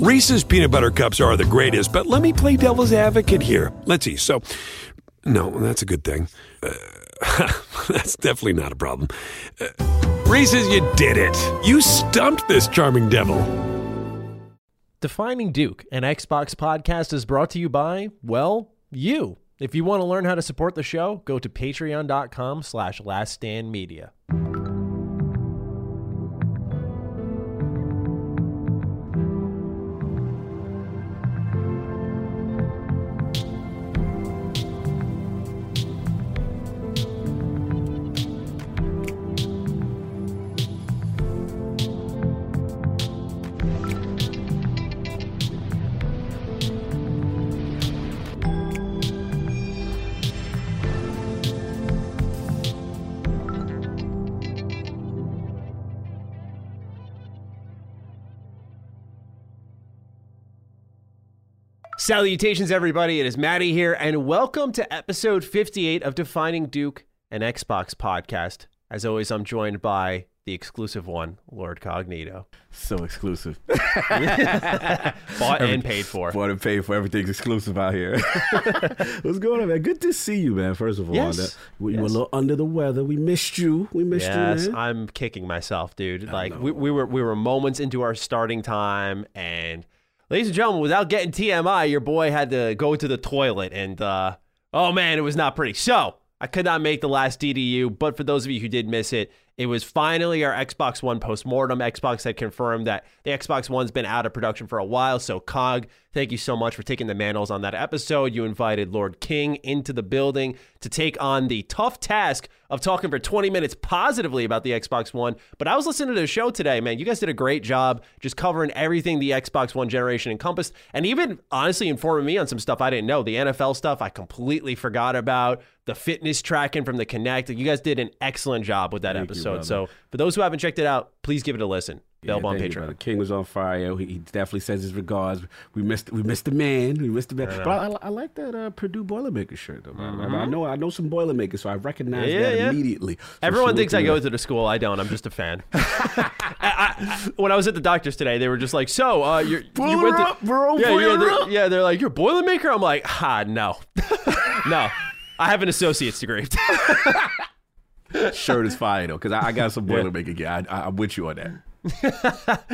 Reese's peanut butter cups are the greatest, but let me play devil's advocate here. Let's see. So, no, that's a good thing. Uh, that's definitely not a problem. Uh, Reese's, you did it. You stumped this charming devil. Defining Duke, an Xbox podcast, is brought to you by, well, you. If you want to learn how to support the show, go to patreon.com slash laststandmedia. Salutations, everybody. It is Maddie here, and welcome to episode 58 of Defining Duke, an Xbox podcast. As always, I'm joined by the exclusive one, Lord Cognito. So exclusive. Bought and paid for. Bought and paid for. Everything's exclusive out here. What's going on, man? Good to see you, man. First of all, Yes. That- we Yes. were a little under the weather. We missed you. We missed Yes, you, man. I'm kicking myself, dude. Like we, we were we were moments into our starting time, and ladies and gentlemen, without getting TMI, your boy had to go to the toilet, and uh, oh man, it was not pretty. So I could not make the last DDU, but for those of you who did miss it, it was finally our Xbox One postmortem. Xbox had confirmed that the Xbox One's been out of production for a while. So Cog, thank you so much for taking the mantles on that episode. You invited Lord King into the building to take on the tough task of talking for 20 minutes positively about the Xbox One. But I was listening to the show today, man. You guys did a great job just covering everything the Xbox One generation encompassed, and even honestly informing me on some stuff I didn't know. The NFL stuff I completely forgot about. The fitness tracking from the Kinect. You guys did an excellent job with that Thank you, episode. so for those who haven't checked it out, please give it a listen. Yeah, Available on you, Patreon. brother. King was on fire. He, he definitely says his regards. We missed. We missed the man. We missed the man. But I, I, I like that uh, Purdue Boilermaker shirt, though. man. I, I know. I know some Boilermakers, so I recognize Mm-hmm. Yeah, that yeah. immediately. So Everyone thinks I go that. to the school. I don't. I'm just a fan. I, I, I- when I was at the doctor's today, they were just like, "So, uh, you're, you Pull went to up, bro, yeah, yeah, they're, yeah." They're like, "You're Boilermaker." I'm like, "Ah, no, no, I have an associate's degree." shirt is fire though, because I, I got some Boilermaker gear. I, I, I'm with you on that.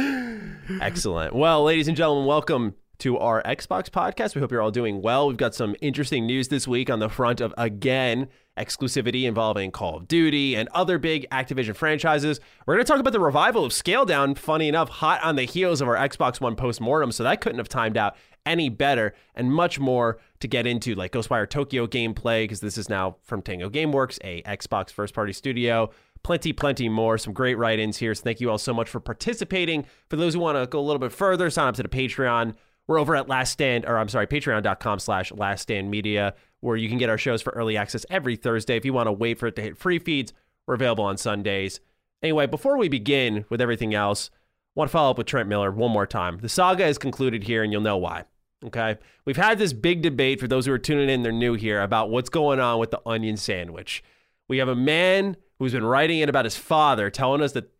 Excellent. Well, ladies and gentlemen, welcome to our Xbox podcast. We hope you're all doing well. We've got some interesting news this week on the front of, again, exclusivity involving Call of Duty and other big Activision franchises. We're going to talk about the revival of Scalebound, funny enough, hot on the heels of our Xbox One postmortem, so that couldn't have timed out any better, and much more to get into, like Ghostwire Tokyo gameplay, because this is now from Tango Gameworks, a Xbox first party studio plenty, plenty more. Some great write ins here. So thank you all so much for participating. For those who want to go a little bit further, sign up to the Patreon. We're over at Last Stand, or I'm sorry, patreon.com slash Last Stand Media, where you can get our shows for early access every Thursday. If you want to wait for it to hit free feeds, we're available on Sundays. Anyway, before we begin with everything else, I want to follow up with Trent Miller one more time. The saga is concluded here, and you'll know why. Okay. We've had this big debate for those who are tuning in, they're new here, about what's going on with the onion sandwich. We have a man who's been writing in about his father, telling us that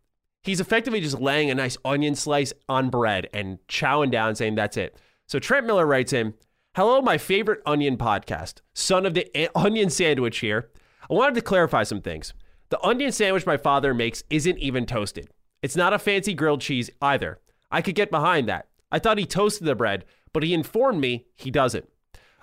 he's effectively just laying a nice onion slice on bread and chowing down, saying that's it. So Trent Miller writes in, Hello, my favorite onion podcast, son of the onion sandwich here. I wanted to clarify some things. The onion sandwich my father makes isn't even toasted. It's not a fancy grilled cheese either. I could get behind that. I thought he toasted the bread, but he informed me he doesn't.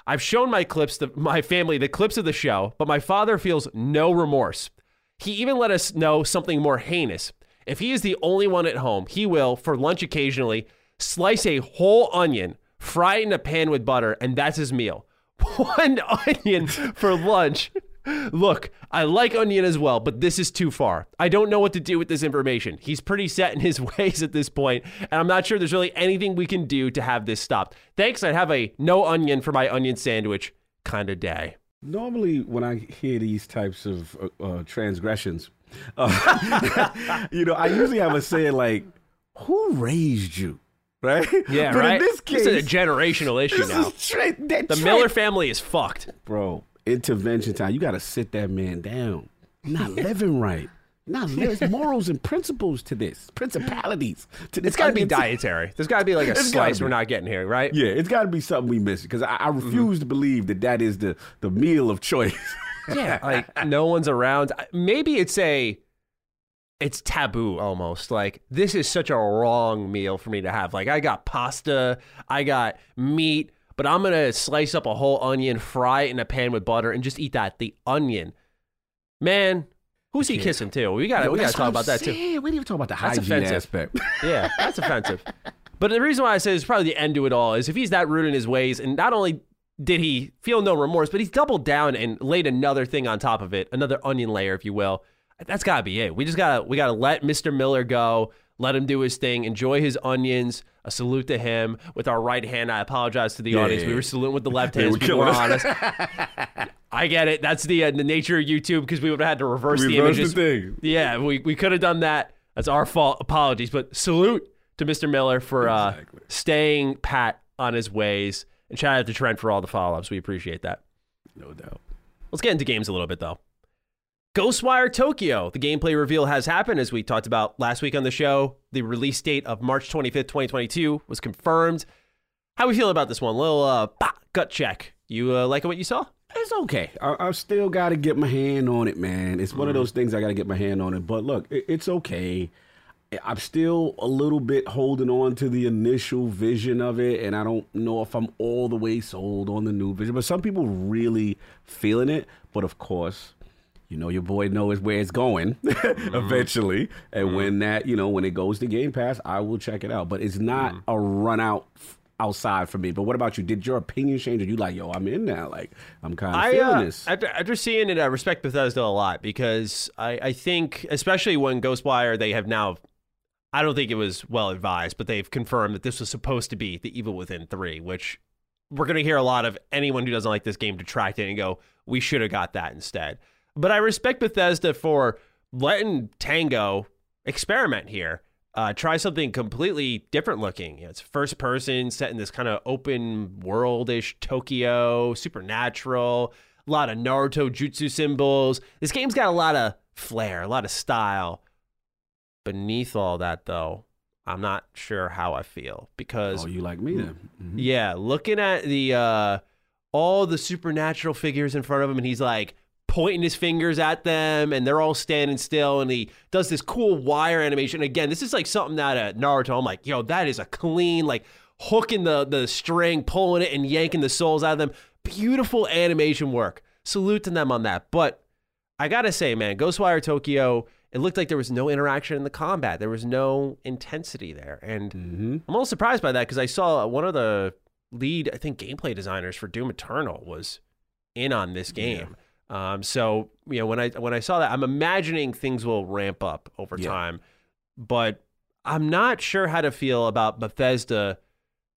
I've shown my clips, the, my family, the clips of the show, but my father feels no remorse. He even let us know something more heinous. If he is the only one at home, he will, for lunch occasionally, slice a whole onion, fry it in a pan with butter, and that's his meal. One onion for lunch Look, I like Onion as well, but this is too far. I don't know what to do with this information. He's pretty set in his ways at this point, and I'm not sure there's really anything we can do to have this stopped. Thanks, I'd have a no onion for my onion sandwich kind of day. Normally, when I hear these types of uh, uh, transgressions, uh, you know, I usually have a saying like, "Who raised you?" Right? Yeah, but right. In this case, is a generational issue this now. is straight. The tra- Miller family is fucked. bro, intervention time. You got to sit that man down. You're not living right. Not there's morals and principles to this, principalities to this. It's got to be dietary. There's got to be like a slice we're not getting here, right? Yeah, it's got to be something we miss because I, I Mm-hmm. refuse to believe that that is the the meal of choice. Yeah, like no one's around. Maybe it's a it's taboo almost. Like this is such a wrong meal for me to have. Like I got pasta, I got meat, but I'm going to slice up a whole onion, fry it in a pan with butter and just eat that. The onion. Man, who's he kissing too? We got to we got to talk about that too. Yeah, we didn't even talk about the That's hygiene offensive. aspect. Yeah, that's offensive. But the reason why I say it's probably the end to it all is if he's that rude in his ways, and not only did he feel no remorse, but he's doubled down and laid another thing on top of it, another onion layer, if you will. That's gotta be it. We just gotta we gotta let Mr. Miller go, let him do his thing, enjoy his onions. A salute to him with our right hand. I apologize to the audience. yeah, We were saluting with the left Yeah, hand. people were honest. I get it. That's the uh, the nature of YouTube because we would have had to reverse, the Reverse the images. thing. Yeah, we, we could have done that. That's our fault. Apologies. But salute to Mr. Miller for uh, Exactly. staying pat on his ways. And shout out to Trent for all the follow ups. We appreciate that. No doubt. Let's get into games a little bit, though. Ghostwire Tokyo. The gameplay reveal has happened, as we talked about last week on the show. The release date of March 25th, 2022 was confirmed. How we feel about this one? little uh, bah, gut check. You uh, liking what you saw? It's okay. I, I've still got to get my hand on it, man. It's one of those things I got to get my hand on it. But look, it, it's okay. I'm still a little bit holding on to the initial vision of it, and I don't know if I'm all the way sold on the new vision. But some people really feeling it. But of course, you know your boy knows where it's going mm-hmm. eventually, and mm-hmm. when that you know when it goes to Game Pass, I will check it out. But it's not mm-hmm. a run out. f- Outside for me, but what about you? Did your opinion change? Or you like, yo, I'm in now. Like, I'm kind of I, feeling uh, this. after, after seeing it, I respect Bethesda a lot because I, I think, especially when Ghostwire, they have now, I don't think it was well advised, but they've confirmed that this was supposed to be the Evil Within 3, which we're going to hear a lot of anyone who doesn't like this game detract it and go, we should have got that instead. But I respect Bethesda for letting Tango experiment here. Uh, try something completely different looking. You know, it's first person, set in this kind of open worldish Tokyo, supernatural, a lot of Naruto jutsu symbols. This game's got a lot of flair, a lot of style. Beneath all that, though, I'm not sure how I feel because oh, you like me then? Mhm. yeah, looking at the uh all the supernatural figures in front of him and he's like pointing his fingers at them and they're all standing still and he does this cool wire animation. Again, this is like something that at Naruto I'm like, yo, that is a clean like hooking the the string, pulling it and yanking the souls out of them. Beautiful animation work. Salute to them on that. But I gotta say, man, Ghostwire Tokyo, it looked like there was no interaction in the combat. There was no intensity there. And Mhm. I'm a little surprised by that because I saw one of the lead, I think, gameplay designers for Doom Eternal was in on this game. Um, so you know, when I when I saw that, I'm imagining things will ramp up over Yeah. time, but I'm not sure how to feel about Bethesda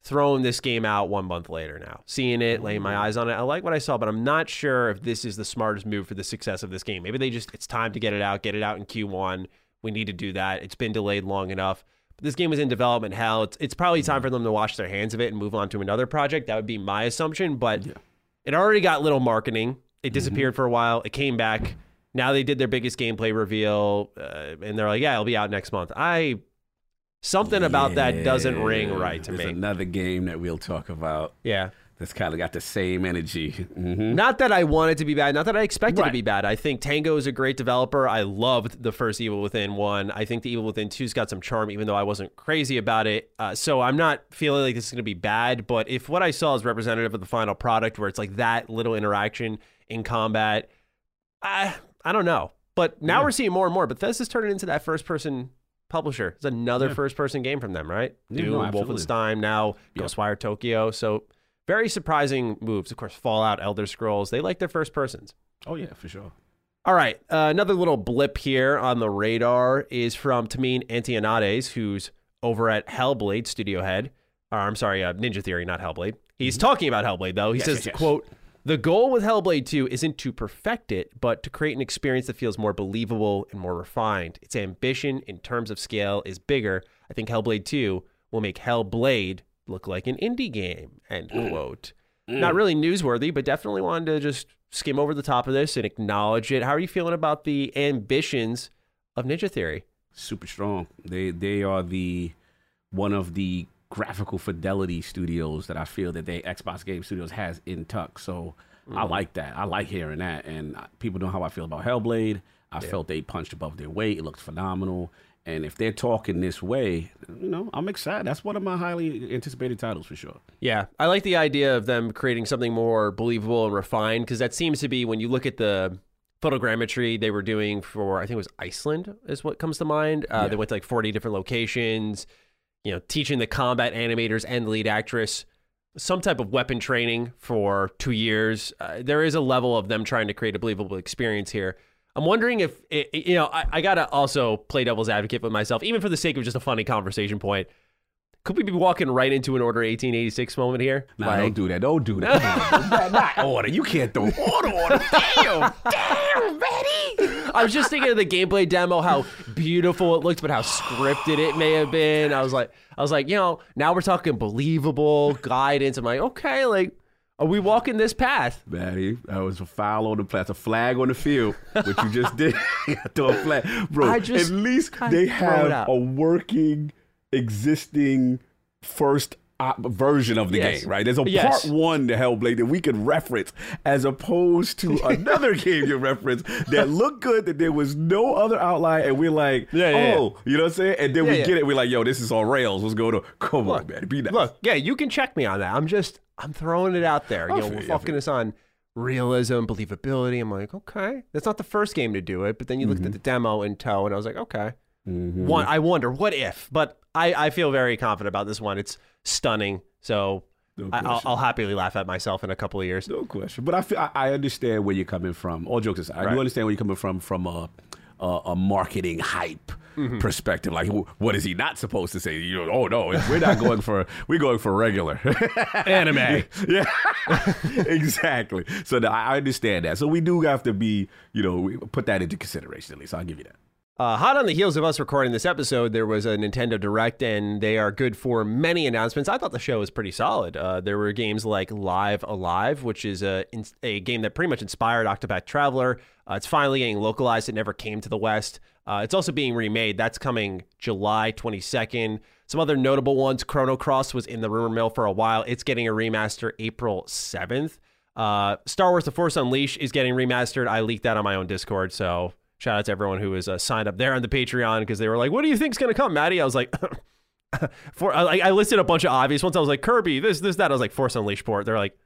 throwing this game out one month later. Now, seeing it, laying my eyes on it, I like what I saw, but I'm not sure if this is the smartest move for the success of this game. Maybe they just it's time to get it out, get it out in Q1. We need to do that. It's been delayed long enough. But this game was in development hell. It's it's probably time for them to wash their hands of it and move on to another project. That would be my assumption, but Yeah. it already got little marketing. It disappeared for a while. It came back. Now they did their biggest gameplay reveal, uh, and they're like, "Yeah, it'll be out next month." I something about that doesn't ring right to there's me. Another game that we'll talk about yeah, that's kind of got the same energy. hmm not that I want it to be bad. Not that I expect it to be bad. I think Tango is a great developer. I loved the first Evil Within one. I think the Evil Within two's got some charm, even though I wasn't crazy about it. Uh, so I'm not feeling like this is going to be bad. But if what I saw is representative of the final product, where it's like that little interaction in combat, I I don't know. But now Yeah. we're seeing more and more. Bethesda's turning into that first person publisher. It's another Yeah. first person game from them, right? Yeah, Doom, no. Wolfenstein, now Yeah. Ghostwire Tokyo. So very surprising moves. Of course, Fallout, Elder Scrolls, they like their first persons. Oh yeah, for sure. All right, uh, another little blip here on the radar is from Tameem Antoniades, who's over at Hellblade Studio Head. Or, I'm sorry, uh, Ninja Theory, not Hellblade. He's talking about Hellblade though. He Yes, says, yes, yes. "quote The goal with Hellblade 2 isn't to perfect it, but to create an experience that feels more believable and more refined. Its ambition in terms of scale is bigger. I think Hellblade 2 will make Hellblade look like an indie game." End mm. quote. Mm. Not really newsworthy, but definitely wanted to just skim over the top of this and acknowledge it. How are you feeling about the ambitions of Ninja Theory? super strong. They they are the one of the graphical fidelity studios that I feel that they Xbox Game Studios has in tuck. So I like that. I like hearing that. And uh, people know how I feel about Hellblade. I felt they punched above their weight. It looked phenomenal. And if they're talking this way, you know, I'm excited. That's one of my highly anticipated titles for sure. Yeah, I like the idea of them creating something more believable and refined because that seems to be when you look at the photogrammetry they were doing for I think it was Iceland is what comes to mind. Uh, Yeah. They went to like 40 different locations, you know, teaching the combat animators and the lead actress some type of weapon training for two years. Uh, there is a level of them trying to create a believable experience here. I'm wondering if, it, you know, I, I got to also play devil's advocate with myself, even for the sake of just a funny conversation point. Could we be walking right into an Order 1886 moment here? Nah, Like- don't do that. Don't do that. not, order. You can't throw order them. Damn. Damn, Betty. I was just thinking of the gameplay demo, how beautiful it looked, but how scripted it may have been. I was like, I was like, you know, now we're talking believable guidance. I'm like, okay, like, are we walking this path? Betty, that was a foul on the play. That's a flag on the field. What you just did, throw a flag, bro. I just at least kinda they have a working, existing first op- version of the Yes. game, right? There's a Yes. part one to Hellblade that we can reference, as opposed to another game you reference that looked good, that there was no other outline, and we're like, Yeah, yeah, oh, you know what I'm saying? And then Yeah, we yeah. get it, we're like, yo, this is on rails. Let's go to, come on, man, be nice. Look, yeah, you can check me on that. I'm just, I'm throwing it out there. You I know, we're fucking focusing on realism, believability. I'm like, okay, that's not the first game to do it. But then you looked at mm-hmm. the demo in tow, and I was like, okay. One, I wonder what if, but I, I feel very confident about this one. It's stunning. So No I, I'll. I'll happily laugh at myself in a couple of years. No question. But I feel I, I understand where you're coming from. All jokes aside, I Right. do understand where you're coming from from a a, a marketing hype Mm-hmm. perspective. Like, what is he not supposed to say? You know, oh no, we're not going for we're going for regular Anime. yeah, exactly. So no, I I understand that. So we do have to be, you know, we put that into consideration at least. I'll give you that. Uh, hot on the heels of us recording this episode, there was a Nintendo Direct, and they are good for many announcements. I thought the show was pretty solid. Uh, there were games like Live A Live, which is a, a game that pretty much inspired Octopath Traveler. Uh, it's finally getting localized. It never came to the West. Uh, it's also being remade. That's coming July 22nd. Some other notable ones Chrono Cross was in the rumor mill for a while. It's getting a remaster April 7th. Uh, Star Wars The Force Unleashed is getting remastered. I leaked that on my own Discord, so shout out to everyone who was uh, signed up there on the Patreon because they were like, "What do you think's gonna come, Maddie?" I was like, "For," I, I listed a bunch of obvious ones. I was like, "Kirby, this, this, that." I was like, "Force Unleashed port." They're like,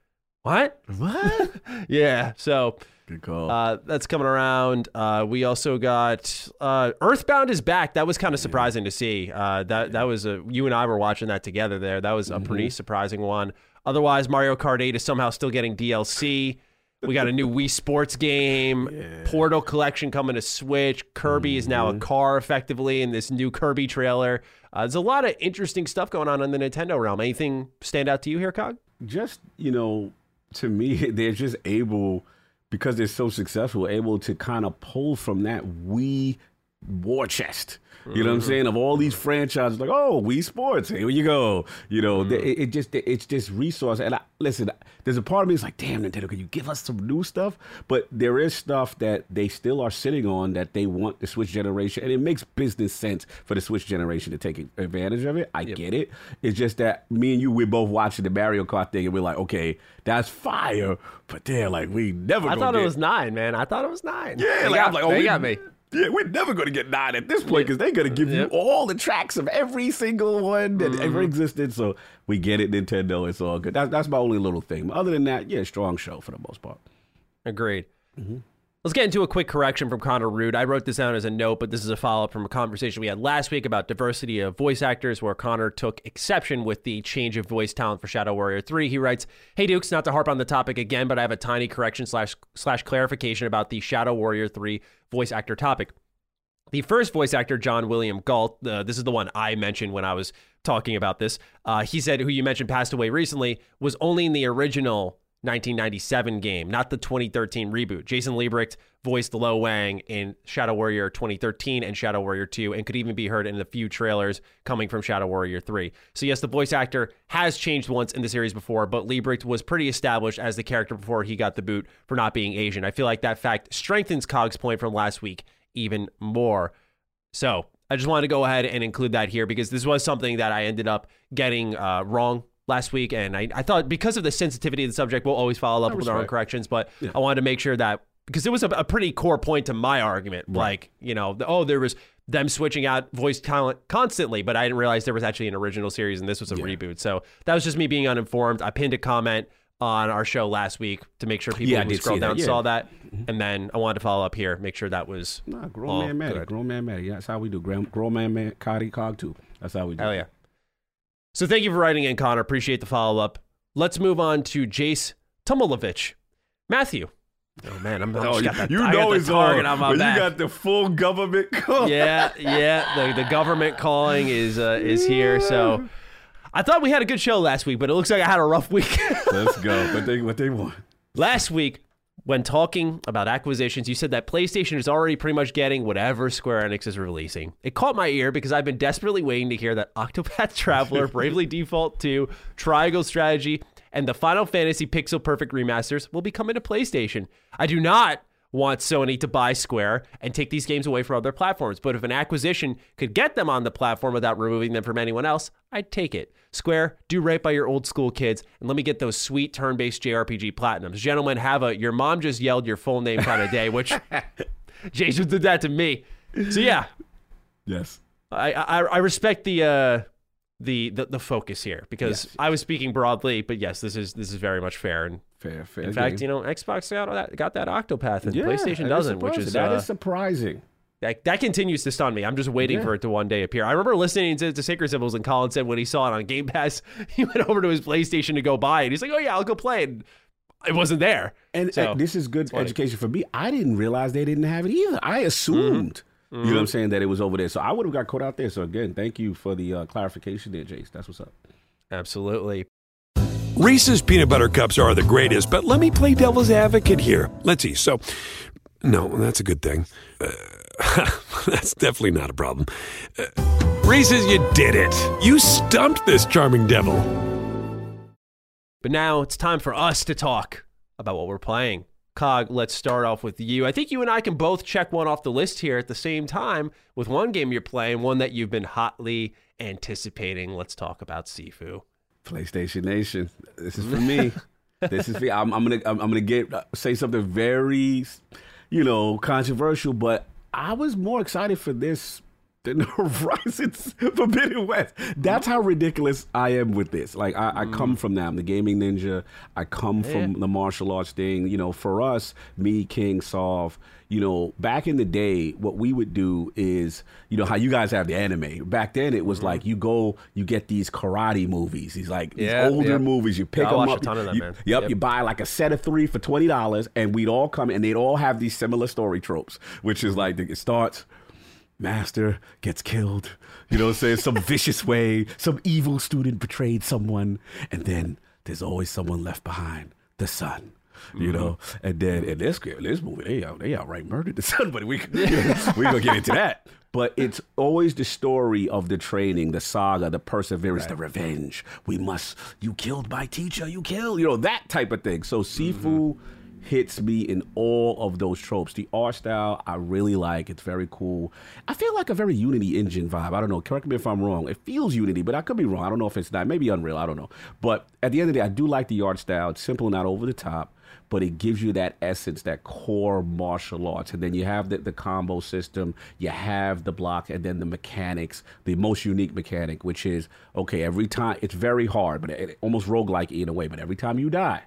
"What?" What? yeah. So Good call. uh, that's coming around. Uh, we also got uh, Earthbound is back. That was kind of surprising to see. Uh, that that was a, you and I were watching that together there. That was a pretty surprising one. Otherwise, Mario Kart 8 is somehow still getting DLC. We got a new Wii Sports game, Portal Collection coming to Switch. Kirby is now a car effectively in this new Kirby trailer. Uh, there's a lot of interesting stuff going on in the Nintendo realm. Anything stand out to you here, Cog? just you know to me they're just able because they're so successful able to kind of pull from that we war chest you know what i'm uh-huh. saying? Of all these franchises like oh Wii Sports here you go. You know they- mm. it, it just it's just resource. And I, listen there's a part of me that's like damn nintendo can you give us some new stuff? But there is stuff that they still are sitting on that they want the switch generation and it makes business sense for the switch generation to take advantage of it. I get it. It's just that me and you we're both watching the mario kart thing and we're like okay that's fire but they're like we never I thought it was nine, man. I thought it was nine. yeah, They like got, I'm like, oh, they we, got me. Yeah, we're never going to get nine at this point because they're going to give Yep. you all the tracks of every single one that Mm-hmm. ever existed. So we get it, Nintendo. It's all good. That's that's my only little thing. But other than that, yeah, strong show for the most part. Agreed. Let's get into a quick correction from Connor Rude. I wrote this down as a note, but this is a follow up from a conversation we had last week about diversity of voice actors, where Connor took exception with the change of voice talent for Shadow Warrior 3. He writes, Hey Dukes, not to harp on the topic again, but I have a tiny correction slash slash clarification about the Shadow Warrior 3 voice actor topic. The first voice actor, John William Galt, uh, this is the one I mentioned when I was talking about this. Uh, he said, who you mentioned passed away recently, was only in the original 1997 game, not the 2013 reboot. Jason Liebrecht voiced Lo Wang in Shadow Warrior 2013 and Shadow Warrior 2, and could even be heard in the few trailers coming from Shadow Warrior 3. So, yes, the voice actor has changed once in the series before, but Liebrecht was pretty established as the character before he got the boot for not being Asian. I feel like that fact strengthens Cog's point from last week even more. So, I just wanted to go ahead and include that here because this was something that I ended up getting uh, wrong last week. And I, I thought because of the sensitivity of the subject, we'll always follow up with our own corrections. But yeah. I wanted to make sure that because it was a, a, pretty core point to my argument. Right. Like, you know, the, oh, there was them switching out voice talent constantly, but I didn't realize there was actually an original series and this was a yeah. reboot. So that was just me being uninformed. I pinned a comment on our show last week to make sure people yeah, who scrolled down yeah. saw that. Mm-hmm. And then I wanted to follow up here, make sure that was. Nah, grown man mad. Grown man mad. Yeah, that's how we do. Grown, grown man mad. Cody Cog too. That's how we do. Hell yeah. So thank you for writing in, Connor. Appreciate the follow up. Let's move on to Jace Tumulovich. Matthew. Oh man, I'm, I'm oh, got that. You I know it's target on my back. You got the full government call. Yeah, yeah. The, the government calling is uh, is here. So I thought we had a good show last week, but it looks like I had a rough week. Let's go. What they what they want. Last week, when talking about acquisitions, you said that PlayStation is already pretty much getting whatever Square Enix is releasing. It caught my ear because I've been desperately waiting to hear that Octopath Traveler, Bravely Default 2, Triangle Strategy, and the Final Fantasy Pixel Perfect remasters will be coming to PlayStation. I do not want Sony to buy Square and take these games away from other platforms. But if an acquisition could get them on the platform without removing them from anyone else, I'd take it. Square, do right by your old school kids and let me get those sweet turn based JRPG platinums. Gentlemen, have a your mom just yelled your full name kind of day, which Jason did that to me. So yeah. Yes. I, I, I respect the uh, the, the the focus here because yes. I was speaking broadly, but yes, this is this is very much fair and fair. fair in fact, you know, Xbox got that got that Octopath and yeah, PlayStation doesn't, which is that uh, is surprising. That, that continues to stun me. I'm just waiting yeah. for it to one day appear. I remember listening to, to Sacred Symbols and Colin said when he saw it on Game Pass, he went over to his PlayStation to go buy it. He's like, "Oh yeah, I'll go play it." It wasn't there. And so, uh, this is good education for me. I didn't realize they didn't have it either. I assumed. Mm-hmm Mm-hmm. You know what I'm saying? That it was over there. So I would have got caught out there. So again, thank you for the uh, clarification there, Jace. That's what's up. Absolutely. Reese's peanut butter cups are the greatest, but let me play devil's advocate here. Let's see. So, no, that's a good thing. Uh, that's definitely not a problem. Uh, Reese's, you did it. You stumped this charming devil. But now it's time for us to talk about what we're playing. Cog, let's start off with you. I think you and I can both check one off the list here at the same time with one game you're playing, one that you've been hotly anticipating. Let's talk about Sifu. PlayStation Nation. This is for me. this is for I'm, I'm gonna I'm, I'm gonna get uh, say something very, you know, controversial, but I was more excited for this than the Horizons Forbidden West. That's how ridiculous I am with this. Like I, I come mm. from that. I'm the gaming ninja. I come yeah. from the martial arts thing. You know, for us, me, King, Sov, you know, back in the day, what we would do is, you know, how you guys have the anime. Back then, it was mm-hmm. like you go, you get these karate movies, these like yeah, these older movies. You pick yeah, them up. Them, you, yep, yep, you buy like a set of three for twenty dollars, and we'd all come, and they'd all have these similar story tropes, which is like it starts master gets killed. You know what I'm saying? Some vicious way, some evil student betrayed someone, and then there's always someone left behind, the son. You mm-hmm. know, and then in this this movie, they out they outright murdered the son, but we we gonna get into that. But it's always the story of the training, the saga, the perseverance, right. the revenge. We must. You killed my teacher. You killed. You know that type of thing. So Sifu. Mm-hmm hits me in all of those tropes. The art style I really like. It's very cool. I feel like a very Unity engine vibe. I don't know. Correct me if I'm wrong. It feels Unity, but I could be wrong. I don't know if it's not. Maybe Unreal. I don't know. But at the end of the day, I do like the art style. It's simple, not over the top, but it gives you that essence, that core martial arts. And then you have the, the combo system, you have the block, and then the mechanics, the most unique mechanic, which is okay, every time it's very hard, but it, it almost roguelike in a way, but every time you die,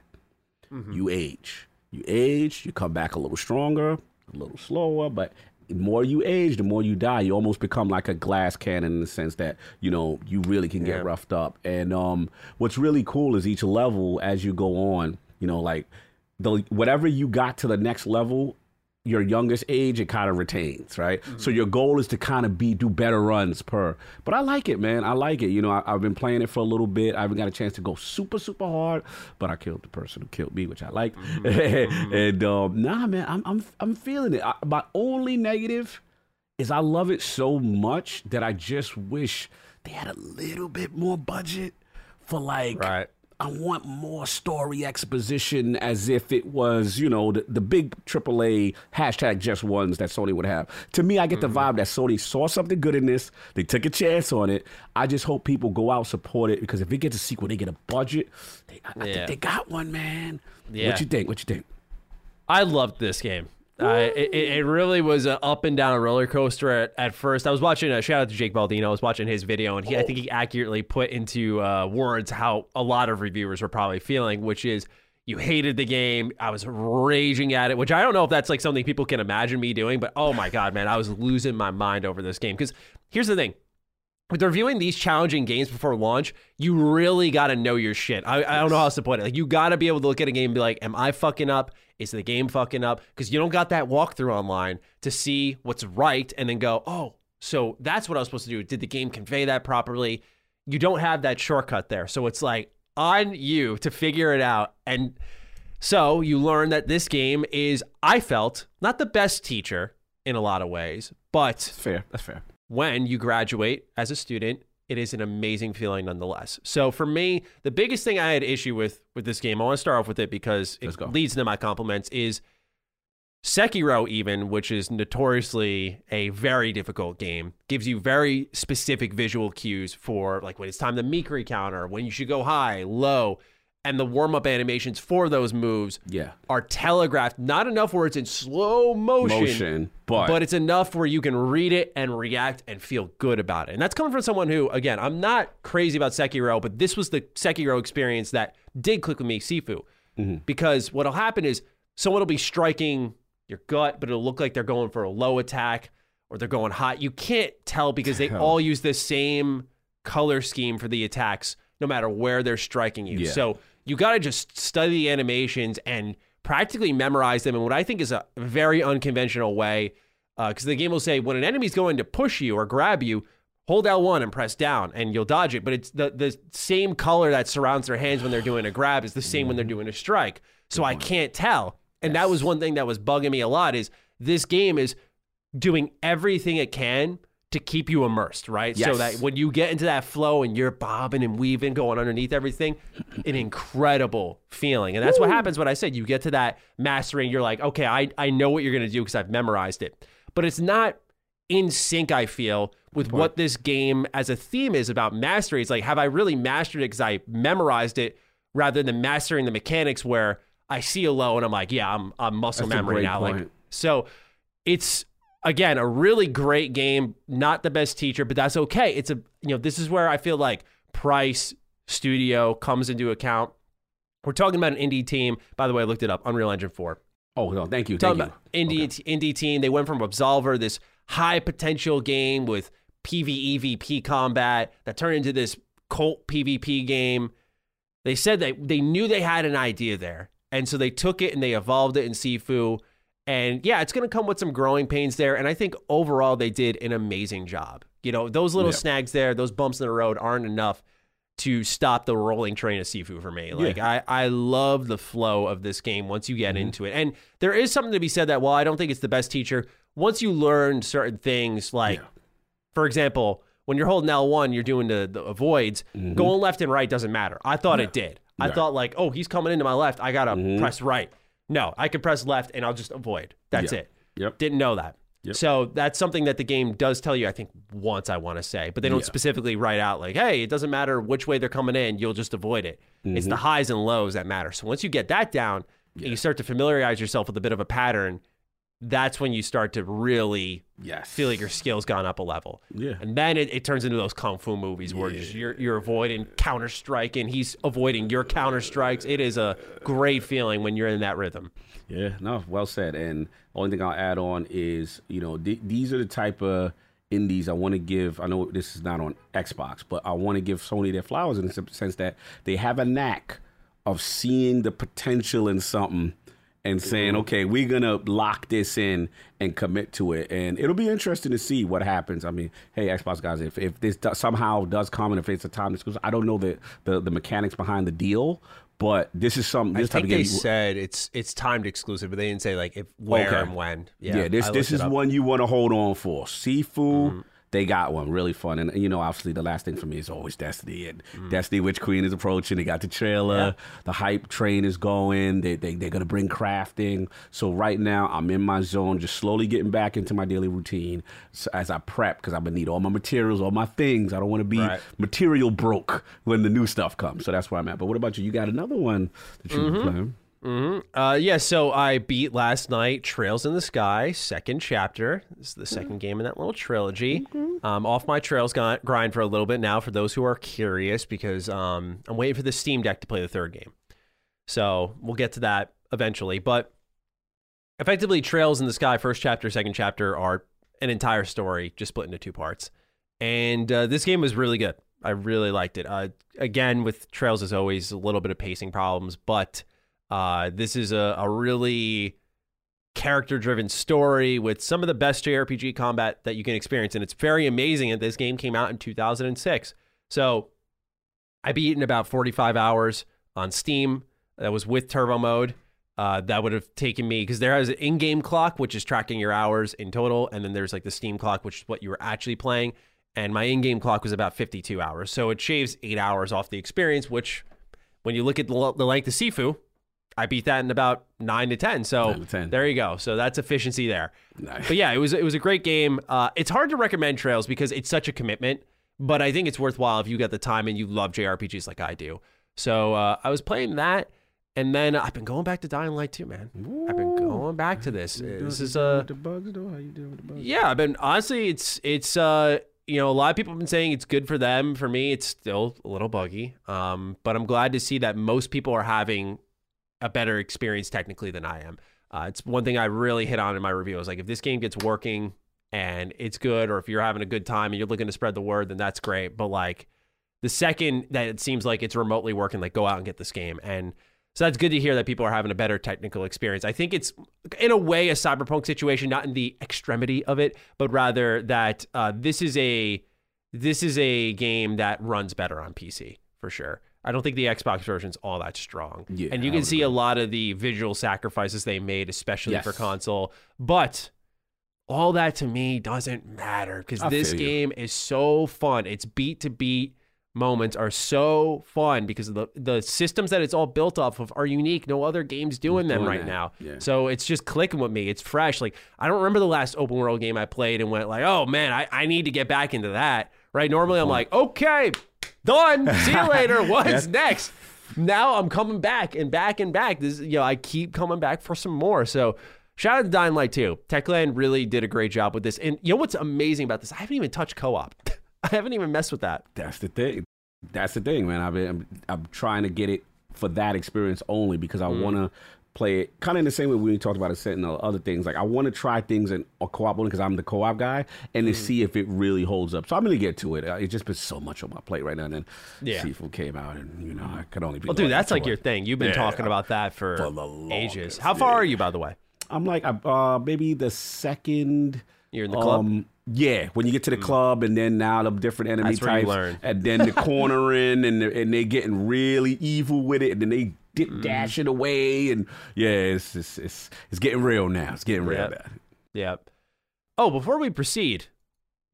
mm-hmm. you age You age, you come back a little stronger, a little slower, but the more you age, the more you die. You almost become like a glass cannon in the sense that you know you really can get Yeah. roughed up. And um, what's really cool is each level as you go on, you know, like the whatever you got to the next level, your youngest age it kind of retains, right? Mm-hmm. So your goal is to kind of be do better runs per. But I like it, man. I like it. You know, I, I've been playing it for a little bit. I haven't got a chance to go super super hard, but I killed the person who killed me, which I like. Mm-hmm. Mm-hmm. and um, nah, man, I'm I'm I'm feeling it. I, my only negative is I love it so much that I just wish they had a little bit more budget for like Right. I want more story exposition as if it was, you know, the, the big AAA hashtag just ones that Sony would have. To me, I get the mm-hmm. vibe that Sony saw something good in this. They took a chance on it. I just hope people go out support it because if it gets a sequel, they get a budget. They, I, I think they got one, man. Yeah. What you think? What you think? I loved this game. Uh, it, it really was an up and down roller coaster at, at first. I was watching a shout out to Jake Baldino. I was watching his video, and he I think he accurately put into uh, words how a lot of reviewers were probably feeling, which is you hated the game. I was raging at it, which I don't know if that's like something people can imagine me doing, but oh my god, man, I was losing my mind over this game. Because here's the thing: with reviewing these challenging games before launch, you really got to know your shit. I, I don't know how else to put it. Like you got to be able to look at a game and be like, "Am I fucking up? Is the game fucking up?" Because you don't got that walkthrough online to see what's right and then go, "Oh, so that's what I was supposed to do. Did the game convey that properly?" You don't have that shortcut there, so it's like on you to figure it out. And so you learn that this game is, I felt, not the best teacher in a lot of ways, but That's fair. That's fair. when you graduate as a student, it is an amazing feeling nonetheless. So for me, the biggest thing I had issue with with this game, I want to start off with it because it leads into my compliments is Sekiro even, which is notoriously a very difficult game, gives you very specific visual cues for like when it's time to Mikiri counter, when you should go high, low, and the warm-up animations for those moves Yeah. are telegraphed not enough where it's in slow Motion, but, but it's enough where you can read it and react and feel good about it. And that's coming from someone who, again, I'm not crazy about Sekiro, but this was the Sekiro experience that did click with me, Sifu. Mm-hmm. Because what'll happen is someone will be striking your gut, but it'll look like they're going for a low attack or they're going hot. You can't tell because they all use the same color scheme for the attacks, no matter where they're striking you. Yeah. So you got to just study the animations and practically memorize them in what I think is a very unconventional way. Uh, because the game will say when an enemy's going to push you or grab you, hold L1 and press down, and you'll dodge it. But it's the the same color that surrounds their hands when they're doing a grab is the same when they're mm-hmm. doing a strike. So I can't tell. And that was one thing that was bugging me a lot. Is this game is doing everything it can to keep you immersed, right? So that when you get into that flow and you're bobbing and weaving, going underneath everything, an incredible feeling. And that's what happens when I said you get to that mastering, you're like, okay, I, I know what you're going to do because I've memorized it. But it's not in sync, I feel, with what this game as a theme is about mastery. It's like, have I really mastered it because I memorized it rather than mastering the mechanics where I see a low and I'm like, yeah, I'm, I'm muscle That's memory now. Like, so it's again a really great game. Not the best teacher, but that's okay. It's a you know this is where I feel like Price Studio comes into account. We're talking about an indie team. By the way, I looked it up. Unreal Engine Four. oh no, thank you, thank Talking you. about indie indie team. They went from Absolver, this high potential game with PvE VP combat, that turned into this cult PvP game. They said that they knew they had an idea there, and so they took it and they evolved it in Sifu. And yeah, it's going to come with some growing pains there. And I think overall they did an amazing job. You know, those little Yeah. snags there, those bumps in the road aren't enough to stop the rolling train of Sifu for me. Like I, I love the flow of this game once you get mm-hmm. into it. And there is something to be said that while I don't think it's the best teacher, once you learn certain things, like for example, when you're holding L1, you're doing the, the avoids. Mm-hmm. Going left and right doesn't matter. I thought it did. I thought like, oh, he's coming into my left. I gotta mm-hmm. press right. No, I can press left and I'll just avoid. That's Yeah. it. Yep. Didn't know that. Yep. So that's something that the game does tell you, I think, once I want to say, but they don't Yeah. specifically write out like, hey, it doesn't matter which way they're coming in, you'll just avoid it. It's Mm-hmm. the highs and lows that matter. So once you get that down and you start to familiarize yourself with a bit of a pattern, that's when you start to really Yes. feel like your skills gone up a level. Yeah. And then it, it turns into those kung fu movies where just you're you're avoiding counter striking, he's avoiding your counter strikes. It is a great feeling when you're in that rhythm. Yeah, no, well said. And only thing I'll add on is, you know, th- these are the type of indies I want to give. I know this is not on Xbox, but I want to give Sony their flowers in the sense that they have a knack of seeing the potential in something and saying, okay, we're gonna lock this in and commit to it, and it'll be interesting to see what happens. I mean, hey, Xbox guys, if, if this do, somehow does come and if it's a time exclusive, I don't know the, the the mechanics behind the deal, but this is something. This I think they game, said it's it's timed exclusive, but they didn't say like if where Okay. and when. Yeah, this I this it is one you want to hold on for. Sifu, Mm-hmm. They got one really fun, and you know, obviously, the last thing for me is always Destiny, and Mm-hmm. Destiny Witch Queen is approaching. They got the trailer, the hype train is going. They they they're gonna bring crafting. So right now, I'm in my zone, just slowly getting back into my daily routine as I prep because I'm gonna need all my materials, all my things. I don't want to be Right. material broke when the new stuff comes. So that's where I'm at. But what about you? You got another one that you've Mm-hmm. playing? Uh, yeah, so I beat last night Trails in the Sky, second chapter. This is the second game in that little trilogy. Um, off my Trails grind for a little bit now for those who are curious because um, I'm waiting for the Steam Deck to play the third game. So we'll get to that eventually. But effectively, Trails in the Sky, first chapter, second chapter are an entire story just split into two parts. And uh, this game was really good. I really liked it. Uh, again, with Trails, as always, a little bit of pacing problems, but uh, this is a, a really character driven story with some of the best JRPG combat that you can experience. And it's very amazing that this game came out in 2006. So I beat it in about 45 hours on Steam. That was with turbo mode. Uh, that would have taken me because there is an in-game clock which is tracking your hours in total, and then there's like the Steam clock which is what you were actually playing. And my in-game clock was about 52 hours, so it shaves eight hours off the experience. Which, when you look at the, the length of Sifu, I beat that in about nine to ten. So to 10. there you go. So that's efficiency there. Nice. But yeah, it was it was a great game. Uh, it's hard to recommend Trails because it's such a commitment, but I think it's worthwhile if you got the time and you love JRPGs like I do. So uh, I was playing that, and then I've been going back to Dying Light 2, man. I've been going back to this. This is uh, With the bugs though. How you doing with the bugs? yeah, I've been honestly, it's it's uh, you know, a lot of people have been saying it's good for them. For me, it's still a little buggy. Um, but I'm glad to see that most people are having a better experience technically than I am. Uh, it's one thing I really hit on in my review. I was like, if this game gets working and it's good, or if you're having a good time and you're looking to spread the word, then that's great. But like the second that it seems like it's remotely working, like go out and get this game. And so that's good to hear that people are having a better technical experience. I think it's in a way a cyberpunk situation, not in the extremity of it, but rather that uh, this is a this is a game that runs better on PC for sure. I don't think the Xbox version's all that strong. Yeah, and you can see a lot of the visual sacrifices they made, especially for console. But all that to me doesn't matter because this game is so fun. It's beat to beat moments are so fun because the the systems that it's all built off of are unique. No other game's doing them right that. now. Yeah. So it's just clicking with me. It's fresh. Like I don't remember the last open world game I played and went like, oh man, I, I need to get back into that. Right? Normally I'm like, okay, done. See you later. What's next? Now I'm coming back and back and back. This you know, I keep coming back for some more. So shout out to Dying Light 2. Techland really did a great job with this. And you know what's amazing about this? I haven't even touched co-op. I haven't even messed with that. That's the thing. That's the thing, man. I've been, I'm, I'm trying to get it for that experience only because I mm-hmm. want to play it kind of in the same way we talked about a Sentinel, other things. Like I want to try things in a co-op one because I'm the co-op guy and to see if it really holds up. So I'm gonna get to it. Uh, It's just been so much on my plate right now. And then Yeah. Sifu came out, and you know I could only be. Well, dude, that's like your thing. You've been Yeah. talking about that for, For the ages. How far yeah. are you, by the way? I'm like uh maybe the second. You're in the club? Um, yeah, when you get to the club, and then now the different enemy That's types, learn. and then the cornering, and and they getting really evil with it, and then they dip Mm-hmm. dash it away, and yeah, it's it's it's, it's getting real now. It's getting real Yep. bad. Yep. Oh, before we proceed,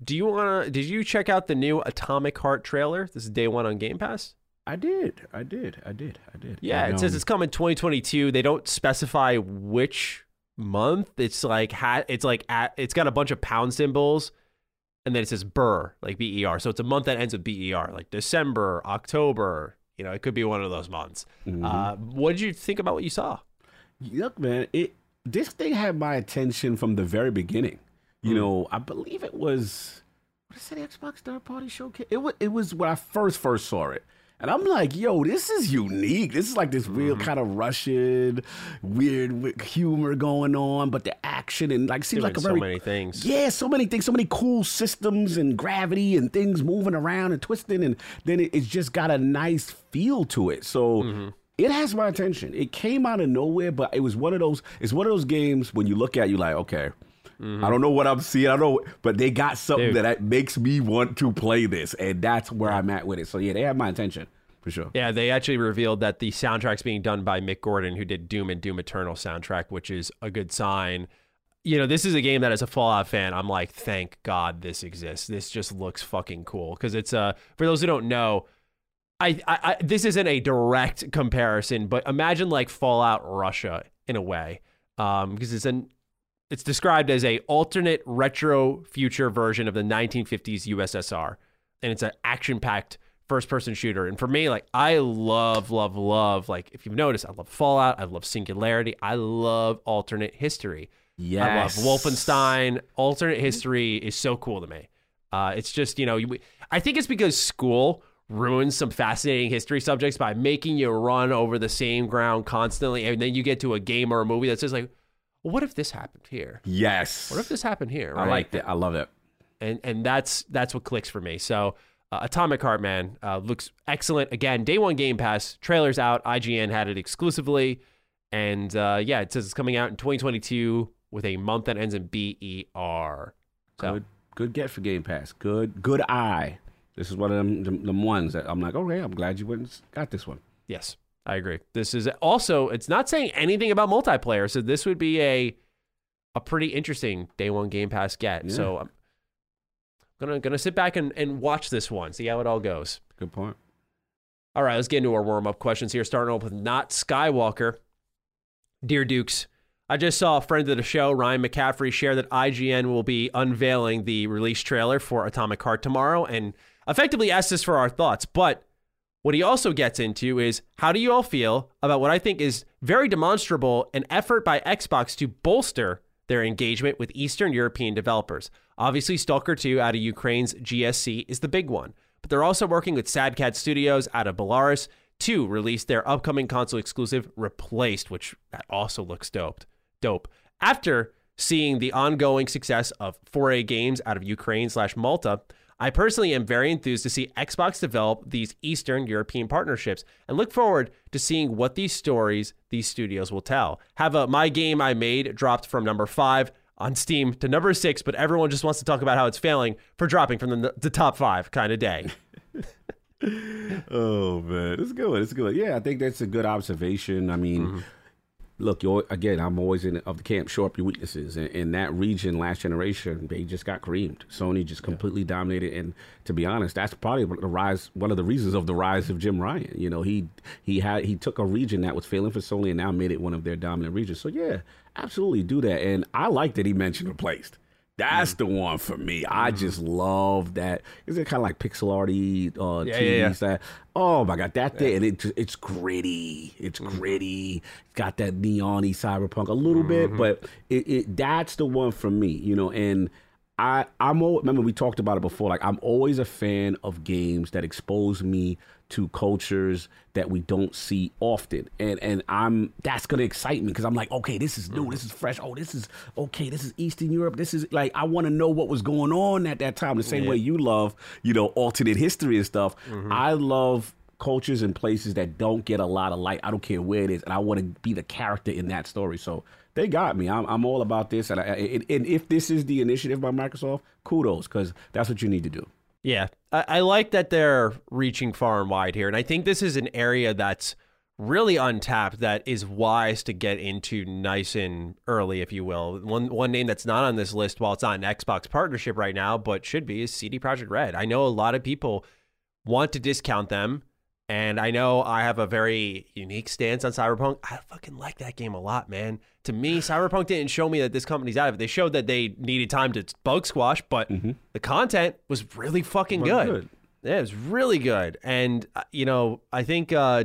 do you want to? Did you check out the new Atomic Heart trailer? This is day one on Game Pass. I did, I did, I did, I did. Yeah, And, it says um, it's coming 2022. They don't specify which month. It's like ha- it's like at, it's got a bunch of pound symbols, and then it says Burr, like B E R. So it's a month that ends with B E R, like December, October. You know, it could be one of those months. Mm-hmm. Uh, what did you think about what you saw? Look, man, it this thing had my attention from the very beginning. You know, I believe it was what is it, Xbox third party showcase? It was it was when I first first saw it. And I'm like, yo, this is unique. This is like this real kind of Russian, weird humor going on, but the action and like seems Doing like a so very many things. yeah, so many things, so many cool systems and gravity and things moving around and twisting, and then it, it's just got a nice feel to it. So Mm-hmm. it has my attention. It came out of nowhere, but it was one of those. It's one of those games when you look at, it, you like, okay. I don't know what I'm seeing. I don't know, but they got something Mm-hmm. Dude. that makes me want to play this, and that's where I'm at with it. So yeah, they have my attention for sure. Yeah, they actually revealed that the soundtrack's being done by Mick Gordon, who did Doom and Doom Eternal soundtrack, which is a good sign. You know, this is a game that as a Fallout fan, I'm like, thank God this exists. This just looks fucking cool. Because it's uh for those who don't know, I, I, I this isn't a direct comparison, but imagine like Fallout Russia in a way. Um, because it's an it's described as a alternate retro future version of the 1950s USSR, and it's an action-packed first-person shooter. And for me, like I love, love, love. Like if you've noticed, I love Fallout. I love Singularity. I love alternate history. Yes. I love Wolfenstein. Alternate history is so cool to me. Uh, it's just you know, you, I think it's because school ruins some fascinating history subjects by making you run over the same ground constantly, and then you get to a game or a movie that's just like, well, what if this happened here? Yes. What if this happened here? I right? like that. I love it. and and that's that's what clicks for me. So uh, Atomic Heart Man uh, looks excellent. Again, day one Game Pass trailers out. IGN had it exclusively, and uh, yeah, it says it's coming out in 2022 with a month that ends in B E R. So Good, good get for Game Pass. Good, good eye. This is one of them, them, them ones that I'm like, okay, I'm glad you went and got this one. yes, I agree. This is also it's not saying anything about multiplayer, so this would be a a pretty interesting day one Game Pass get. Yeah. So I'm gonna gonna sit back and, and watch this one, see how it all goes. Good point. All right, let's get into our warm up questions here. Starting off with Not Skywalker. Dear Dukes, I just saw a friend of the show, Ryan McCaffrey, share that IGN will be unveiling the release trailer for Atomic Heart tomorrow and effectively asked us for our thoughts. But what he also gets into is how do you all feel about what I think is very demonstrable an effort by Xbox to bolster their engagement with Eastern European developers? Obviously, Stalker 2 out of Ukraine's GSC is the big one, but they're also working with Sadcat Studios out of Belarus to release their upcoming console exclusive Replaced, which that also looks dope. Dope. After seeing the ongoing success of 4A games out of Ukraine slash Malta, I personally am very enthused to see Xbox develop these Eastern European partnerships and look forward to seeing what these stories these studios will tell. Have a My Game I Made dropped from number five on Steam to number six, but everyone just wants to talk about how it's failing for dropping from the, the top five kind of day. Oh man, it's good. It's good. Yeah, I think that's a good observation. I mean, mm-hmm. Look, you're, again, I'm always in of the camp. Show up your weaknesses. In, in that region, last generation, they just got creamed. Sony just completely dominated. And to be honest, that's probably the rise. One of the reasons of the rise of Jim Ryan. You know, he he had he took a region that was failing for Sony and now made it one of their dominant regions. So yeah, absolutely do that. And I like that he mentioned replaced. That's mm-hmm. the one for me. I mm-hmm. just love that. Is it kind of like pixel arty uh, Yeah, TV yeah, yeah. that oh my god that thing and it it's gritty. It's mm-hmm. gritty. It's got that neon-y cyberpunk a little bit but it, it that's the one for me you know and i i'm al- remember we talked about it before like i'm always a fan of games that expose me to cultures that we don't see often. And and i'm that's gonna excite me because i'm like okay this is new this is fresh. Oh this is okay this is eastern europe. This is like i want to know what was going on at that time. The same way you love you know alternate history and stuff. Mm-hmm. I love cultures and places that don't get a lot of light. I don't care where it is and i want to be the character in that story. So they got me i'm, I'm all about this and, I, and, and if this is the initiative by microsoft kudos because that's what you need to do Yeah, I, I like that they're reaching far and wide here, and I think this is an area that's really untapped that is wise to get into nice and early, if you will. One one name that's not on this list, while it's not an Xbox partnership right now, but should be, is CD Projekt Red. I know a lot of people want to discount them. And I know I have a very unique stance on Cyberpunk. I fucking like that game a lot, man. To me, Cyberpunk didn't show me that this company's out of it. They showed that they needed time to bug squash, but the content was really fucking good. good. Yeah, it was really good. And, uh, you know, I think uh,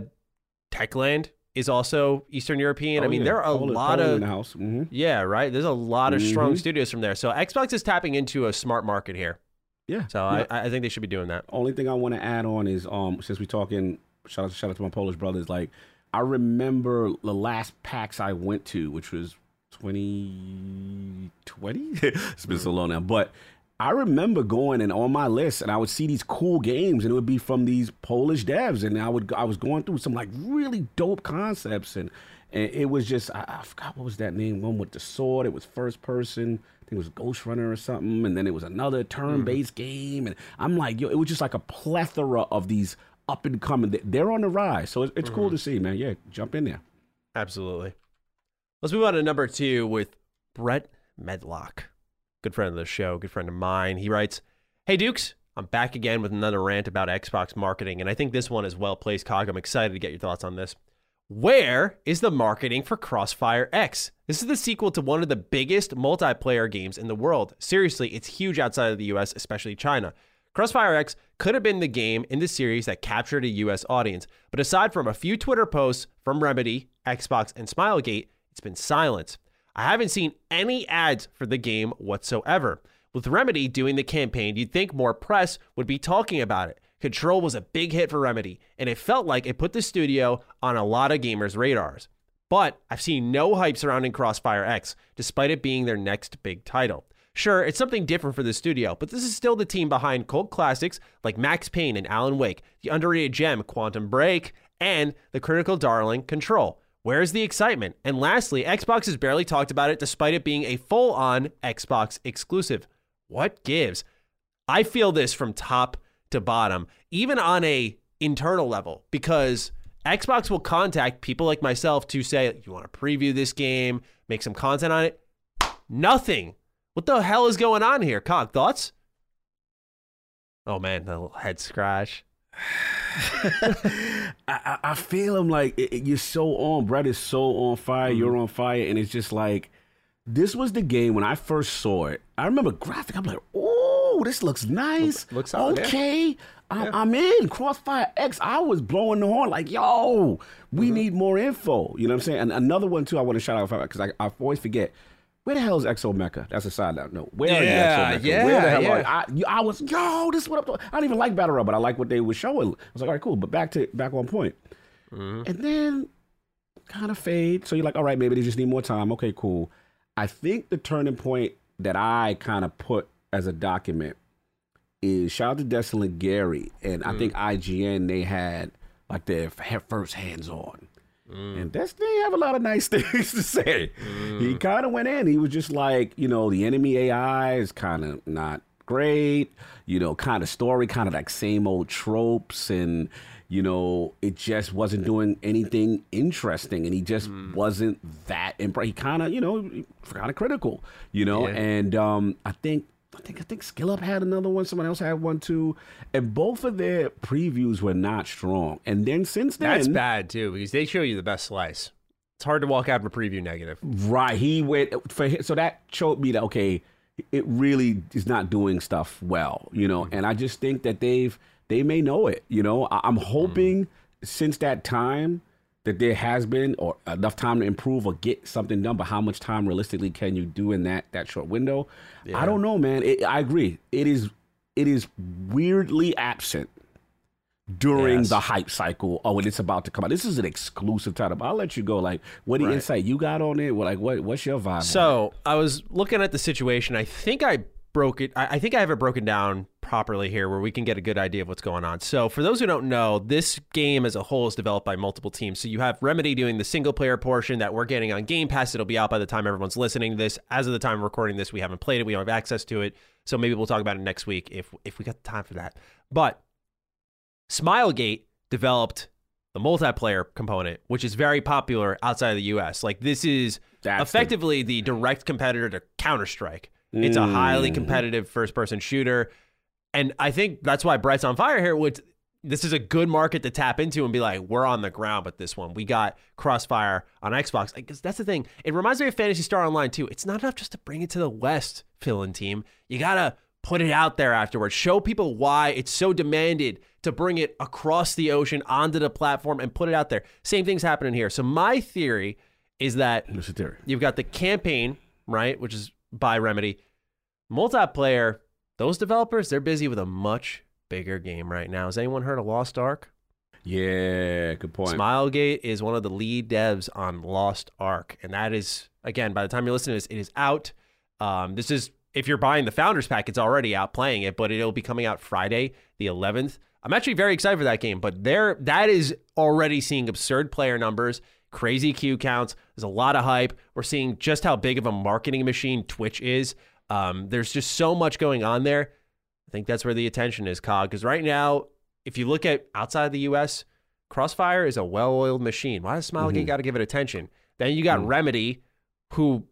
Techland is also Eastern European. I Oh, mean, yeah. there are a Poland- lot Poland of in the house. hmm yeah, right. There's a lot of strong Mhm. studios from there. So Xbox is tapping into a smart market here. Yeah. So yeah. I, I think they should be doing that. Only thing I want to add on is um since we're talking shout out shout out to my Polish brothers like I remember the last PAX I went to which was 2020 it's been so long now but I remember going and on my list and I would see these cool games and it would be from these Polish devs and I would I was going through some like really dope concepts and and it was just I, I forgot what was that name one with the sword it was first person I think it was Ghost Runner or something, and then it was another turn-based mm-hmm. game, and I'm like, yo, it was just like a plethora of these up and coming. They're on the rise, so it's, it's cool to mm-hmm. see, man. Yeah, jump in there. Absolutely. Let's move on to number two with Brett Medlock, good friend of the show, good friend of mine. He writes, "Hey Dukes, I'm back again with another rant about Xbox marketing, and I think this one is well placed. Cog, I'm excited to get your thoughts on this." Where is the marketing for Crossfire X? This is the sequel to one of the biggest multiplayer games in the world. Seriously, it's huge outside of the US, especially China. Crossfire X could have been the game in the series that captured a US audience, but aside from a few Twitter posts from Remedy, Xbox, and Smilegate, it's been silent. I haven't seen any ads for the game whatsoever. With Remedy doing the campaign, you'd think more press would be talking about it. Control was a big hit for Remedy, and it felt like it put the studio on a lot of gamers' radars. But I've seen no hype surrounding Crossfire X, despite it being their next big title. Sure, it's something different for the studio, but this is still the team behind cult classics like Max Payne and Alan Wake, the underrated gem Quantum Break, and the critical darling Control. Where's the excitement? And lastly, Xbox has barely talked about it despite it being a full on Xbox exclusive. What gives? I feel this from top to bottom, even on a internal level, because Xbox will contact people like myself to say, you want to preview this game, make some content on it? Nothing. What the hell is going on here? Cog, thoughts? Oh man, the little head scratch. I, I, I feel him like it, it- you're so on. Brett is so on fire. Mm-hmm. You're on fire, and it's just like this was the game when I first saw it. I remember graphic. I'm like, oh, this looks nice. looks solid, yeah. okay. I'm, I'm in Crossfire X. I was blowing the horn like, yo, we Mm-hmm. need more info. You know what I'm saying? And another one too. I want to shout out because I, I always forget. Where the hell is Exomecha? That's a side note. No, where Yeah, are you, Exomecha? yeah, Where the hell yeah. are you? I, I was, yo, this is what I'm doing. I don't even like Battle Royale, but I like what they were showing. I was like, all right, cool. But back to back on point. And then kind of fade. So you're like, all right, maybe they just need more time. Okay, cool. I think the turning point that I kind of put as a document is shout out to Destin Legarie. And I think mm. IGN, they had like their first hands on. Mm. And that's they have a lot of nice things to say. He mm. kind of went in. He was just like, you know, the enemy AI is kind of not great. You know, kind of story, kind of like same old tropes, and you know, it just wasn't doing anything interesting, and he just wasn't that impressed. He kind of, you know, kind of critical, you know, Yeah. and um, I think. I think I think Skill Up had another one. Someone else had one too, and both of their previews were not strong. And then since then, That's bad too, because they show you the best slice. It's hard to walk out of a preview negative. Right. He went for so that showed me that okay, it really is not doing stuff well, you know. And I just think that they've they may know it, you know. I, I'm hoping mm. since that time that there has been or enough time to improve or get something done. But how much time realistically can you do in that that short window? I don't know, man. It, I agree. It is it is weirdly absent during Yes. the hype cycle or when it's about to come out. This is an exclusive title. But I'll let you go. Like, what the Right. insight you got on it? Well, like, what what's your vibe? So I was looking at the situation. I think I broke it. I I think I have it broken down properly here, where we can get a good idea of what's going on. So for those who don't know, this game as a whole is developed by multiple teams. So you have Remedy doing the single player portion that we're getting on Game Pass. It'll be out by the time everyone's listening to this. As of the time of recording this, we haven't played it. We don't have access to it. So maybe we'll talk about it next week if if we got the time for that. But Smilegate developed the multiplayer component, which is very popular outside of the US. Like this is That's the- effectively the direct competitor to Counter Strike. It's a highly Mm. competitive first person shooter. And I think that's why Brett's on fire here. Which this is a good market to tap into and be like, we're on the ground with this one. We got Crossfire on Xbox. Because that's the thing. It reminds me of Phantasy Star Online 2. It's not enough just to bring it to the West, fill in team. You gotta put it out there afterwards. Show people why it's so demanded to bring it across the ocean onto the platform and put it out there. Same thing's happening here. So my theory is that. Terry. you've got the campaign, right, which is by Remedy. Multiplayer, those developers, they're busy with a much bigger game right now. Has anyone heard of Lost Ark? Yeah, good point. Smilegate is one of the lead devs on Lost Ark, and that is again by the time you're listening to this, it is out. Um, this is if you're buying the Founders Pack, it's already out playing it, but it'll be coming out Friday the 11th. I'm actually very excited for that game, but there that is already seeing absurd player numbers, crazy queue counts. There's a lot of hype. We're seeing just how big of a marketing machine Twitch is. Um, there's just so much going on there. I think that's where the attention is, Cog. Because right now, if you look at outside the U.S., Crossfire is a well-oiled machine. Why does Smilegate got to give it attention? Then you got Remedy, who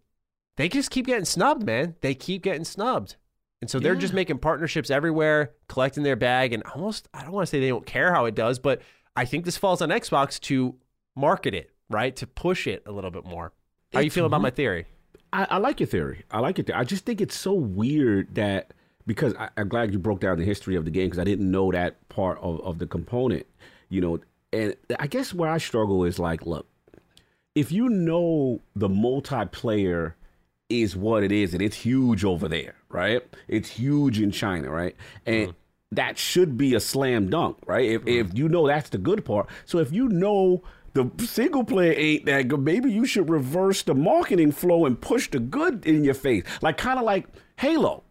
they just keep getting snubbed, man. They keep getting snubbed, and so they're just making partnerships everywhere, collecting their bag, and almost I don't want to say they don't care how it does, but I think this falls on Xbox to market it, right, to push it a little bit more. How you It's feel about my theory? I, I like your theory. I like it. I just think it's so weird that because I, I'm glad you broke down the history of the game because I didn't know that part of, of the component, you know. And I guess where I struggle is like, look, if you know the multiplayer is what it is and it's huge over there, right? It's huge in China, right? And mm-hmm. that should be a slam dunk, right? If if mm-hmm. you know that's the good part. So if you know the single player ain't that good, maybe you should reverse the marketing flow and push the good in your face. Like kind of like Halo.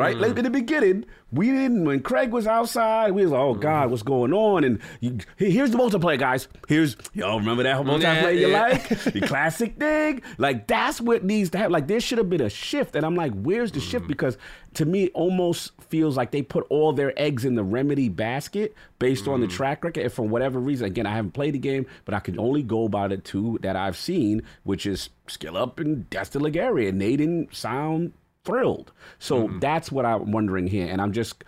Right, like in the beginning, we didn't. When Craig was outside, we was like, "Oh mm-hmm. God, what's going on?" And you, here's the multiplayer, guys. Here's y'all remember that multiplayer you yeah. like? the classic thing. Like that's what needs to happen. Like there should have been a shift, and I'm like, where's the shift? Mm-hmm. Because to me, it almost feels like they put all their eggs in the remedy basket based on the mm-hmm. track record. And for whatever reason, again, I haven't played the game, but I can only go by the two that I've seen, which is Skill Up and Destin Legarie, and they didn't sound thrilled. So that's what I'm wondering here, and I'm just.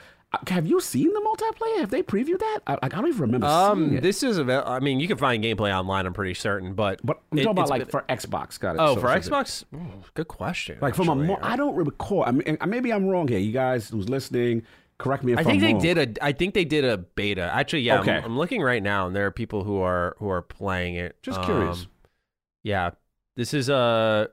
Have you seen the multiplayer? Have they previewed that? I, I don't even remember seeing Um, it. this is a. I mean, you can find gameplay online. I'm pretty certain, but But I'm it- talking about like been- for Xbox. Got it. oh So- for so- Xbox. Ooh, good question. Like from a, actually. mo- I don't recall. I mean, maybe I'm wrong here. You guys who's listening, correct me if I am think they wrong. did a. I think they did a beta. Actually, yeah. Okay. I'm, I'm looking right now, and there are people who are who are playing it. Just curious. Um, yeah, this is a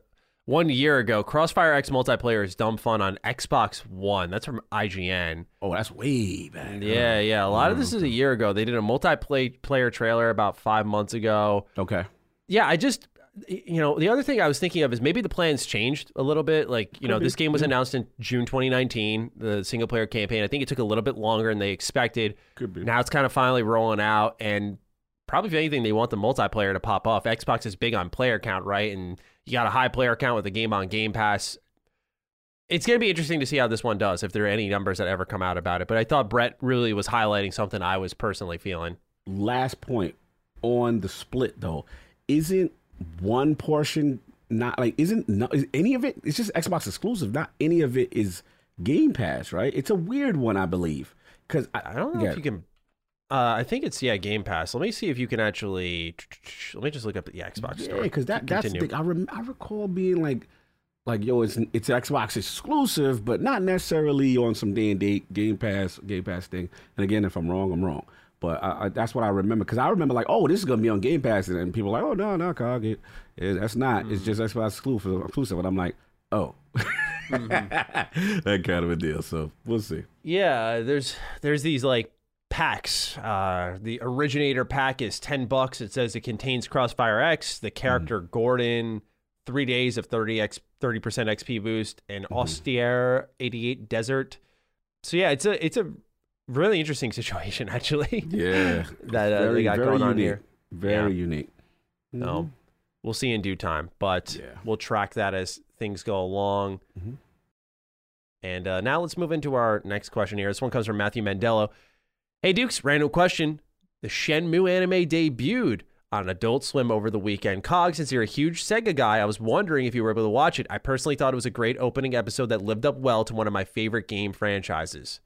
one year ago. Crossfire X multiplayer is dumb fun on Xbox One. That's from IGN. Oh, that's way back. Yeah, yeah. A lot of this is a mm-hmm. year ago. They did a multiplayer trailer about five months ago. Okay. Yeah, I just you know the other thing I was thinking of is maybe the plans changed a little bit. Like you know, this game was mm-hmm. announced in June 2019, the single player campaign. I think it took a little bit longer than they expected. Could be. Now it's kind of finally rolling out, and probably if anything, they want the multiplayer to pop off. Xbox is big on player count, right? And you got a high player count with the game on Game Pass. It's going to be interesting to see how this one does, if there are any numbers that ever come out about it. But I thought Brett really was highlighting something I was personally feeling. Last point on the split though, isn't one portion not like isn't no, is any of it? It's just Xbox exclusive. Not any of it is Game Pass, right? It's a weird one, I believe. Because I don't know yeah. if you can. Uh, I think it's yeah Game Pass. Let me see if you can actually. Let me just look up the Xbox Yeah, store. because that that's the thing. I rem- I recall being like, like yo, it's it's Xbox exclusive, but not necessarily on some day and date Game Pass Game Pass thing. And again, if I'm wrong, I'm wrong. But I, I, that's what I remember because I remember like, oh, this is gonna be on Game Pass, and, and people are like, oh no, no, Cog, it, it, that's not. It's just Xbox exclusive. Exclusive, and I'm like, oh, that kind of a deal. So we'll see. Yeah, there's there's these like packs. Uh, the originator pack is ten bucks. It says it contains Crossfire X, the character Gordon, three days of thirty x thirty percent XP boost, and Austere eighty eight Desert. So yeah, it's a it's a really interesting situation actually. Yeah, That, uh, they got going on here. Very Yeah. unique. No, we'll see in due time, but Yeah. we'll track that as things go along. Mhm. And uh, now let's move into our next question here. This one comes from Matthew Mandello. Hey Dukes, random question: The Shenmue anime debuted on Adult Swim over the weekend. Cog, since you're a huge Sega guy, I was wondering if you were able to watch it. I personally thought it was a great opening episode that lived up well to one of my favorite game franchises.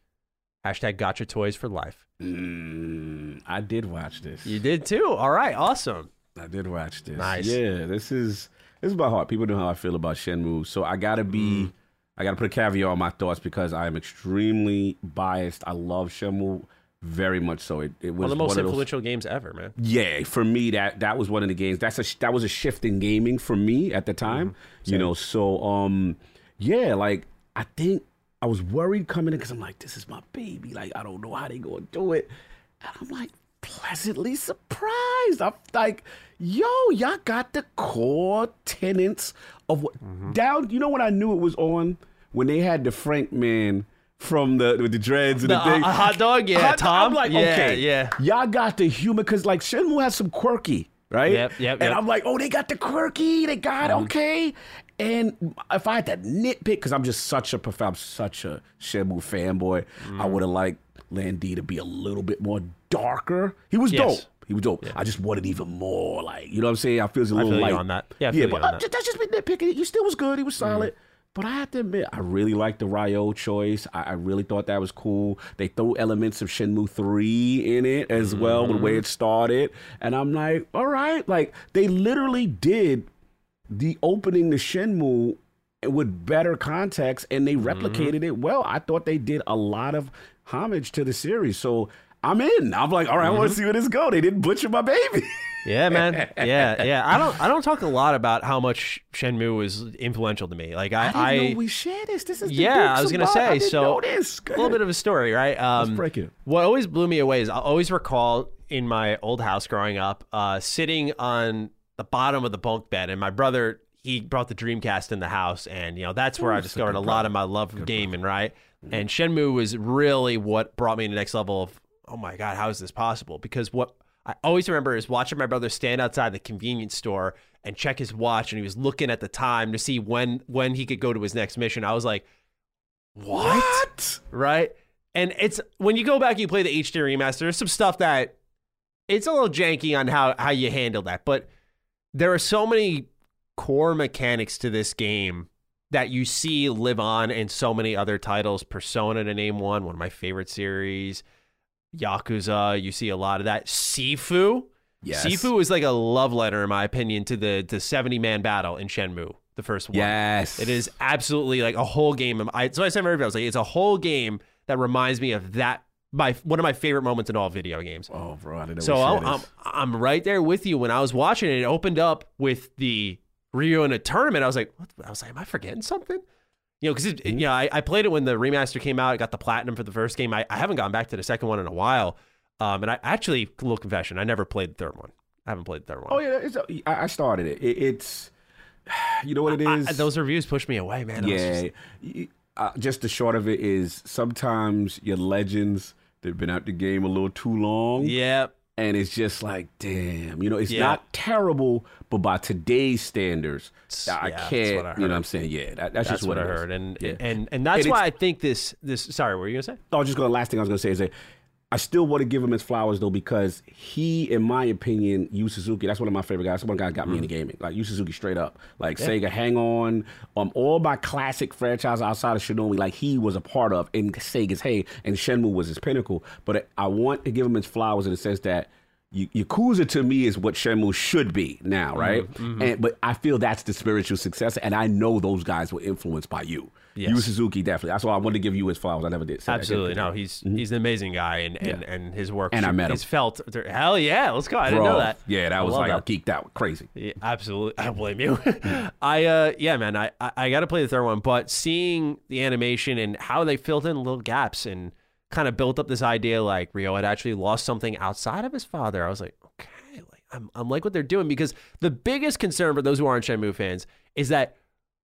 Hashtag Gacha Toys for life. Mm, I did watch this. You did too. All right, awesome. I did watch this. Nice. Yeah, this is this is my heart. People know how I feel about Shenmue, so I gotta be I got to put a caveat on my thoughts because I am extremely biased. I love Shenmue very much so. It, it was One of the most of those- influential games ever, man. yeah, for me that that was one of the games. That's a that was a shift in gaming for me at the time. Mm-hmm. You know, so um, yeah, like I think I was worried coming in because I'm like, this is my baby. Like I don't know how they gonna do it, and I'm like pleasantly surprised. I'm like, yo, y'all got the core tenets of what Mm-hmm. down. You know when I knew it was on when they had the Frank man. From the with the dreads and the, The, thing, uh, hot dog, yeah, Hot- Tom. I'm like, Yeah, okay, yeah. Y'all got the humor because like Shenmue has some quirky, right? Yep, yep, And yep. I'm like, oh, they got the quirky, they got Mm-hmm. okay. And if I had to nitpick, because I'm just such a prof- I'm such a Shenmue fanboy, Mm. I would have liked Lan Di to be a little bit more darker. He was Yes. dope. He was dope. I just wanted even more, like you know what I'm saying. I feel a I little feel light on that. Yeah, yeah, but uh, that. that's just me nitpicking. He still was good. He was solid. But I have to admit, I really liked the Ryo choice. I, I really thought that was cool. They threw elements of Shenmue 3 in it as well, with the way mm-hmm. it started. And I'm like, all right. Like, they literally did the opening to Shenmue with better context and they replicated mm-hmm. it well. I thought they did a lot of homage to the series. So I'm in. I'm like, all right, I want to see where this go. They didn't butcher my baby. Yeah, man. Yeah, yeah. I don't I don't talk a lot about how much Shenmue was influential to me. Like I, I I, know we share this. This is the yeah, I was gonna. Say. So a little bit of a story, right? Um, break it. What always blew me away is I always recall in my old house growing up, uh, sitting on the bottom of the bunk bed, and my brother he brought the Dreamcast in the house, and you know that's where I that's a discovered a lot of my love for gaming, right? And Shenmue was really what brought me to the next level of oh my god, how is this possible? Because what I always remember is watching my brother stand outside the convenience store and check his watch, and he was looking at the time to see when when he could go to his next mission. I was like, What? right? And it's when you go back, and you play the HD remaster. There's some stuff that it's a little janky on how how you handle that, but there are so many core mechanics to this game that you see live on in so many other titles. Persona to name one, one of my favorite series. Yakuza, you see a lot of that. Sifu, Yes. Sifu is like a love letter, in my opinion, to the the 70 man battle in Shenmue, the first one. Yes. It is absolutely like a whole game. of- I, so I said to everybody, I was like, it's a whole game that reminds me of that. My one of my favorite moments in all video games. Oh, bro, I didn't know. So I'm, I'm. I'm right there with you. When I was watching it, it opened up with the Ryo in a tournament. I was like, what? I was like, am I forgetting something? You know, because Mm-hmm. you know, I, I played it when the remaster came out. I got the platinum for the first game. I, I haven't gone back to the second one in a while. Um, and I actually, little confession, I never played the third one. I haven't played the third one. Oh yeah, I I started it. it. It's you know what it is. I- those reviews pushed me away, man. Yeah. just- uh, just the short of it is sometimes your legends they've been out the game a little too long. yeah. And it's just like, damn, you know, it's Yeah. not terrible, but by today's standards, I yeah, can't. I You know what I'm saying? Yeah, that, that's, That's just what, what, I heard, and Yeah. and and that's And why I think this this. Sorry, what were you gonna say? I was just gonna the last thing I was gonna say is that I still want to give him his flowers though because he, in my opinion, Yu Suzuki. That's one of my favorite guys. That's one guy that got me into mm. gaming. Like Yu Suzuki, straight up. Like Sega, Hang On, um, all my classic franchises outside of Shinobi, like he was a part of in Sega's hey, and Shenmue was his pinnacle. But I want to give him his flowers in the sense that. Y- Yakuza to me is what Shenmue should be now, mm-hmm. right? Mm-hmm. And but I feel that's the spiritual successor, and I know those guys were influenced by you. Yes. Yu Suzuki definitely. That's why I wanted to give you his flowers. I never did. Absolutely, no. He's he's an amazing guy, and and, and his work. And I met him. He's felt. Hell yeah, let's go. I didn't know that. Yeah, that I was like I that. geeked out, crazy. Yeah, absolutely. I blame you. I uh yeah, man. I I, I got to play the third one, but seeing the animation and how they filled in little gaps and kind of built up this idea like Ryo had actually lost something outside of his father. I was like, okay, like I'm I'm like what they're doing because the biggest concern for those who aren't Shenmue fans is that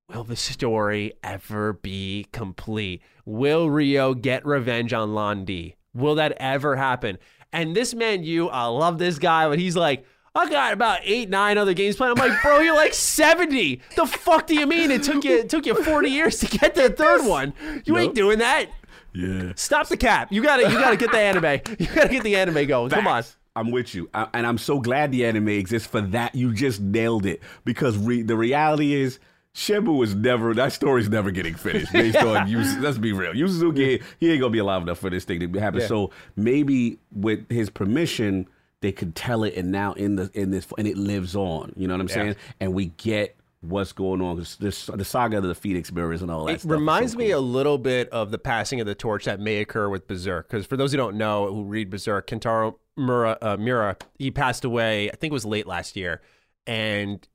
will the story ever be complete? Will Ryo get revenge on Lan Di? Will that ever happen? And this man, you, I love this guy, but he's like, I got about eight, nine other games playing. I'm like, bro, you're like 70. The fuck do you mean? It took you it took you 40 years to get to the third one. You ain't doing that. Yeah. Stop the cap. You gotta you gotta get the anime. You gotta get the anime going. Come on. I'm with you, I, and I'm so glad the anime exists for that. You just nailed it because re- the reality is. Shenmue was never that story's never getting finished based on you. Let's be real. Yu Suzuki, he ain't gonna be alive enough for this thing to happen. So maybe with his permission, they could tell it, and now in the in this and it lives on. You know what I'm saying? And we get what's going on. This, the saga of the Phoenix Mirrors and all that. It reminds so me a little bit of the passing of the torch that may occur with Berserk. Because for those who don't know, who read Berserk, Kentaro Miura, uh, Miura, he passed away. I think it was late last year, and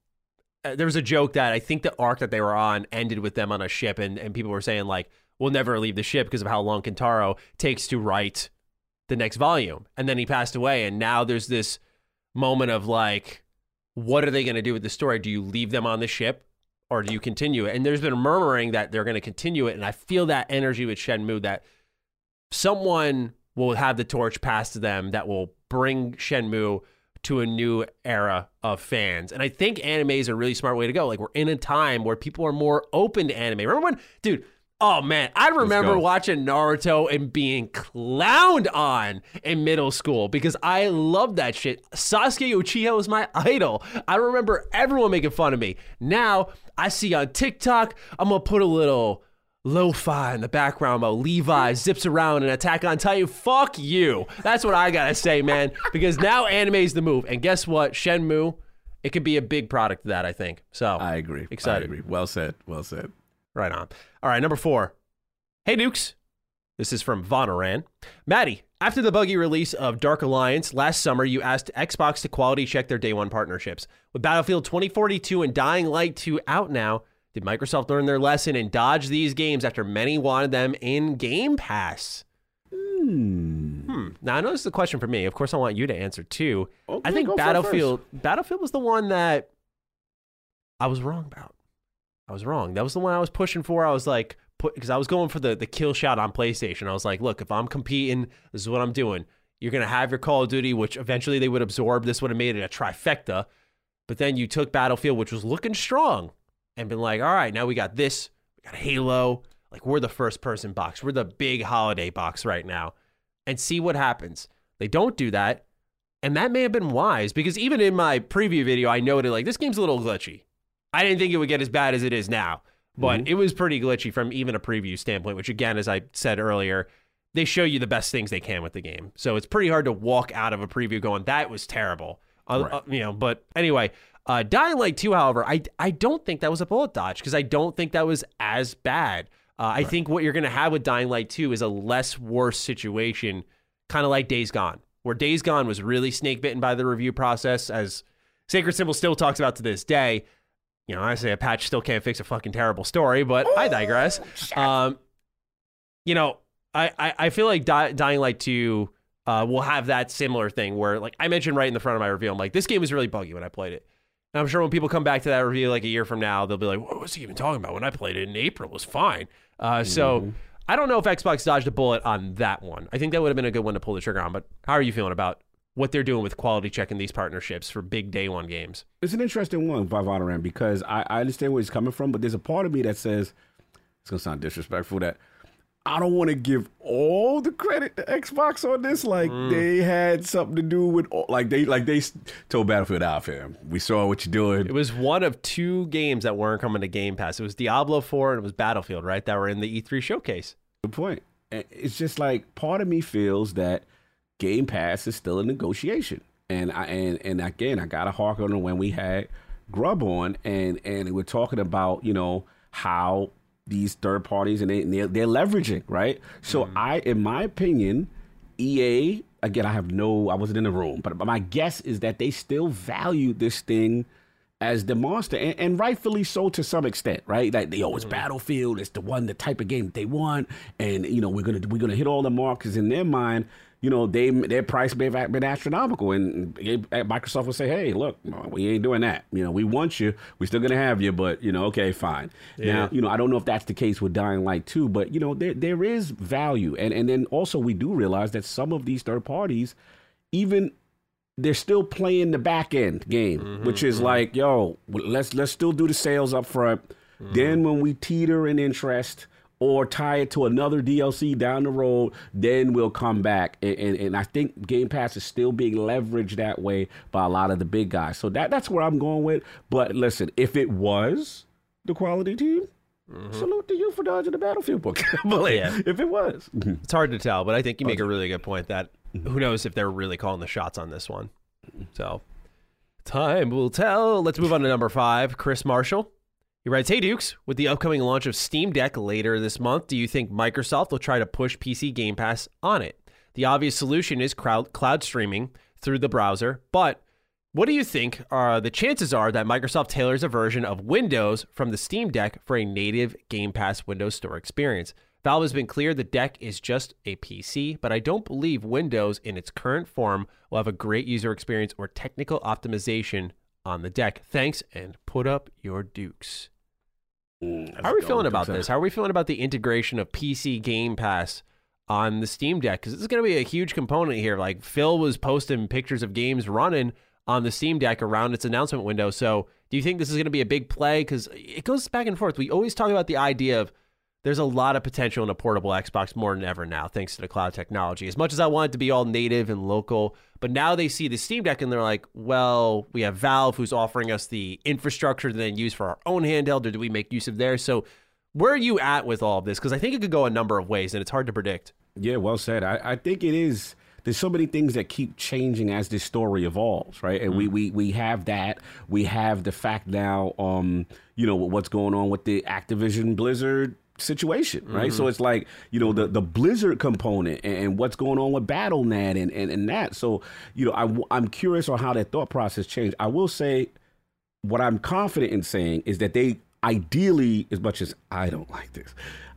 uh, there was a joke that I think the arc that they were on ended with them on a ship, and and people were saying like, "We'll never leave the ship because of how long Kentaro takes to write the next volume." And then he passed away, and now there's this moment of like, what are they going to do with the story? Do you leave them on the ship? or do you continue it? And there's been murmuring that they're going to continue it, and I feel that energy with Shenmue that someone will have the torch passed to them that will bring Shenmue to a new era of fans. And I think anime is a really smart way to go. Like we're in a time where people are more open to anime. Remember when, dude? Oh man, I remember watching Naruto and being clowned on in middle school because I loved that shit. Sasuke Uchiha was my idol. I remember everyone making fun of me. Now I see on TikTok, I'm gonna put a little lo-fi in the background while Levi zips around and Attack on Titan. Fuck you. That's what I gotta say, man. Because now anime's the move. And guess what? Shenmue, it could be a big product of that, I think. So I agree. Excited. I agree. Well said. Well said. Right on. All right, number four. Hey, Nukes. This is from Vonoran. Maddie, after the buggy release of Dark Alliance last summer, you asked Xbox to quality check their day one partnerships. With Battlefield 2042 and Dying Light 2 out now, did Microsoft learn their lesson and dodge these games after many wanted them in Game Pass? Hmm. Now I know this is a question for me. Of course, I want you to answer too. Okay, I think go for it Battlefield Battlefield was the one that I was wrong about. I was wrong. That was the one I was pushing for. I was like, because I was going for the the kill shot on PlayStation. I was like, look, if I'm competing, this is what I'm doing. You're gonna have your Call of Duty, which eventually they would absorb. This would have made it a trifecta. But then you took Battlefield, which was looking strong, and been like, all right, now we got this. We got Halo. Like we're the first person box. We're the big holiday box right now, and see what happens. They don't do that. And that may have been wise because even in my preview video, I noted like this game's a little glitchy. I didn't think it would get as bad as it is now, but it was pretty glitchy from even a preview standpoint, which again, as I said earlier, they show you the best things they can with the game. So it's pretty hard to walk out of a preview going, that was terrible. Uh, Right. uh, you know, but anyway, uh, Dying Light 2, however, I, I don't think that was a bullet dodge because I don't think that was as bad. Uh, I think what you're going to have with Dying Light 2 is a less worse situation, kind of like Days Gone, where Days Gone was really snake bitten by the review process, as Sacred Symbol still talks about to this day. You know, I say a patch still can't fix a fucking terrible story, but I digress. Um, you know, I, I, I feel like Di- Dying Light 2 uh, will have that similar thing where, like I mentioned right in the front of my review, I'm like, this game was really buggy when I played it. And I'm sure when people come back to that review like a year from now, they'll be like, what was he even talking about? When I played it in April, it was fine. Uh, so I don't know if Xbox dodged a bullet on that one. I think that would have been a good one to pull the trigger on. But how are you feeling about what they're doing with quality checking these partnerships for big day one games? It's an interesting one by Valorant because I, I understand where he's coming from, but there's a part of me that says it's gonna sound disrespectful that I don't want to give all the credit to Xbox on this. Like mm. they had something to do with, all, like they like they told Battlefield out fam. We saw what you're doing. It was one of two games that weren't coming to Game Pass. It was Diablo 4 and it was Battlefield, right? That were in the E3 showcase. Good point. It's just like part of me feels that Game Pass is still a negotiation, and I and and again I got to hark on when we had Grubb on, and and we're talking about you know how these third parties and they and they're, they're leveraging right. So mm-hmm. I, in my opinion, EA again I have no I wasn't in the room, but, my guess is that they still value this thing as the monster, and, and rightfully so to some extent, right? Like they oh, always mm-hmm. Battlefield, it's the one, the type of game that they want, and you know we're gonna we're gonna hit all the markers in their mind. You know, they their price may have been astronomical, and Microsoft would say, "Hey, look, we ain't doing that. You know, we want you, we're still gonna have you, but you know, okay, fine." Now, you know, I don't know if that's the case with Dying Light too, but you know, there there is value, and and then also we do realize that some of these third parties, even they're still playing the back end game, mm-hmm, which is mm-hmm. like, yo, let's let's still do the sales up front. Mm-hmm. Then when we teeter in interest or tie it to another DLC down the road, then we'll come back. And, and, and I think Game Pass is still being leveraged that way by a lot of the big guys. So that that's where I'm going with. But listen, if it was the quality team, mm-hmm. salute to you for dodging the battlefield book. but Yeah. if it was, mm-hmm. It's hard to tell, but I think you make a really good point that mm-hmm. who knows if they're really calling the shots on this one. So time will tell. Let's move on to number five. Chris Marshall. He writes, Hey Dukes, with the upcoming launch of Steam Deck later this month, do you think Microsoft will try to push PC Game Pass on it? The obvious solution is crowd, cloud streaming through the browser, but what do you think are the chances are that Microsoft tailors a version of Windows from the Steam Deck for a native Game Pass Windows Store experience? Valve has been clear the deck is just a PC, but I don't believe Windows in its current form will have a great user experience or technical optimization on the deck. Thanks and put up your dukes. Mm, How are we feeling about this? How are we feeling about the integration of PC Game Pass on the Steam Deck? Because this is going to be a huge component here. Like Phil was posting pictures of games running on the Steam Deck around its announcement window. So do you think this is going to be a big play? Because it goes back and forth. We always talk about the idea of there's a lot of potential in a portable Xbox more than ever now, thanks to the cloud technology. As much as I want it to be all native and local, but now they see the Steam Deck and they're like, well, we have Valve who's offering us the infrastructure to then use for our own handheld, or do we make use of theirs? So where are you at with all of this? Because I think it could go a number of ways and it's hard to predict. Yeah, well said. I, I think it is. There's so many things that keep changing as this story evolves, right? And we, we we have that. We have the fact now, um, you know, what's going on with the Activision Blizzard situation, right? So mm-hmm. it's like, you know, the, mm-hmm. the Blizzard component and, and what's going on with BattleNet and, and, and that. So, you know, I, I'm curious on how that thought process changed. I will say what I'm confident in saying is that they ideally, as much as I don't like this,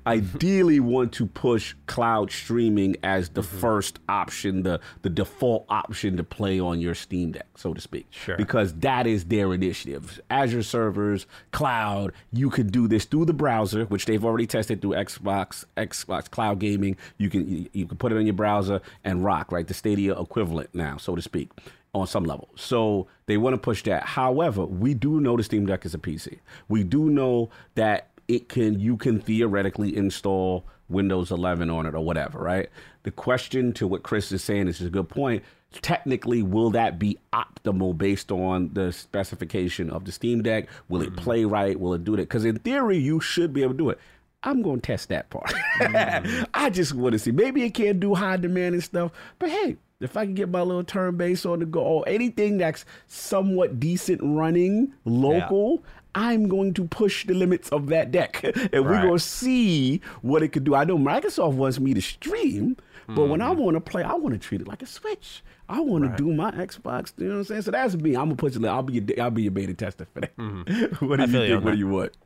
Mm-hmm. ideally want to push cloud streaming as the mm-hmm. first option, the the default option to play on your Steam Deck, so to speak. Sure. Because that is their initiative. Azure servers, cloud, you can do this through the browser, which they've already tested through Xbox, Xbox Cloud Gaming. You can you, you can put it on your browser and rock, right? The Stadia equivalent now, so to speak on some level. So they want to push that. However, we do know the Steam Deck is a PC. We do know that it can you can theoretically install Windows 11 on it or whatever, right? The question to what Chris is saying is a good point. Technically, will that be optimal based on the specification of the Steam Deck? Will it mm-hmm. play right? Will it do that? Because in theory, you should be able to do it. I'm going to test that part. Mm. I just want to see. Maybe it can't do high demand and stuff, but hey, if I can get my little turn base on the go, or anything that's somewhat decent running local, I'm going to push the limits of that deck. and we're going to see what it could do. I know Microsoft wants me to stream, but when I mm. want to play, I want to treat it like a Switch. I want to do my Xbox. You know what I'm saying? So that's me. I'm gonna push it. I'll be your, I'll be your beta tester for that. Mm-hmm. what do I you feel you think? What do you want?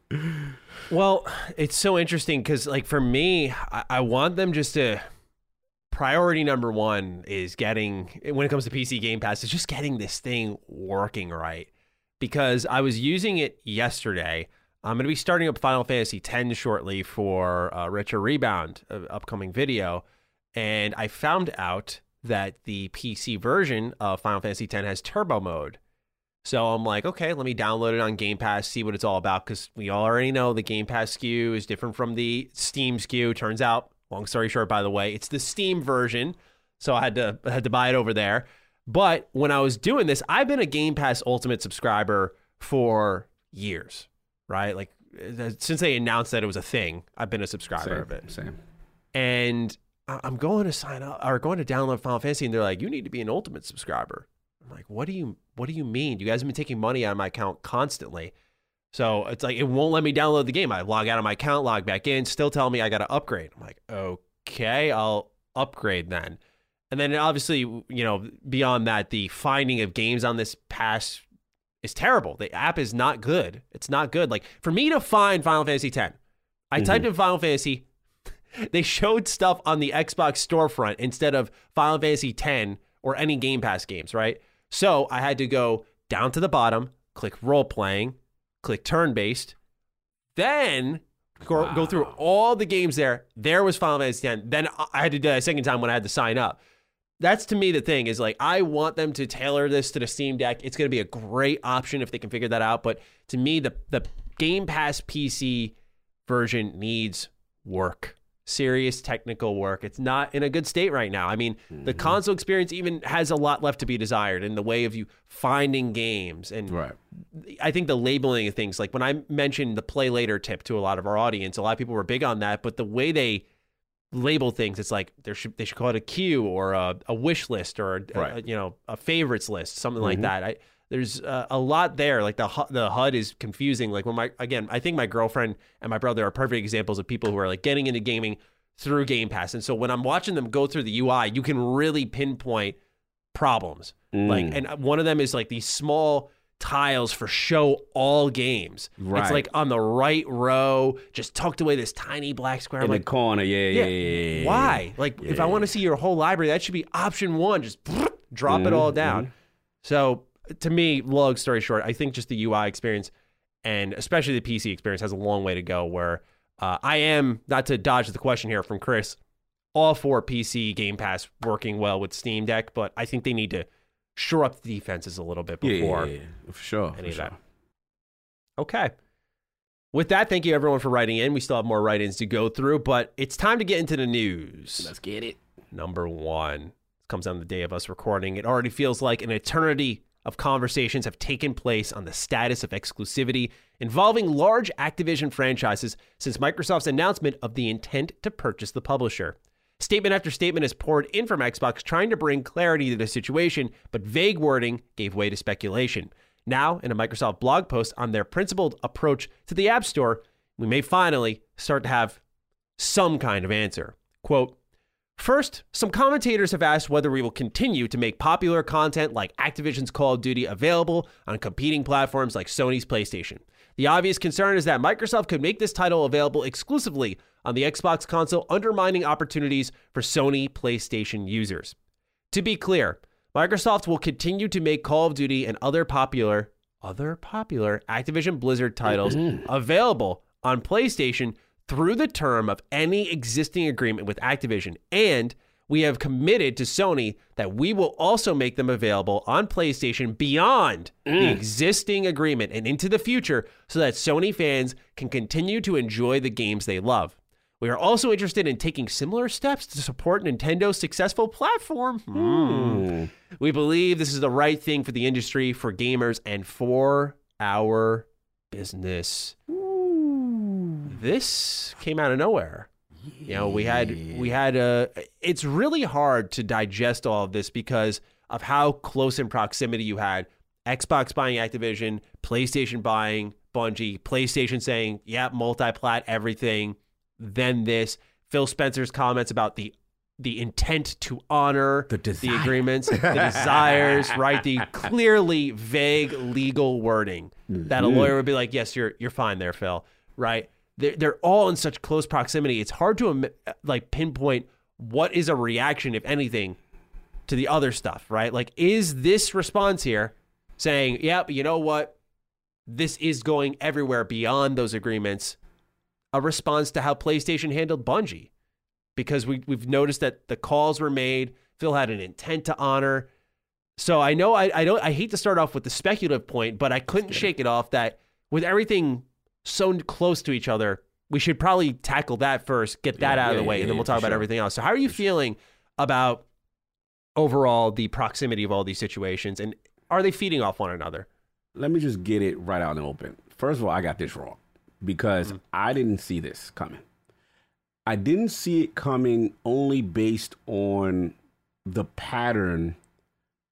Well, it's so interesting because, like, for me, I, I want them just to. Priority number one is getting, when it comes to PC Game Pass, is just getting this thing working right. Because I was using it yesterday. I'm going to be starting up Final Fantasy X shortly for uh, Retro Rebound, uh, upcoming video. And I found out that the PC version of Final Fantasy X has turbo mode. So I'm like, okay, let me download it on Game Pass, see what it's all about, because we already know the Game Pass SKU is different from the Steam SKU. Turns out, long story short, by the way, it's the Steam version. So I had to I had to buy it over there. But when I was doing this, I've been a Game Pass Ultimate subscriber for years, right? Like uh, since they announced that it was a thing, I've been a subscriber of it Same. and I'm going to sign up or going to download Final Fantasy, and they're like, "You need to be an Ultimate subscriber." I'm like, "What do you What do you mean? You guys have been taking money out of my account constantly." So it's like it won't let me download the game. I log out of my account, log back in, still telling me I got to upgrade. I'm like, okay, I'll upgrade then. And then obviously, you know, beyond that, the finding of games on this pass is terrible. The app is not good. It's not good. Like for me to find Final Fantasy X, I mm-hmm. typed in Final Fantasy. They showed stuff on the Xbox storefront instead of Final Fantasy X or any Game Pass games, right? So I had to go down to the bottom, click role playing, click turn based, then go, go through all the games there. There was Final Fantasy X. Then I had to do that a second time when I had to sign up. That's to me the thing is like I want them to tailor this to the Steam Deck. It's going to be a great option if they can figure that out. But to me, the the Game Pass PC version needs work, serious technical work. It's not in a good state right now. I mean, the mm-hmm. console experience even has a lot left to be desired in the way of you finding games and Right. I think the labeling of things, like when I mentioned the play later tip to a lot of our audience, a lot of people were big on that. But the way they label things, it's like there should they should call it a queue or a, a wish list or a, Right. a, you know a favorites list, something like that. I there's uh, a lot there. Like the the HUD is confusing. Like when my again, I think my girlfriend and my brother are perfect examples of people who are like getting into gaming through Game Pass. And so when I'm watching them go through the UI, you can really pinpoint problems. Like, Mm. and one of them is like these small tiles for show all games. It's like on the right row, just tucked away this tiny black square. In I'm the like, corner, yeah, yeah, yeah. yeah, yeah. why? Like, if I want to see your whole library, that should be option one. Just drop it all down. So, to me, long story short, I think just the UI experience and especially the PC experience has a long way to go. Where uh, I am, not to dodge the question here from Chris, all for PC Game Pass working well with Steam Deck, but I think they need to shore up the defenses a little bit before. yeah, yeah, for sure. any for of that. sure. Okay. With that, thank you everyone for writing in. We still have more write ins to go through, but it's time to get into the news. Let's get it. Number one comes on the day of us recording. It already feels like an eternity of conversations have taken place on the status of exclusivity involving large Activision franchises since Microsoft's announcement of the intent to purchase the publisher. Statement after statement has poured in from Xbox trying to bring clarity to the situation, but vague wording gave way to speculation. Now, in a Microsoft blog post on their principled approach to the App Store, we may finally start to have some kind of answer. Quote, First, some commentators have asked whether we will continue to make popular content like Activision's Call of Duty available on competing platforms like Sony's PlayStation. The obvious concern is that Microsoft could make this title available exclusively on the Xbox console, undermining opportunities for Sony PlayStation users. To be clear, Microsoft will continue to make Call of Duty and other popular other popular Activision Blizzard titles mm-hmm. available on PlayStation through the term of any existing agreement with Activision and we have committed to Sony that we will also make them available on PlayStation beyond the mm. existing agreement and into the future so that Sony fans can continue to enjoy the games they love. We are also interested in taking similar steps to support Nintendo's successful platform. Hmm. We believe this is the right thing for the industry, for gamers, and for our business. This came out of nowhere. You know, we had we had a. It's really hard to digest all of this because of how close in proximity you had Xbox buying Activision, PlayStation buying Bungie, PlayStation saying, "Yeah, multi-plat everything." Then this Phil Spencer's comments about the the intent to honor The the agreements, the desires, right? The clearly vague legal wording that a Mm-hmm. lawyer would be like, "Yes, you're you're fine there, Phil." Right? They're they're all in such close proximity. It's hard to like pinpoint what is a reaction, if anything, to the other stuff. Right? Like, is this response here saying, "Yeah, but you know what? This is going everywhere beyond those agreements." A response to how PlayStation handled Bungie because we we've noticed that the calls were made. Phil had an intent to honor. So I know I, I don't I hate to start off with the speculative point, but I couldn't shake it off that with everything so close to each other, we should probably tackle that first, get that Yeah, out of yeah, the way, yeah, and then we'll talk about sure. everything else. So how are you feeling about overall the proximity of all these situations and are they feeding off one another? Let me just get it right out in the open. First of all, I got this wrong because mm. I didn't see this coming. I didn't see it coming only based on the pattern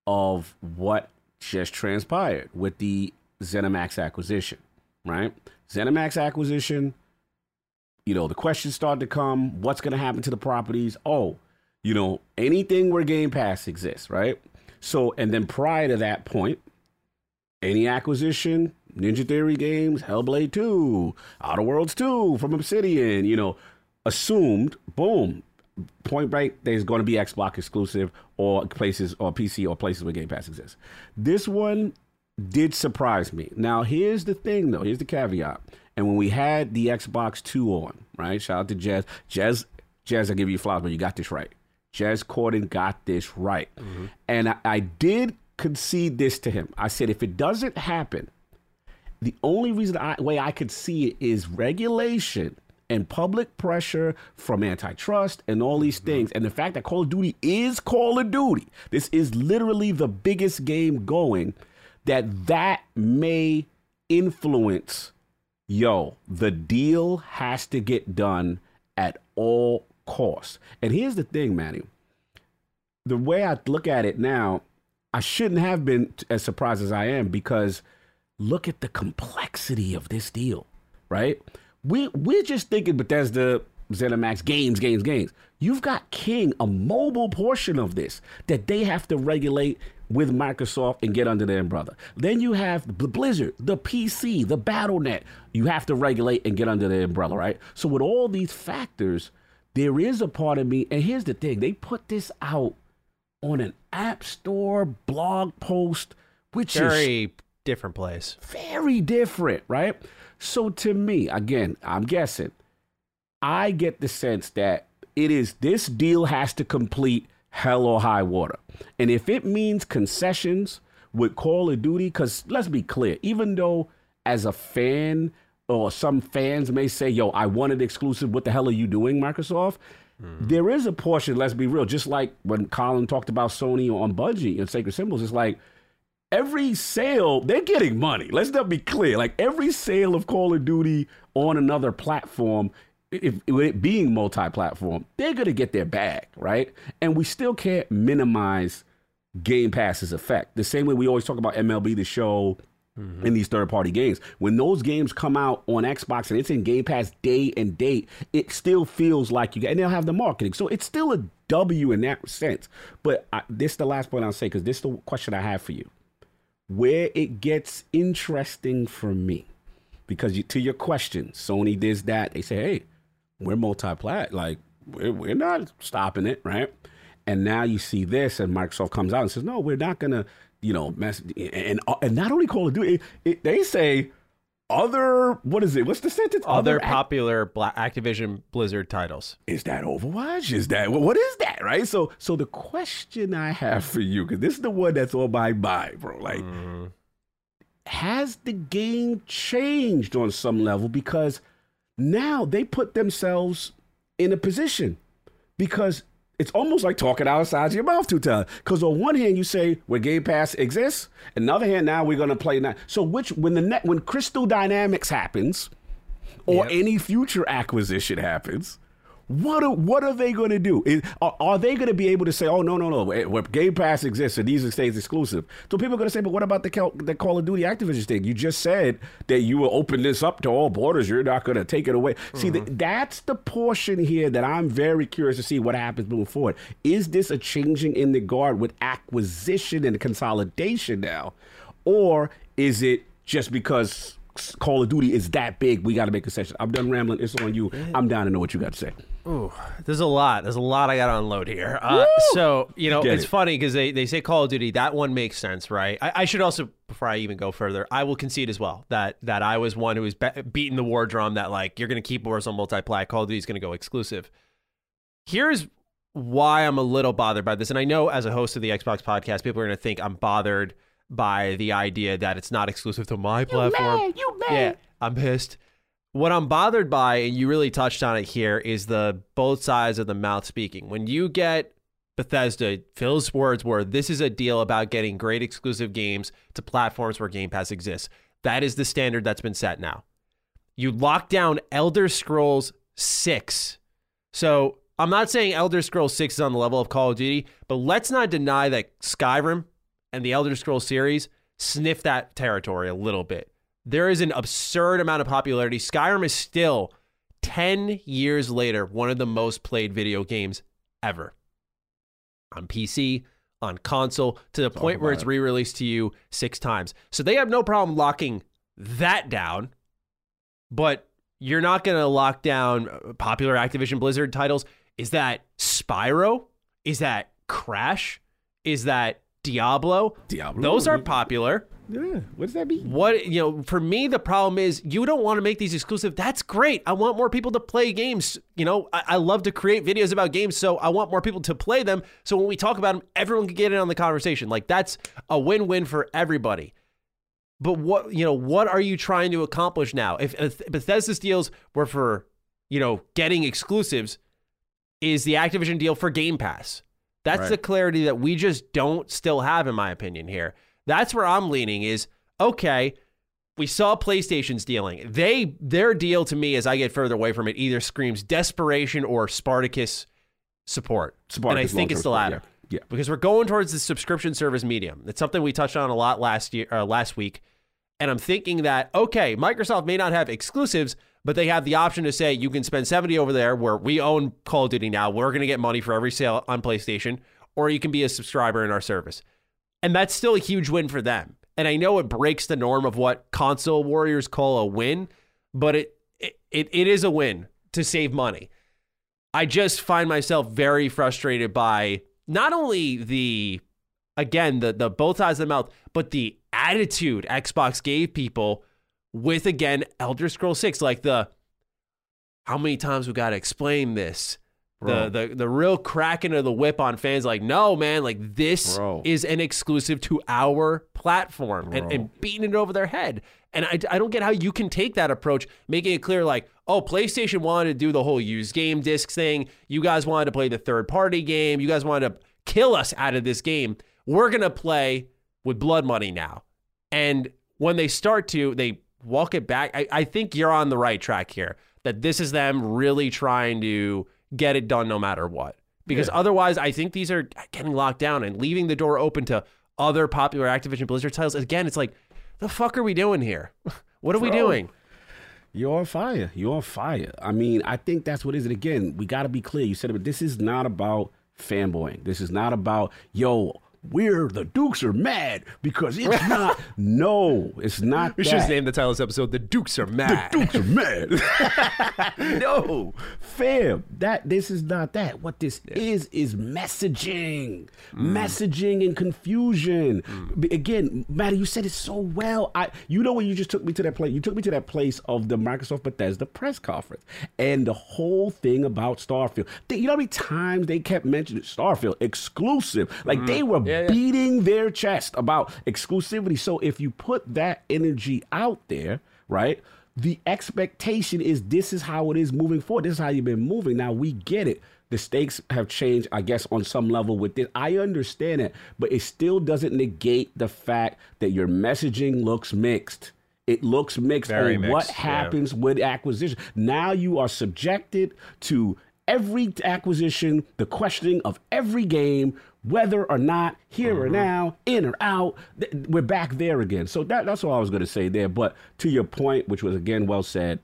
of what just transpired with the ZeniMax acquisition, right? ZeniMax acquisition, you know, the questions start to come what's going to happen to the properties? Oh, you know, anything where Game Pass exists, right? So, and then prior to that point, any acquisition, Ninja Theory games, Hellblade 2, Outer Worlds 2 from Obsidian, you know, assumed, boom, point blank, there's going to be Xbox exclusive or places or PC or places where Game Pass exists. This one did surprise me. Now, here's the thing though, here's the caveat. And when we had the Xbox 2 on, right? Shout out to Jazz. Jazz, Jazz, I give you flowers, but you got this right. Jez Corden got this right. Mm-hmm. And I, I did concede this to him. I said, if it doesn't happen, the only reason I, way I could see it is regulation and public pressure from antitrust and all these mm-hmm. things. And the fact that Call of Duty is Call of Duty, this is literally the biggest game going, that that may influence, yo, the deal has to get done at all costs. And here's the thing, Manny. The way I look at it now, I shouldn't have been as surprised as I am because look at the complexity of this deal, right? We we're just thinking Bethesda, ZeniMax, games, games, games. You've got King, a mobile portion of this that they have to regulate with Microsoft and get under their umbrella. Then you have the Blizzard, the PC, the Battle.net. You have to regulate and get under their umbrella, right? So with all these factors, there is a part of me, and here's the thing: they put this out on an app store blog post, which is Very different place. very different, right? So to me, again, I'm guessing, I get the sense that it is this deal has to complete hell or high water. And if it means concessions with Call of Duty, because let's be clear, even though as a fan or some fans may say, yo, I wanted exclusive, what the hell are you doing, Microsoft? Mm-hmm. There is a portion, let's be real, just like when Colin talked about Sony on Bungie and Sacred Symbols, it's like every sale, they're getting money. Let's not be clear. Like every sale of Call of Duty on another platform, if, if it being multi-platform, they're gonna get their bag, right? And we still can't minimize Game Pass's effect. The same way we always talk about MLB the Show mm-hmm. in these third-party games. When those games come out on Xbox and it's in Game Pass day and date, it still feels like you. And they'll have the marketing, so it's still a W in that sense. But I, this is the last point I'll say because this is the question I have for you where it gets interesting for me. Because you, to your question sony does that they say hey we're multi-plat like we're, we're not stopping it right? And now you see this and microsoft comes out and says no we're not gonna you know mess and and not only call of duty it, it, they say other what is it what's the sentence Other act- popular Activision Blizzard titles. is that Overwatch? Is that what is that? Right. So, so the question I have for you, because this is the one that's on my mind, bro. Like, mm-hmm. has the game changed on some level? Because now they put themselves in a position because it's almost like talking outside your mouth two times. Because on one hand, you say where Game Pass exists, another hand, now we're gonna play now. So, which when the net when Crystal Dynamics happens, or any future acquisition happens, what are, what are they going to do? Is, are, are they going to be able to say, "Oh no, no, no, eh, where Game Pass exists and these are stays exclusive"? So people are going to say, "But what about the Cal, the Call of Duty Activision thing? You just said that you will open this up to all borders. You're not going to take it away." See, th- mm-hmm. that's the portion here that I'm very curious to see what happens moving forward. Is this a changing in the guard with acquisition and consolidation now, or is it just because? Call of Duty is that big, we got to make a session. I'm done rambling. It's on you. I'm down to know what you got to say. Ooh, there's a lot. There's a lot I got to unload here. Uh, so, you know, Get it's it. funny because they, they say Call of Duty. That one makes sense, right? I, I should also, before I even go further, I will concede as well that that I was one who was be- beating the war drum that, like, you're going to keep Warzone multi-plat. Call of Duty is going to go exclusive. Here's why I'm a little bothered by this. And I know as a host of the Xbox podcast, people are going to think I'm bothered by the idea that it's not exclusive to my platform. you Yeah, I'm pissed. What I'm bothered by, and you really touched on it here, is the both sides of the mouth speaking. When you get Bethesda, Phil's words were, this is a deal about getting great exclusive games to platforms where Game Pass exists. That is the standard that's been set now. You lock down Elder Scrolls 6. So I'm not saying Elder Scrolls 6 is on the level of Call of Duty, but let's not deny that Skyrim and the Elder Scrolls series sniff that territory a little bit. There is an absurd amount of popularity. Skyrim is still 10 years later one of the most played video games ever on PC, on console, to the point where it's it. re released to you six times. So they have no problem locking that down, but you're not going to lock down uh, popular Activision Blizzard titles. Is that Spyro? Is that Crash? Is that Diablo? Diablo. Those are popular. Yeah. What does that mean? What you know, for me, the problem is you don't want to make these exclusive. That's great. I want more people to play games. You know, I, I love to create videos about games, so I want more people to play them. So when we talk about them, everyone can get in on the conversation. Like that's a win-win for everybody. But what you know, what are you trying to accomplish now? If, if Bethesda's deals were for you know getting exclusives, is the Activision deal for Game Pass? That's Right. the clarity that we just don't still have, in my opinion. Here, that's where I'm leaning. Is okay. We saw PlayStation's dealing. They their deal to me, as I get further away from it, either screams desperation or Spartacus support. Spartacus and I think it's the latter. support, Yeah. Because we're going towards the subscription service medium. It's something we touched on a lot last year, uh, last week, and I'm thinking that okay, Microsoft may not have exclusives, but they have the option to say you can spend 70 over there where we own Call of Duty now. We're going to get money for every sale on PlayStation, or you can be a subscriber in our service. And that's still a huge win for them. And I know it breaks the norm of what console warriors call a win, but it it, it, it is a win to save money. I just find myself very frustrated by not only the again the the both sides of the mouth, but the attitude Xbox gave people with again Elder Scroll 6 like the how many times we got to explain this the, the the real cracking of the whip on fans like no man like this Bro. is an exclusive to our platform and, and beating it over their head and I, I don't get how you can take that approach making it clear like oh playstation wanted to do the whole used game disc thing you guys wanted to play the third party game you guys wanted to kill us out of this game we're gonna play with blood money now and when they start to, they walk it back. I, I think you're on the right track here. That this is them really trying to get it done no matter what. Because otherwise, I think these are getting locked down and leaving the door open to other popular Activision Blizzard titles. Again, it's like, the fuck are we doing here? what are we doing? You're on fire. You're on fire. I mean, I think that's what it is. And again, we got to be clear. You said it, but this is not about fanboying. This is not about, yo, we're the Dukes are mad because it's not. no, it's not. We should have named the title of this episode "The Dukes Are Mad." The Dukes are mad. no, fam, that this is not that. What this is is messaging, mm. messaging and confusion. Mm. B- Again, Maddie, you said it so well. I, you know, when you just took me to that place, you took me to that place of the Microsoft Bethesda press conference and the whole thing about Starfield. You know how many times they kept mentioning Starfield exclusive, like they mm. were Yeah, yeah. beating their chest about exclusivity. So if you put that energy out there, right? The expectation is this is how it is moving forward. This is how you've been moving. Now we get it. The stakes have changed, I guess, on some level with this. I understand it, but it still doesn't negate the fact that your messaging looks mixed. It looks mixed Very on what mixed, yeah. happens with acquisition. Now you are subjected to every acquisition, the questioning of every game, whether or not here Mm-hmm. or now, in or out. Th- We're back there again. So that, that's all I was going to say there. But to your point, which was again well said,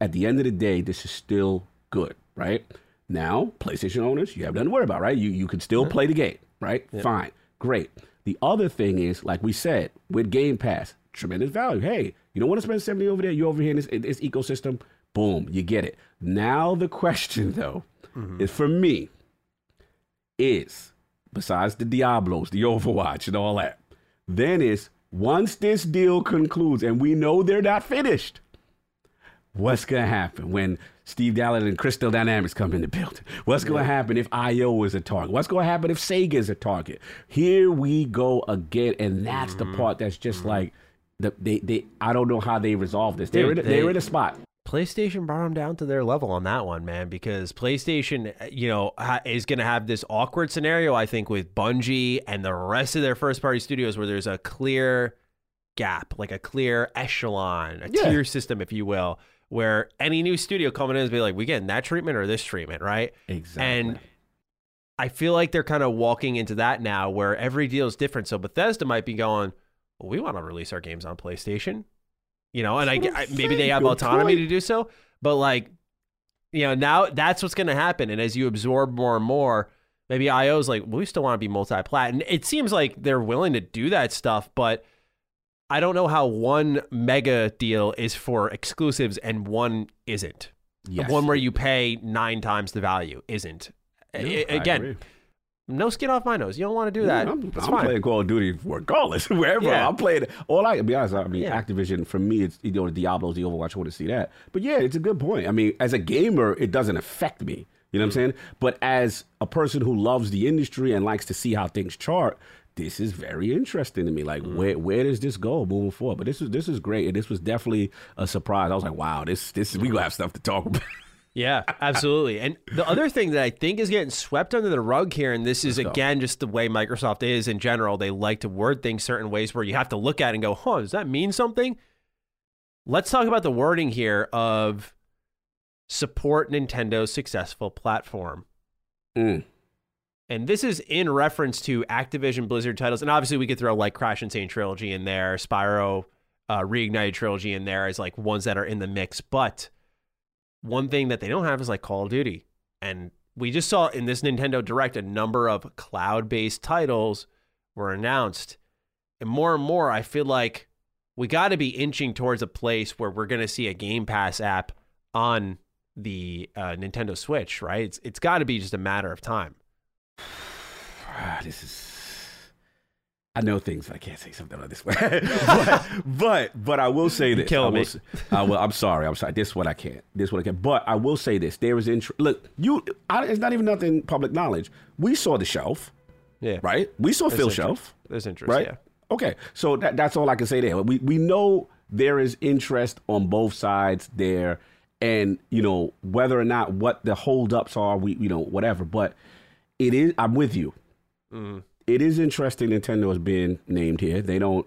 at the end of the day, this is still good, right? Now, PlayStation owners, you have nothing to worry about, right? You you can still play the game, right? Fine, great. The other thing is, like we said, with Game Pass, tremendous value. Hey, you don't want to spend seventy over there. you're over here in this, in this ecosystem. Boom, you get it. Now the question though is for me is besides the Diablos, the Overwatch, and all that, then is once this deal concludes, and we know they're not finished, what's gonna happen when Steve Dallin and Crystal Dynamics come in the building? What's gonna happen if IO is a target? What's gonna happen if Sega is a target? Here we go again, and that's the mm-hmm. part that's just mm-hmm. like the, they they I don't know how they resolve this. They're in, they're in a spot. PlayStation brought them down to their level on that one, man, because PlayStation, you know, ha- is going to have this awkward scenario, I think, with Bungie and the rest of their first party studios where there's a clear gap, like a clear echelon, a Yeah. tier system, if you will, where any new studio coming in is be like, we getting that treatment or this treatment, right? Exactly. And I feel like they're kind of walking into that now where every deal is different. So Bethesda might be going, well, we want to release our games on PlayStation, you know, and I, I maybe they have Good autonomy point. to do so, but like, you know, now that's what's going to happen. And as you absorb more and more, maybe IO's like, well, we still want to be multi-plat. And it seems like they're willing to do that stuff, but I don't know how one mega deal is for exclusives and one isn't. Yes. One where you pay nine times the value isn't. A- Yeah, I again, agree. No skin off my nose. You don't want to do that. I'm, I'm playing Call of Duty regardless, wherever Yeah. I'm playing. it. All I can be honest, I mean, Yeah. Activision for me, it's you know the Diablos, the Overwatch. I want to see that, but yeah, it's a good point. I mean, as a gamer, it doesn't affect me. You know what I'm saying? But as a person who loves the industry and likes to see how things chart, this is very interesting to me. Like, mm. where where does this go moving forward? But this is this is great, and this was definitely a surprise. I was like, wow, this this we gonna have stuff to talk about. Yeah, absolutely. And the other thing that I think is getting swept under the rug here, and this is again just the way Microsoft is in general, they like to word things certain ways where you have to look at it and go, huh, does that mean something? Let's talk about the wording here of support Nintendo's successful platform. Mm. And this is in reference to Activision Blizzard titles. And obviously, we could throw like Crash N. Sane Trilogy in there, Spyro uh, Reignited Trilogy in there as like ones that are in the mix. But one thing that they don't have is like Call of Duty. And we just saw in this Nintendo Direct a number of cloud based titles were announced. And more and more, I feel like we got to be inching towards a place where we're going to see a Game Pass app on the uh, Nintendo Switch, right? It's, it's got to be just a matter of time. Ah, this is. I know things, but I can't say something like this way. but, but but I will say this. killing I will, me. say- I will, I'm sorry. I'm sorry. This is what I can't. This is what I can't. But I will say this. There is interest. Look, you. I, it's not even nothing public knowledge. We saw the shelf, Yeah. right? We saw There's Phil interest. Shelf. There's interest, right? yeah. Okay, so that, that's all I can say there. We we know there is interest on both sides there, and you know whether or not what the holdups are, we you know whatever. But it is. I'm with you. Mhm. It is interesting. Nintendo is being named here. They don't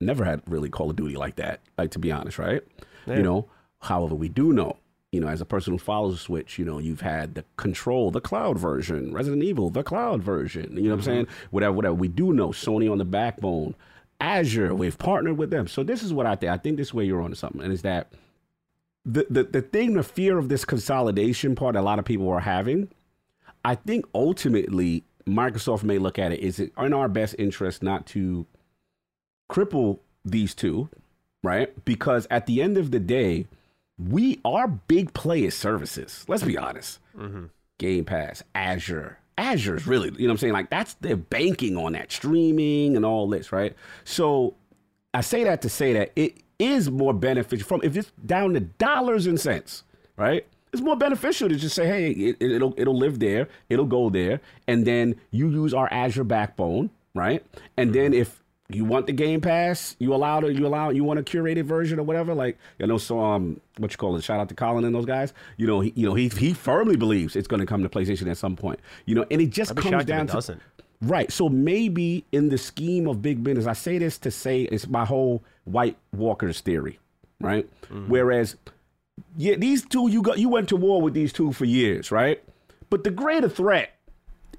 never had really Call of Duty like that. Like to be honest, right? Yeah. You know. However, we do know. You know, as a person who follows Switch, you know, you've had the Control, the cloud version, Resident Evil, the cloud version. You know what I'm saying? Mm-hmm. Whatever, whatever. We do know Sony on the backbone, Azure. We've partnered with them. So this is what I think. I think this way you're on to something, and is that the the the thing, the fear of this consolidation part, a lot of people are having. I think ultimately Microsoft may look at it is it in our best interest not to cripple these two, right? Because at the end of the day, we are big play is services. Let's be honest. Mm-hmm. Game Pass, Azure. Azure's really, you know what I'm saying? Like that's they're banking on that streaming and all this, right? So I say that to say that it is more beneficial from if it's down to dollars and cents, right? It's more beneficial to just say, hey, it, it'll it'll live there, it'll go there, and then you use our Azure backbone, right? And then if you want the Game Pass, you allow it, you allow you want a curated version or whatever. Like you know, so um, what you call it? Shout out to Colin and those guys. You know, he you know he he firmly believes it's going to come to PlayStation at some point. You know, and it just comes down it to doesn't. Right. So maybe in the scheme of big business, I say this to say it's my whole White Walker's theory, right? Whereas, yeah, these two you got you went to war with these two for years, right? But the greater threat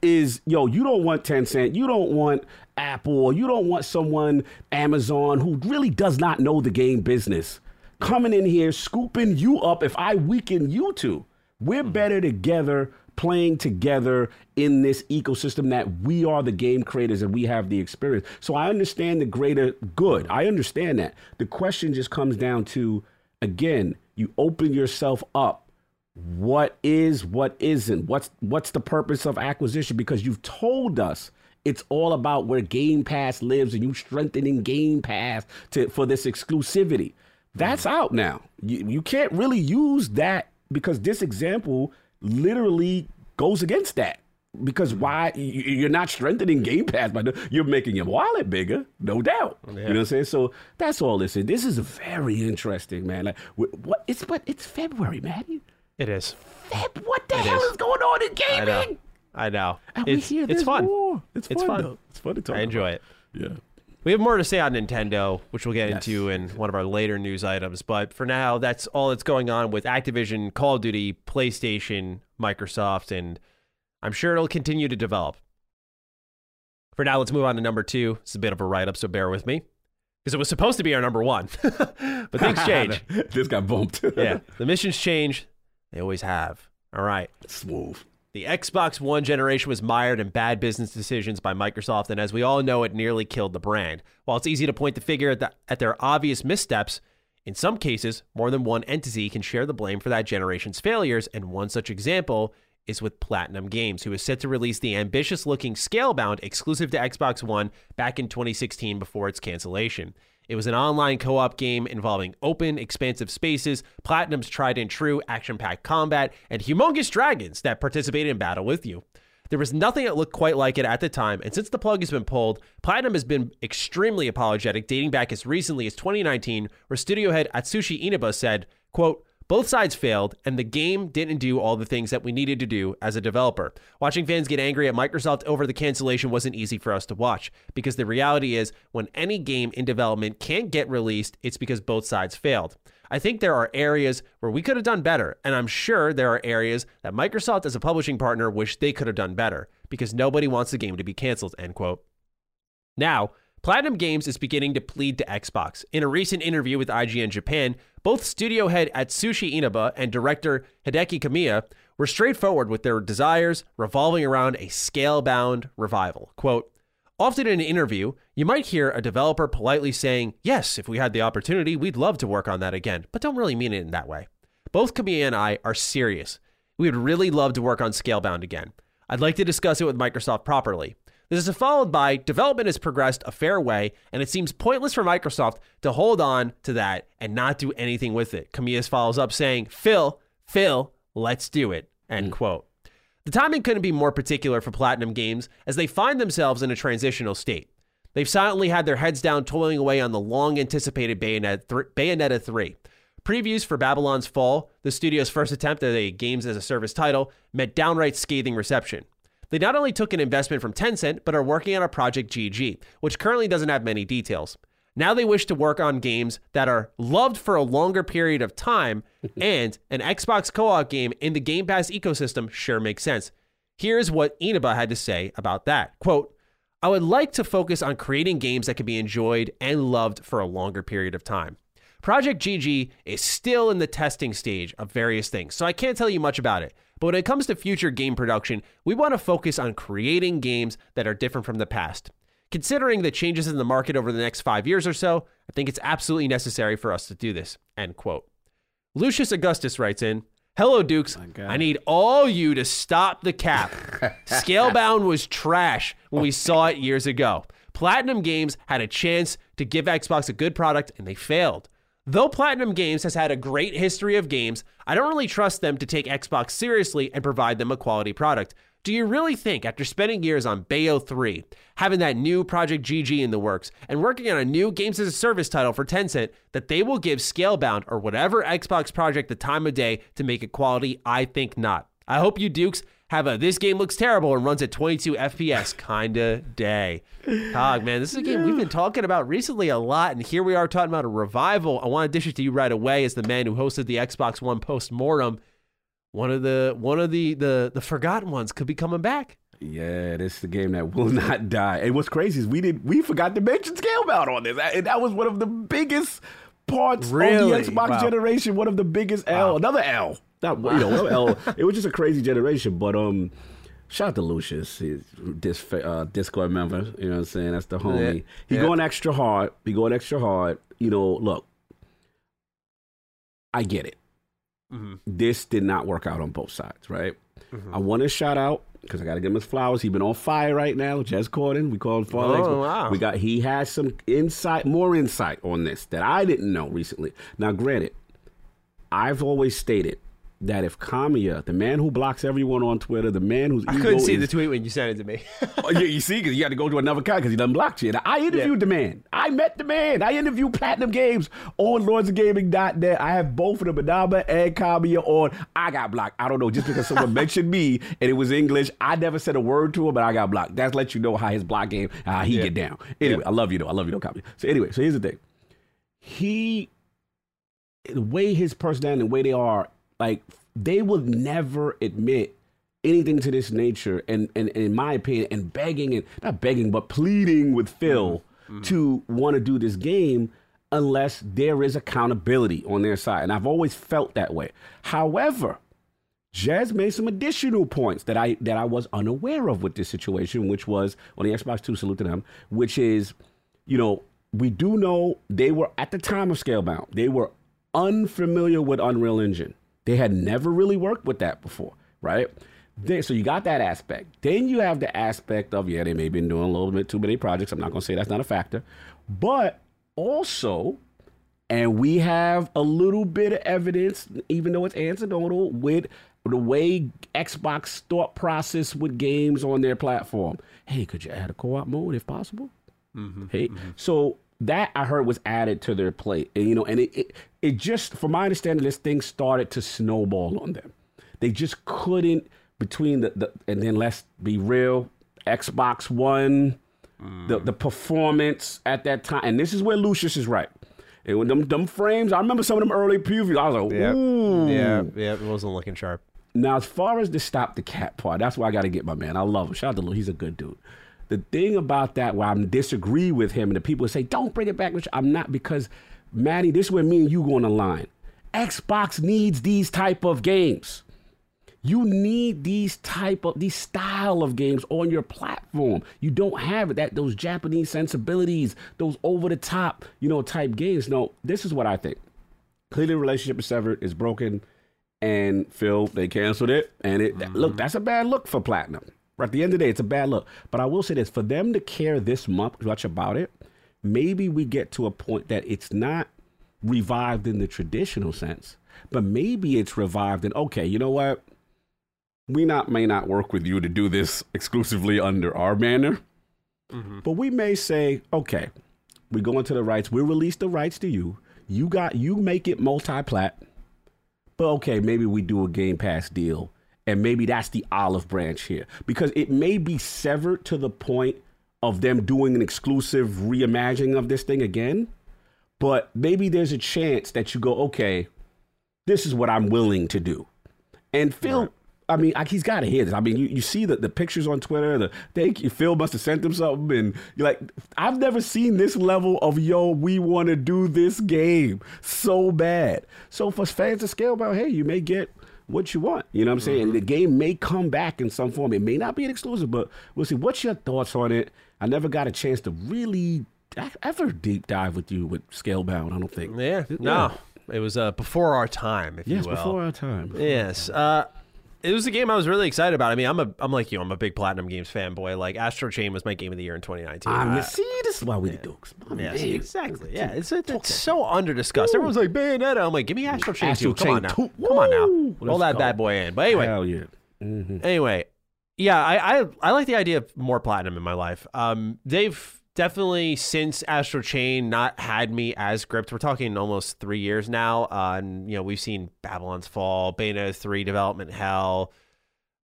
is yo, you don't want Tencent, you don't want Apple, you don't want someone Amazon who really does not know the game business coming in here scooping you up if I weaken you two. We're mm-hmm. better together playing together in this ecosystem that we are the game creators and we have the experience. So I understand the greater good. I understand that. The question just comes down to again, you open yourself up. What is what isn't? What's what's the purpose of acquisition? Because you've told us it's all about where game pass lives and you strengthening game pass to for this exclusivity. That's mm-hmm. out now. You, you can't really use that because this example literally goes against that because why you- you're not strengthening game pass but you're making your wallet bigger no doubt you know what i'm saying so that's all this is this is very interesting man like what it's but it's february man It is. Feb, what the It hell is. is. going on in gaming? I know. I know. And It's, we hear it's fun. more. It's, It's fun. fun. though. It's fun to talk. I enjoy it. Yeah. We have more to say on Nintendo, which we'll get Yes. into in one of our later news items. But for now, that's all that's going on with Activision, Call of Duty, PlayStation, Microsoft, and I'm sure it'll continue to develop. For now, let's move on to number two. It's a bit of a write up, so bear with me. Because it was supposed to be our number one. but things change. this got bumped. yeah. The missions change. They always have. All right. Smooth. The Xbox One generation was mired in bad business decisions by Microsoft, and as we all know, it nearly killed the brand. While it's easy to point the finger at, the, at their obvious missteps, in some cases, more than one entity can share the blame for that generation's failures, and one such example is with Platinum Games, who is set to release the ambitious looking Scalebound exclusive to Xbox One back in 2016 before its cancellation. It was an online co op game involving open, expansive spaces, Platinum's tried and true action packed combat, and humongous dragons that participated in battle with you. There was nothing that looked quite like it at the time, and since the plug has been pulled, Platinum has been extremely apologetic, dating back as recently as 2019, where studio head Atsushi Inaba said, quote, both sides failed, and the game didn't do all the things that we needed to do as a developer. Watching fans get angry at Microsoft over the cancellation wasn't easy for us to watch, because the reality is, when any game in development can't get released, it's because both sides failed. I think there are areas where we could have done better, and I'm sure there are areas that Microsoft as a publishing partner wish they could have done better. because nobody wants the game to be canceled, end quote. Now, Platinum Games is beginning to plead to Xbox. In a recent interview with IGN Japan, both studio head Atsushi Inaba and director Hideki Kamiya were straightforward with their desires revolving around a Scalebound revival. Quote, Often in an interview, you might hear a developer politely saying, Yes, if we had the opportunity, we'd love to work on that again, but don't really mean it in that way. Both Kamiya and I are serious. We would really love to work on Scalebound again. I'd like to discuss it with Microsoft properly. This is followed by development has progressed a fair way, and it seems pointless for Microsoft to hold on to that and not do anything with it. Kamiya follows up saying, Phil, Phil, let's do it. End hmm. quote. The timing couldn't be more particular for Platinum Games as they find themselves in a transitional state. They've silently had their heads down toiling away on the long anticipated Bayonetta, th- Bayonetta 3. Previews for Babylon's Fall, the studio's first attempt at a games as a service title, met downright scathing reception. They not only took an investment from Tencent, but are working on a Project GG, which currently doesn't have many details. Now they wish to work on games that are loved for a longer period of time, and an Xbox co op game in the Game Pass ecosystem sure makes sense. Here's what Inaba had to say about that. Quote, I would like to focus on creating games that can be enjoyed and loved for a longer period of time. Project GG is still in the testing stage of various things, so I can't tell you much about it. But when it comes to future game production, we want to focus on creating games that are different from the past. Considering the changes in the market over the next five years or so, I think it's absolutely necessary for us to do this. End quote. Lucius Augustus writes in, Hello, Dukes. I need all you to stop the cap. Scalebound was trash when we saw it years ago. Platinum Games had a chance to give Xbox a good product and they failed. Though Platinum Games has had a great history of games, I don't really trust them to take Xbox seriously and provide them a quality product. Do you really think, after spending years on Bayo 3, having that new Project GG in the works, and working on a new Games as a Service title for Tencent, that they will give Scalebound or whatever Xbox project the time of day to make it quality? I think not. I hope you Dukes have a this game looks terrible and runs at 22 FPS kind of day. Cog, man, this is a game we've been talking about recently a lot, and here we are talking about a revival. I want to dish it to you right away as the man who hosted the Xbox One post mortem. One of the one of the the the forgotten ones could be coming back. Yeah, this is the game that will not die. And what's crazy is we did we forgot to mention Scalebound on this, and that was one of the biggest parts Really? of the Xbox Wow. generation. One of the biggest L, another L. Not you know, L. It was just a crazy generation. But um, shout out to Lucius, this uh, Discord member. You know what I'm saying? That's the homie. Yeah. He Yeah. going extra hard. He going extra hard. You know, look, I get it. Mm-hmm. This did not work out on both sides, right? I want to shout out because I got to give him his flowers. He's been on fire right now. Jez Corden, we call him Father. Oh, wow. We got he has some insight, more insight on this that I didn't know recently. Now, granted, I've always stated that if Kamiya, the man who blocks everyone on Twitter, the man whose I couldn't see is, the tweet when you sent it to me. Oh, yeah, you see, because you had to go to another guy because he done blocked you. I interviewed the man. I met the man. I interviewed Platinum Games on LordsofGaming.net. I have both of them, Manama and Kamiya, on. I got blocked. I don't know, just because someone mentioned me and it was English. I never said a word to him, but I got blocked. That's let you know how his block game, how he get down. Anyway, I love you though. I love you though, Kamiya. So anyway, so here's the thing. He, the way his personality, and the way they are, like they would never admit anything to this nature and, and, and in my opinion and begging and not begging but pleading with phil mm-hmm. Mm-hmm. to want to do this game unless there is accountability on their side and i've always felt that way however Jazz made some additional points that I that I was unaware of with this situation, which was on the Xbox Two. Salute to them. Which is, you know, we do know they were at the time of Scalebound. They were unfamiliar with Unreal Engine. They had never really worked with that before, right? Then, so you got that aspect. Then you have the aspect of yeah, they may have been doing a little bit too many projects. I'm not going to say that's not a factor, but also and we have a little bit of evidence, even though it's anecdotal, with the way Xbox thought process with games on their platform. Hey, could you add a co-op mode if possible? Mm-hmm, hey, mm-hmm. so that I heard was added to their plate, and you know, and it, it it just, from my understanding, this thing started to snowball on them. They just couldn't between the, the and then let's be real, Xbox One, the the performance at that time, and this is where Lucius is right. And when them them frames, I remember some of them early previews. I was like, ooh, yeah, yeah, it wasn't looking sharp. Now, as far as the stop the cat part, that's why I got to get my man. I love him. Shout out to Lou. He's a good dude. The thing about that, where I'm disagree with him, and the people say, "Don't bring it back," which I'm not because, Maddie, this is where me and you go on the line. Xbox needs these type of games. You need these type of these style of games on your platform. You don't have it that those Japanese sensibilities, those over the top, you know, type games. No, this is what I think. Clearly, the relationship is severed, is broken, and Phil they canceled it. And it look, mm-hmm. that's a bad look for Platinum. At the end of the day, it's a bad look. But I will say this: for them to care this much much about it, maybe we get to a point that it's not revived in the traditional sense, but maybe it's revived in okay, you know what? We not may not work with you to do this exclusively under our banner, mm-hmm. but we may say, okay, we go into the rights, we release the rights to you. You got you make it multi-plat, but okay, maybe we do a Game Pass deal, and maybe that's the olive branch here because it may be severed to the point of them doing an exclusive reimagining of this thing again. But maybe there's a chance that you go, okay, this is what I'm willing to do. And Phil, I mean, like, he's got to hear this. I mean, you, you see the, the pictures on Twitter. The thank you, Phil must have sent him something, and you're like, I've never seen this level of yo. We want to do this game so bad. So for fans to scale about, hey, you may get what you want. You know what I'm saying? And the game may come back in some form. It may not be an exclusive, but we'll see. What's your thoughts on it? I never got a chance to really ever deep dive with you with Scalebound. I don't think. Yeah, no, it was uh, before our time, if Yes, you will. before our time. Yes. Uh, it was a game I was really excited about. I mean, I'm a I'm like you. I'm a big Platinum Games fanboy. Like Astral Chain was my game of the year in 2019. I'm Uh, mean, see, this is why we the Dukes. My man. exactly. Yeah, it's, it's, it's so underdiscussed. Everyone's like Bayonetta. I'm like, give me Astral Chain Astro 2. Come on now. 2. Come on now. Roll that bad boy in. But anyway, Hell yeah. Mhm. anyway, yeah, I, I I like the idea of more platinum in my life. Um, they've definitely since Astral Chain not had me as gripped. We're talking almost three years now. Uh, and you know we've seen Babylon's Fall, Bayonetta three development hell.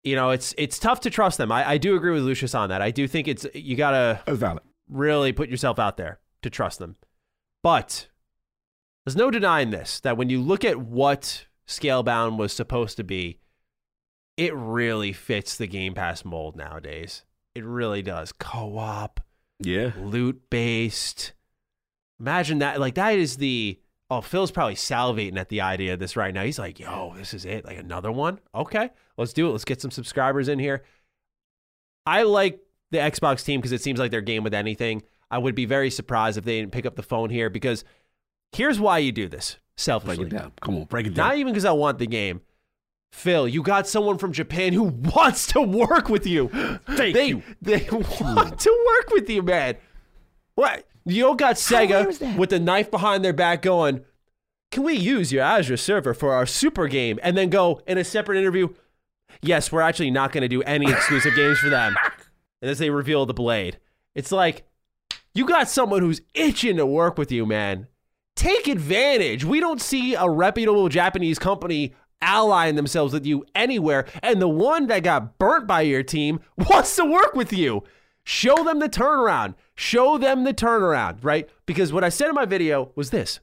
You know it's it's tough to trust them. I, I do agree with Lucius on that. I do think it's you gotta valid. really put yourself out there to trust them. But there's no denying this that when you look at what Scalebound was supposed to be, it really fits the Game Pass mold nowadays. It really does. Co op, Yeah. loot based. Imagine that. Like, that is the. Oh, Phil's probably salivating at the idea of this right now. He's like, yo, this is it. Like, another one? Okay, let's do it. Let's get some subscribers in here. I like the Xbox team because it seems like they're game with anything. I would be very surprised if they didn't pick up the phone here because here's why you do this Break selfishly. it down. Come on, break it down. Not even because I want the game. Phil, you got someone from Japan who wants to work with you. Thank they, you. They want to work with you, man. What? You don't got Sega with the knife behind their back going, can we use your Azure server for our super game? And then go in a separate interview, yes, we're actually not going to do any exclusive games for them. And as they reveal the blade, it's like, you got someone who's itching to work with you, man. Take advantage. We don't see a reputable Japanese company allying themselves with you anywhere. And the one that got burnt by your team wants to work with you. Show them the turnaround. Show them the turnaround, right? Because what I said in my video was this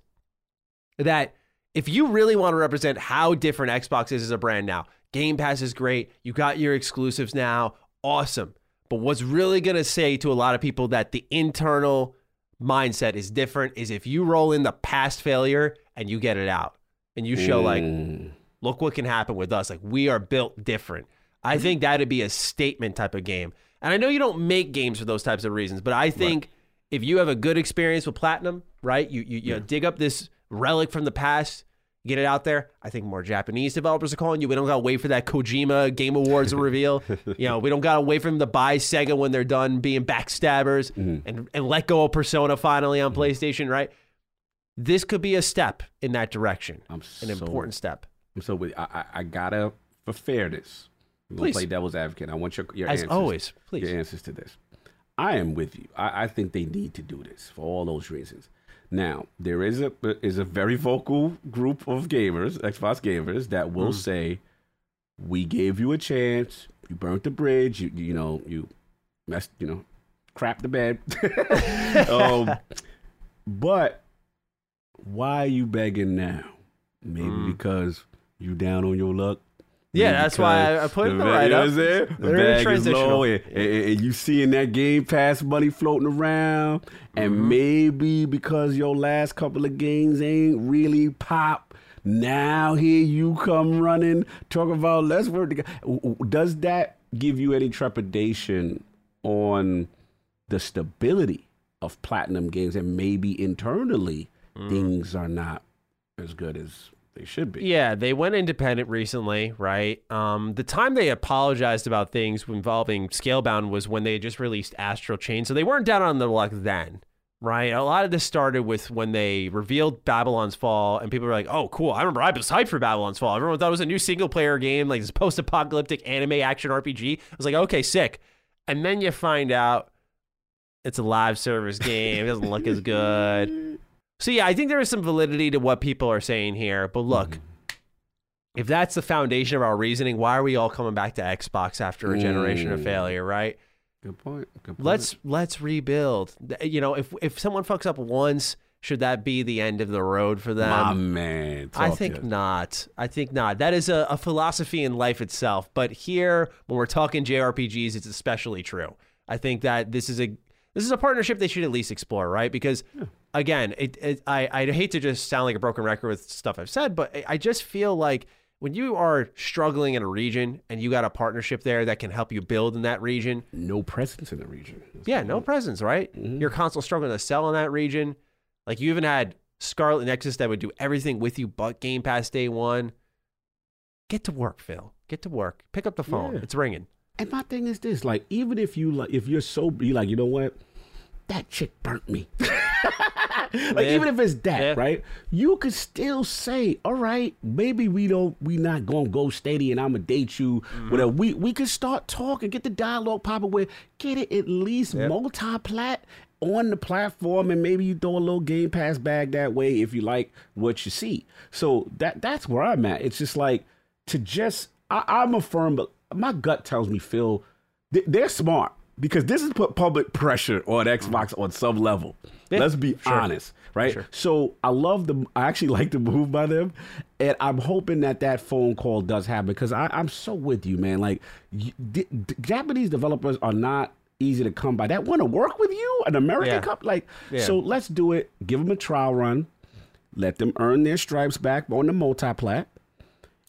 that if you really want to represent how different Xbox is as a brand now, Game Pass is great. You got your exclusives now. Awesome. But what's really going to say to a lot of people that the internal mindset is different is if you roll in the past failure and you get it out and you show, like, Mm. Look what can happen with us. Like, we are built different. I mm-hmm. think that'd be a statement type of game. And I know you don't make games for those types of reasons, but I think if you have a good experience with Platinum, right? You, you, you dig up this relic from the past, get it out there. I think more Japanese developers are calling you. We don't got to wait for that Kojima Game Awards reveal. You know, we don't got to wait for them to buy Sega when they're done being backstabbers mm-hmm. and, and let go of Persona finally on mm-hmm. PlayStation, right? This could be a step in that direction, I'm an so, important step. So with. I, I, I gotta for fairness. I'm gonna Please. play devil's advocate. I want your your As answers, always, please. Your answers to this. I am with you. I, I think they need to do this for all those reasons. Now there is a is a very vocal group of gamers, Xbox gamers, that will Mm. say, "We gave you a chance. You burnt the bridge. You you know you messed. You know, crap the bed." um, but why are you begging now? Maybe Mm. because you down on your luck. Yeah, that's why I- put it in the bag- write-up. You know what I'm saying? The They're bag is low, and, and- and you seeing that Game Pass money floating around, and Mm-hmm. maybe because your last couple of games ain't really pop. Now here you come running, talk about let's work together. Does that give you any trepidation on the stability of platinum games, and maybe internally Mm. things are not as good as they should be? Yeah, they went independent recently, right? Um, the time they apologized about things involving Scalebound was when they just released Astral Chain, so they weren't down on their luck then, right? A lot of this started with when they revealed Babylon's Fall, and people were like, "Oh, cool!" I remember I was hyped for Babylon's Fall. Everyone thought it was a new single-player game, like this post-apocalyptic anime action RPG. I was like, "Okay, sick," and then you find out it's a live service game. It doesn't look as good. So yeah, I think there is some validity to what people are saying here. But look, if that's the foundation of our reasoning, why are we all coming back to Xbox after a generation of Mm. failure, right? Good point. Good point. Let's let's rebuild. You know, if if someone fucks up once, should that be the end of the road for them? My man. I think not. I think not. That is a, a philosophy in life itself. But here, when we're talking JRPGs, it's especially true. I think that this is a this is a partnership they should at least explore, right? Because again, it, it I I hate to just sound like a broken record with stuff I've said, but I- just feel like when you are struggling in a region and you got a partnership there that can help you build in that region, no presence in the region. yeah, no presence, right? Mm-hmm. Your console struggling to sell in that region. Like you even had Scarlet Nexus that would do everything with you but Game Pass day one. Get to work, Phil. Get to work. Pick up the phone. Yeah. It's ringing. And my thing is this: like, even if you like, if you're so, you like, you know what? That chick burnt me. like, Yeah. even if it's that, Yeah. right? You could still say, all right, maybe we don't, we not gonna go steady, and I'm gonna date you. Mm-hmm. Whatever. We we could start talking, get the dialogue popping. where get it at least multi-plat on the platform, and maybe you throw a little Game Pass bag that way if you like what you see. So that that's where I'm at. It's just like to just I, I'm a firm, but my gut tells me, Phil, th- they're smart because this has put public pressure on Xbox on some level. Yeah, Let's be honest, right? So I love the. I actually like the move by them, and I'm hoping that that phone call does happen because I'm so with you, man. Like you, d- d- Japanese developers are not easy to come by. That want to work with you, an American Yeah. company, like Yeah. so. Let's do it. Give them a trial run. Let them earn their stripes back on the multi-plat.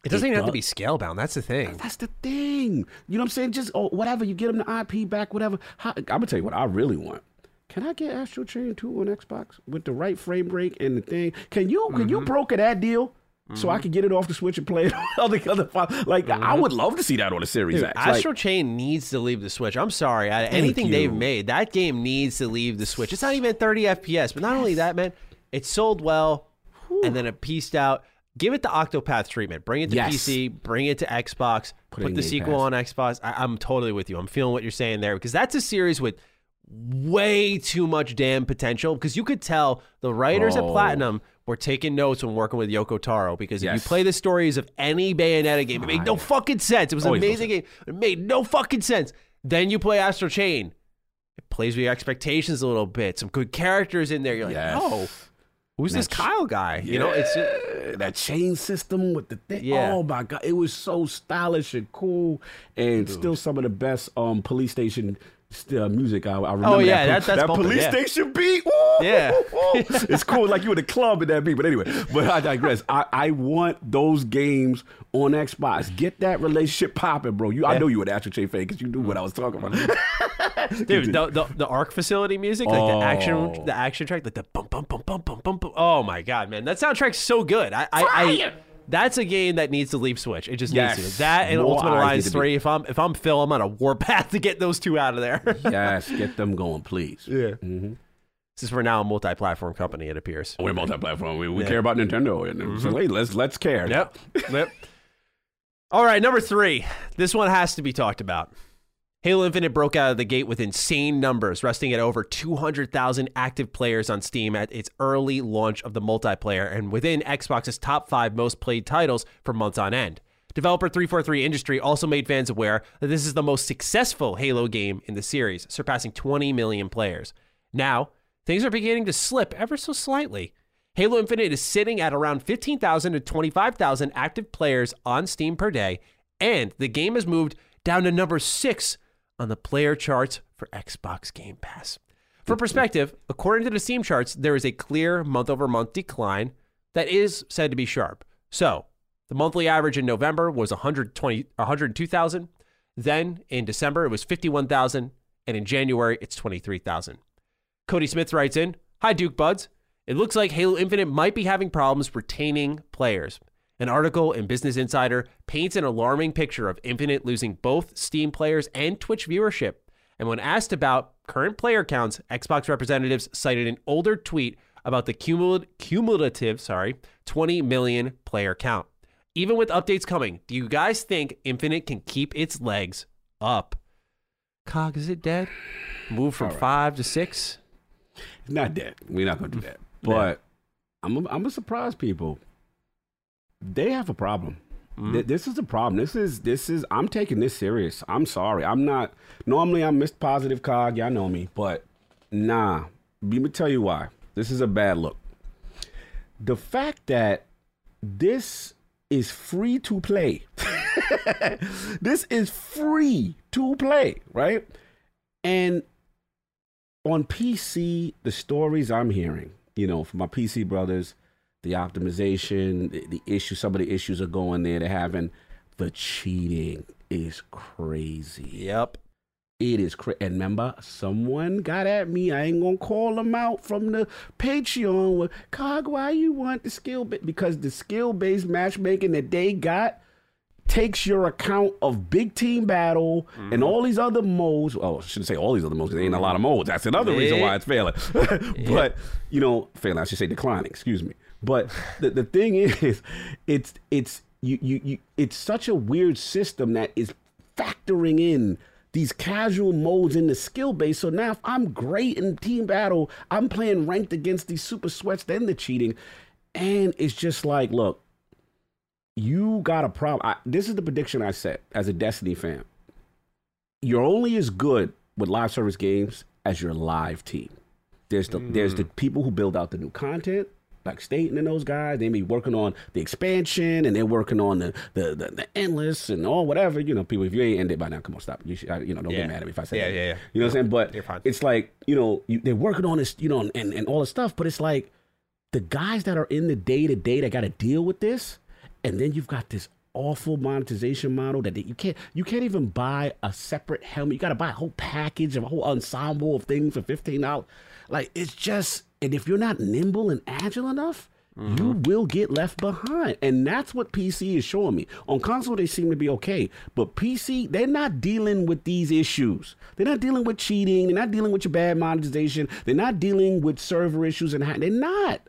It doesn't even have to be Scalebound. That's the thing. That's the thing. You know what I'm saying? Just oh, whatever. You get them the IP back, whatever. How, I'm gonna tell you what I really want. Can I get Astral Chain 2 on Xbox with the right frame rate and the thing? Can you can Mm-hmm. you broker that deal so I can get it off the Switch and play it on the other fi- Like I would love to see that on a Series Mm-hmm. Dude, X. Like, Astral Chain needs to leave the Switch. I'm sorry. Anything you. they've made, that game needs to leave the Switch. It's not even 30 FPS, but not only that, man, it sold well and then it pieced out. Give it the Octopath treatment. Bring it to Yes. PC, bring it to Xbox, Put put, the sequel Pass. on Xbox. I, I'm totally with you. I'm feeling what you're saying there because that's a series with way too much damn potential because you could tell the writers at Oh. Platinum were taking notes when working with Yoko Taro because if you play the stories of any Bayonetta game, it made no fucking sense. It was an Always amazing game. It made no fucking sense. Then you play Astral Chain. It plays with your expectations a little bit. Some good characters in there. You're like, Yes. oh, who's this Match- Kyle guy? You know, it's just, that chain system with the thing. Yeah. Oh my god, it was so stylish and cool, and still some of the best um police station uh, music. I, I remember. Oh, yeah, that, that- that's bumping, police yeah. station beat. Ooh, Yeah. ooh. it's cool. Like you in the club in that beat. But anyway, but I digress. I, I want those games on Xbox. Get that relationship popping, bro. You, I know you an Astral Chain fan because you knew what I was talking about. dude, the, the the Arc Facility music, like the Oh. action, the action track, like the bum bum bum bum bum bum. bum. Oh my god, man, that soundtrack's so good. I, I, I that's a game that needs to leave Switch. It just Yes. needs to. That and Marvel Ultimate Alliance to be- Three. If I'm if I'm Phil, I'm on a warpath to get those two out of there. yes, get them going, please. yeah. Mm-hmm. Since we're now a multi-platform company, it appears. We're multi-platform. We, we care about Nintendo, and so mm-hmm. hey, let's let's care. Yep. yep. All right, number three. This one has to be talked about. Halo Infinite broke out of the gate with insane numbers, resting at over 200,000 active players on Steam at its early launch of the multiplayer and within Xbox's top five most played titles for months on end. Developer 343 Industry also made fans aware that this is the most successful Halo game in the series, surpassing 20 million players. Now, things are beginning to slip ever so slightly. Halo Infinite is sitting at around 15,000 to 25,000 active players on Steam per day, And the game has moved down to number six on the player charts for Xbox Game Pass. For perspective, according to the Steam charts, there is a clear month over month decline that is said to be sharp. So, the monthly average in November was 120, 102,000. Then in December, it was 51,000. And in January, it's 23,000. Cody Smith writes in Hi, Duke Buds. It looks like Halo Infinite might be having problems retaining players. An article in Business Insider paints an alarming picture of Infinite losing both Steam players and Twitch viewership. And when asked about current player counts, Xbox representatives cited an older tweet about the cumul- cumulative, sorry, 20 million player count. Even with updates coming, do you guys think Infinite can keep its legs up? Cog, is it dead? Move from five to six? It's not dead. We're not gonna do that. But I'm I'm gonna surprise people. They have a problem. Th- mm. This is a problem. This is this is. I'm taking this serious. I'm sorry. I'm not. Normally I'm Mr. Positive Cog. Y'all know me, but nah. Let me tell you why. This is a bad look. The fact that this is free to play. this is free to play, right? And on PC, the stories I'm hearing, you know, from my PC brothers, the optimization, the, the issue, some of the issues are going there. They're having the cheating is crazy. Yep. It is crazy. And remember, someone got at me. I ain't gonna call them out from the Patreon. With, Cog, why you want the skill bit? Because the skill based matchmaking that they got takes your account of big team battle and mm-hmm. all these other modes. Oh, I shouldn't say all these other modes. There ain't a lot of modes. That's another reason why it's failing. but you know, failing. I should say declining. Excuse me. But the the thing is, it's it's you you you. It's such a weird system that is factoring in these casual modes in the skill base. So now if I'm great in team battle, I'm playing ranked against these super sweats, then the cheating. And it's just like, look, you got a problem. I, this is the prediction I set as a Destiny fan. You're only as good with live service games as your live team. There's the there's the mm. people who build out the new content, like Staten and those guys. They may be working on the expansion and they're working on the the, the, the endless and all whatever. You know, people. If you ain't ended by now, come on, stop. You should, I, you know, don't Yeah. get mad at me if I say Yeah, that. yeah, yeah. You know what I'm saying? But it's like you know you, they're working on this, you know, and and all this stuff. But it's like the guys that are in the day to day that got to deal with this, and then you've got this awful monetization model that you can't you can't even buy a separate helmet. You got to buy a whole package of a whole ensemble of things for fifteen dollars. Like it's just, and if you're not nimble and agile enough. You will get left behind. And that's what PC is showing me. On console, they seem to be okay. But PC, they're not dealing with these issues. They're not dealing with cheating. They're not dealing with your bad monetization. They're not dealing with server issues and. They're not.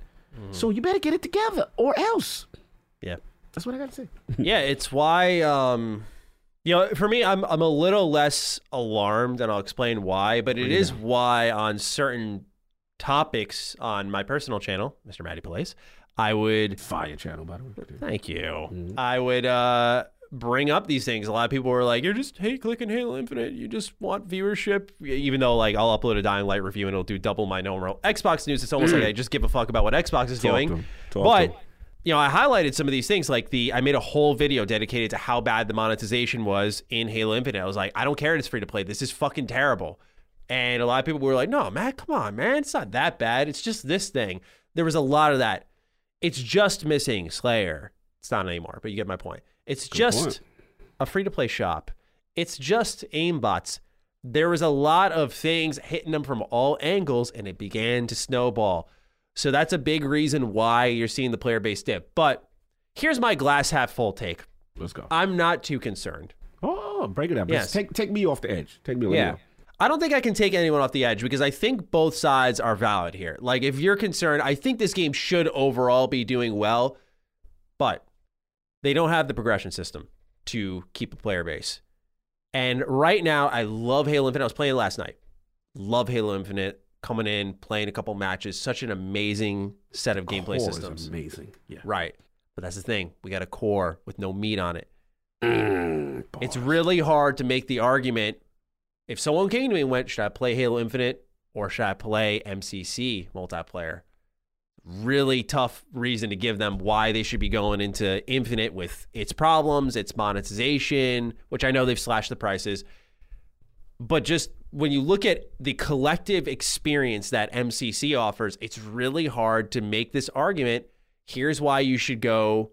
So you better get it together or else. Yeah. That's what I got to say. yeah, it's why um you know, for me I'm I'm a little less alarmed and I'll explain why, but it is why on certain topics on my personal channel, Mr. Matty Plays, I would Fire channel, by the way. thank you. I would uh bring up these things. A lot of people were like, "You're just hate clicking Halo Infinite. You just want viewership." Even though like I'll upload a Dying Light review and it'll do double my normal Xbox news. It's almost like I just give a fuck about what Xbox is Talk doing. to you know, I highlighted some of these things like the I made a whole video dedicated to how bad the monetization was in Halo Infinite. I was like, I don't care it's free to play. This is fucking terrible. And a lot of people were like, no, man, come on, man. It's not that bad. It's just this thing. There was a lot of that. It's just missing Slayer. It's not anymore, but you get my point. It's just point. a free to play shop. It's just aimbots. There was a lot of things hitting them from all angles, and it began to snowball. So that's a big reason why you're seeing the player base dip. But here's my glass half full take. Let's go. I'm not too concerned. Oh, break it up. Yes. Take take me off the edge. Take me. Yeah. I don't think I can take anyone off the edge because I think both sides are valid here. Like, if you're concerned, I think this game should overall be doing well, but they don't have the progression system to keep a player base. And right now, I love Halo Infinite. I was playing it last night. Love Halo Infinite. Coming in, playing a couple matches. Such an amazing set of gameplay Core systems. amazing. Yeah. Right. But that's the thing. We got a core with no meat on it. Mm, It's really hard to make the argument. If someone came to me and went, should I play Halo Infinite or should I play MCC multiplayer? really tough reason to give them why they should be going into Infinite with its problems, its monetization, which I know they've slashed the prices. But just when you look at the collective experience that MCC offers, it's really hard to make this argument. Here's why you should go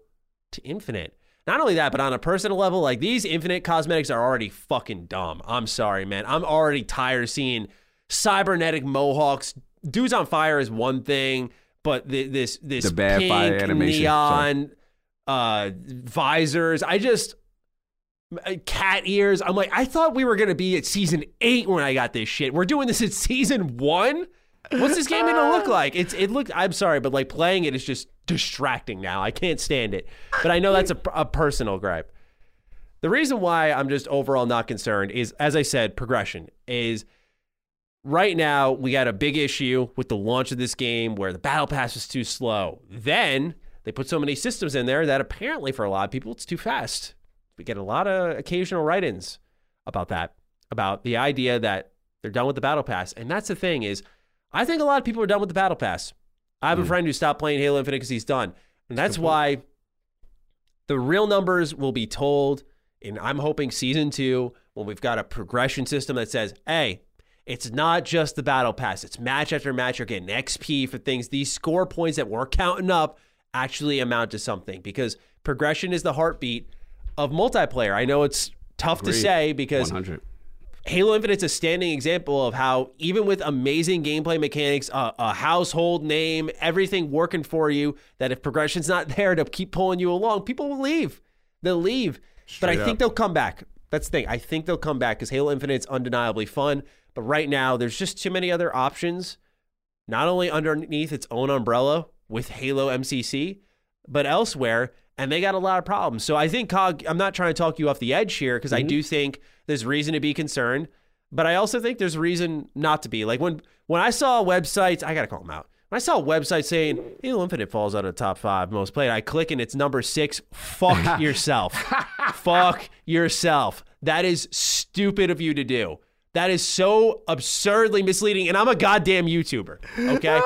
to Infinite. Not only that, but on a personal level, like these Infinite cosmetics are already fucking dumb. I'm sorry, man. I'm already tired of seeing cybernetic mohawks. Dudes on fire is one thing, but the, this this The bad pink fire animation. neon uh, visors. I just uh, cat ears. I'm like, I thought we were gonna be at season eight when I got this shit. We're doing this at season one. What's this game gonna look like? It's it looked. I'm sorry, but like playing it is just distracting now. I can't stand it. But I know that's a, a personal gripe. The reason why I'm just overall not concerned is, as I said, progression is right now we got a big issue with the launch of this game where the battle pass was too slow. Then they put so many systems in there that apparently for a lot of people it's too fast. We get a lot of occasional write-ins about that, about the idea that they're done with the battle pass. And that's the thing is, I think a lot of people are done with the battle pass. I have a mm. friend who stopped playing Halo Infinite because he's done, and that's why the real numbers will be told. And I'm hoping season two when we've got a progression system that says, "Hey, it's not just the battle pass. It's match after match. You're getting XP for things. These score points that we're counting up actually amount to something because progression is the heartbeat of multiplayer. I know it's tough to say because 100. Halo Infinite's a standing example of how even with amazing gameplay mechanics, a, a household name, everything working for you, that if progression's not there to keep pulling you along, people will leave. They'll leave. but I Straight think they'll come back. That's the thing. I think they'll come back because Halo Infinite's undeniably fun. But right now, there's just too many other options, not only underneath its own umbrella with Halo MCC, but elsewhere. And they got a lot of problems. So I think, Cog, I'm not trying to talk you off the edge here because I mm-hmm. do think there's reason to be concerned. But I also think there's reason not to be. Like when when I saw websites, I gotta call them out. When I saw a website saying Halo Infinite falls out of the top five most played, I click and it's number six. Fuck yourself. Fuck yourself. That is stupid of you to do. That is so absurdly misleading. And I'm a goddamn YouTuber. Okay?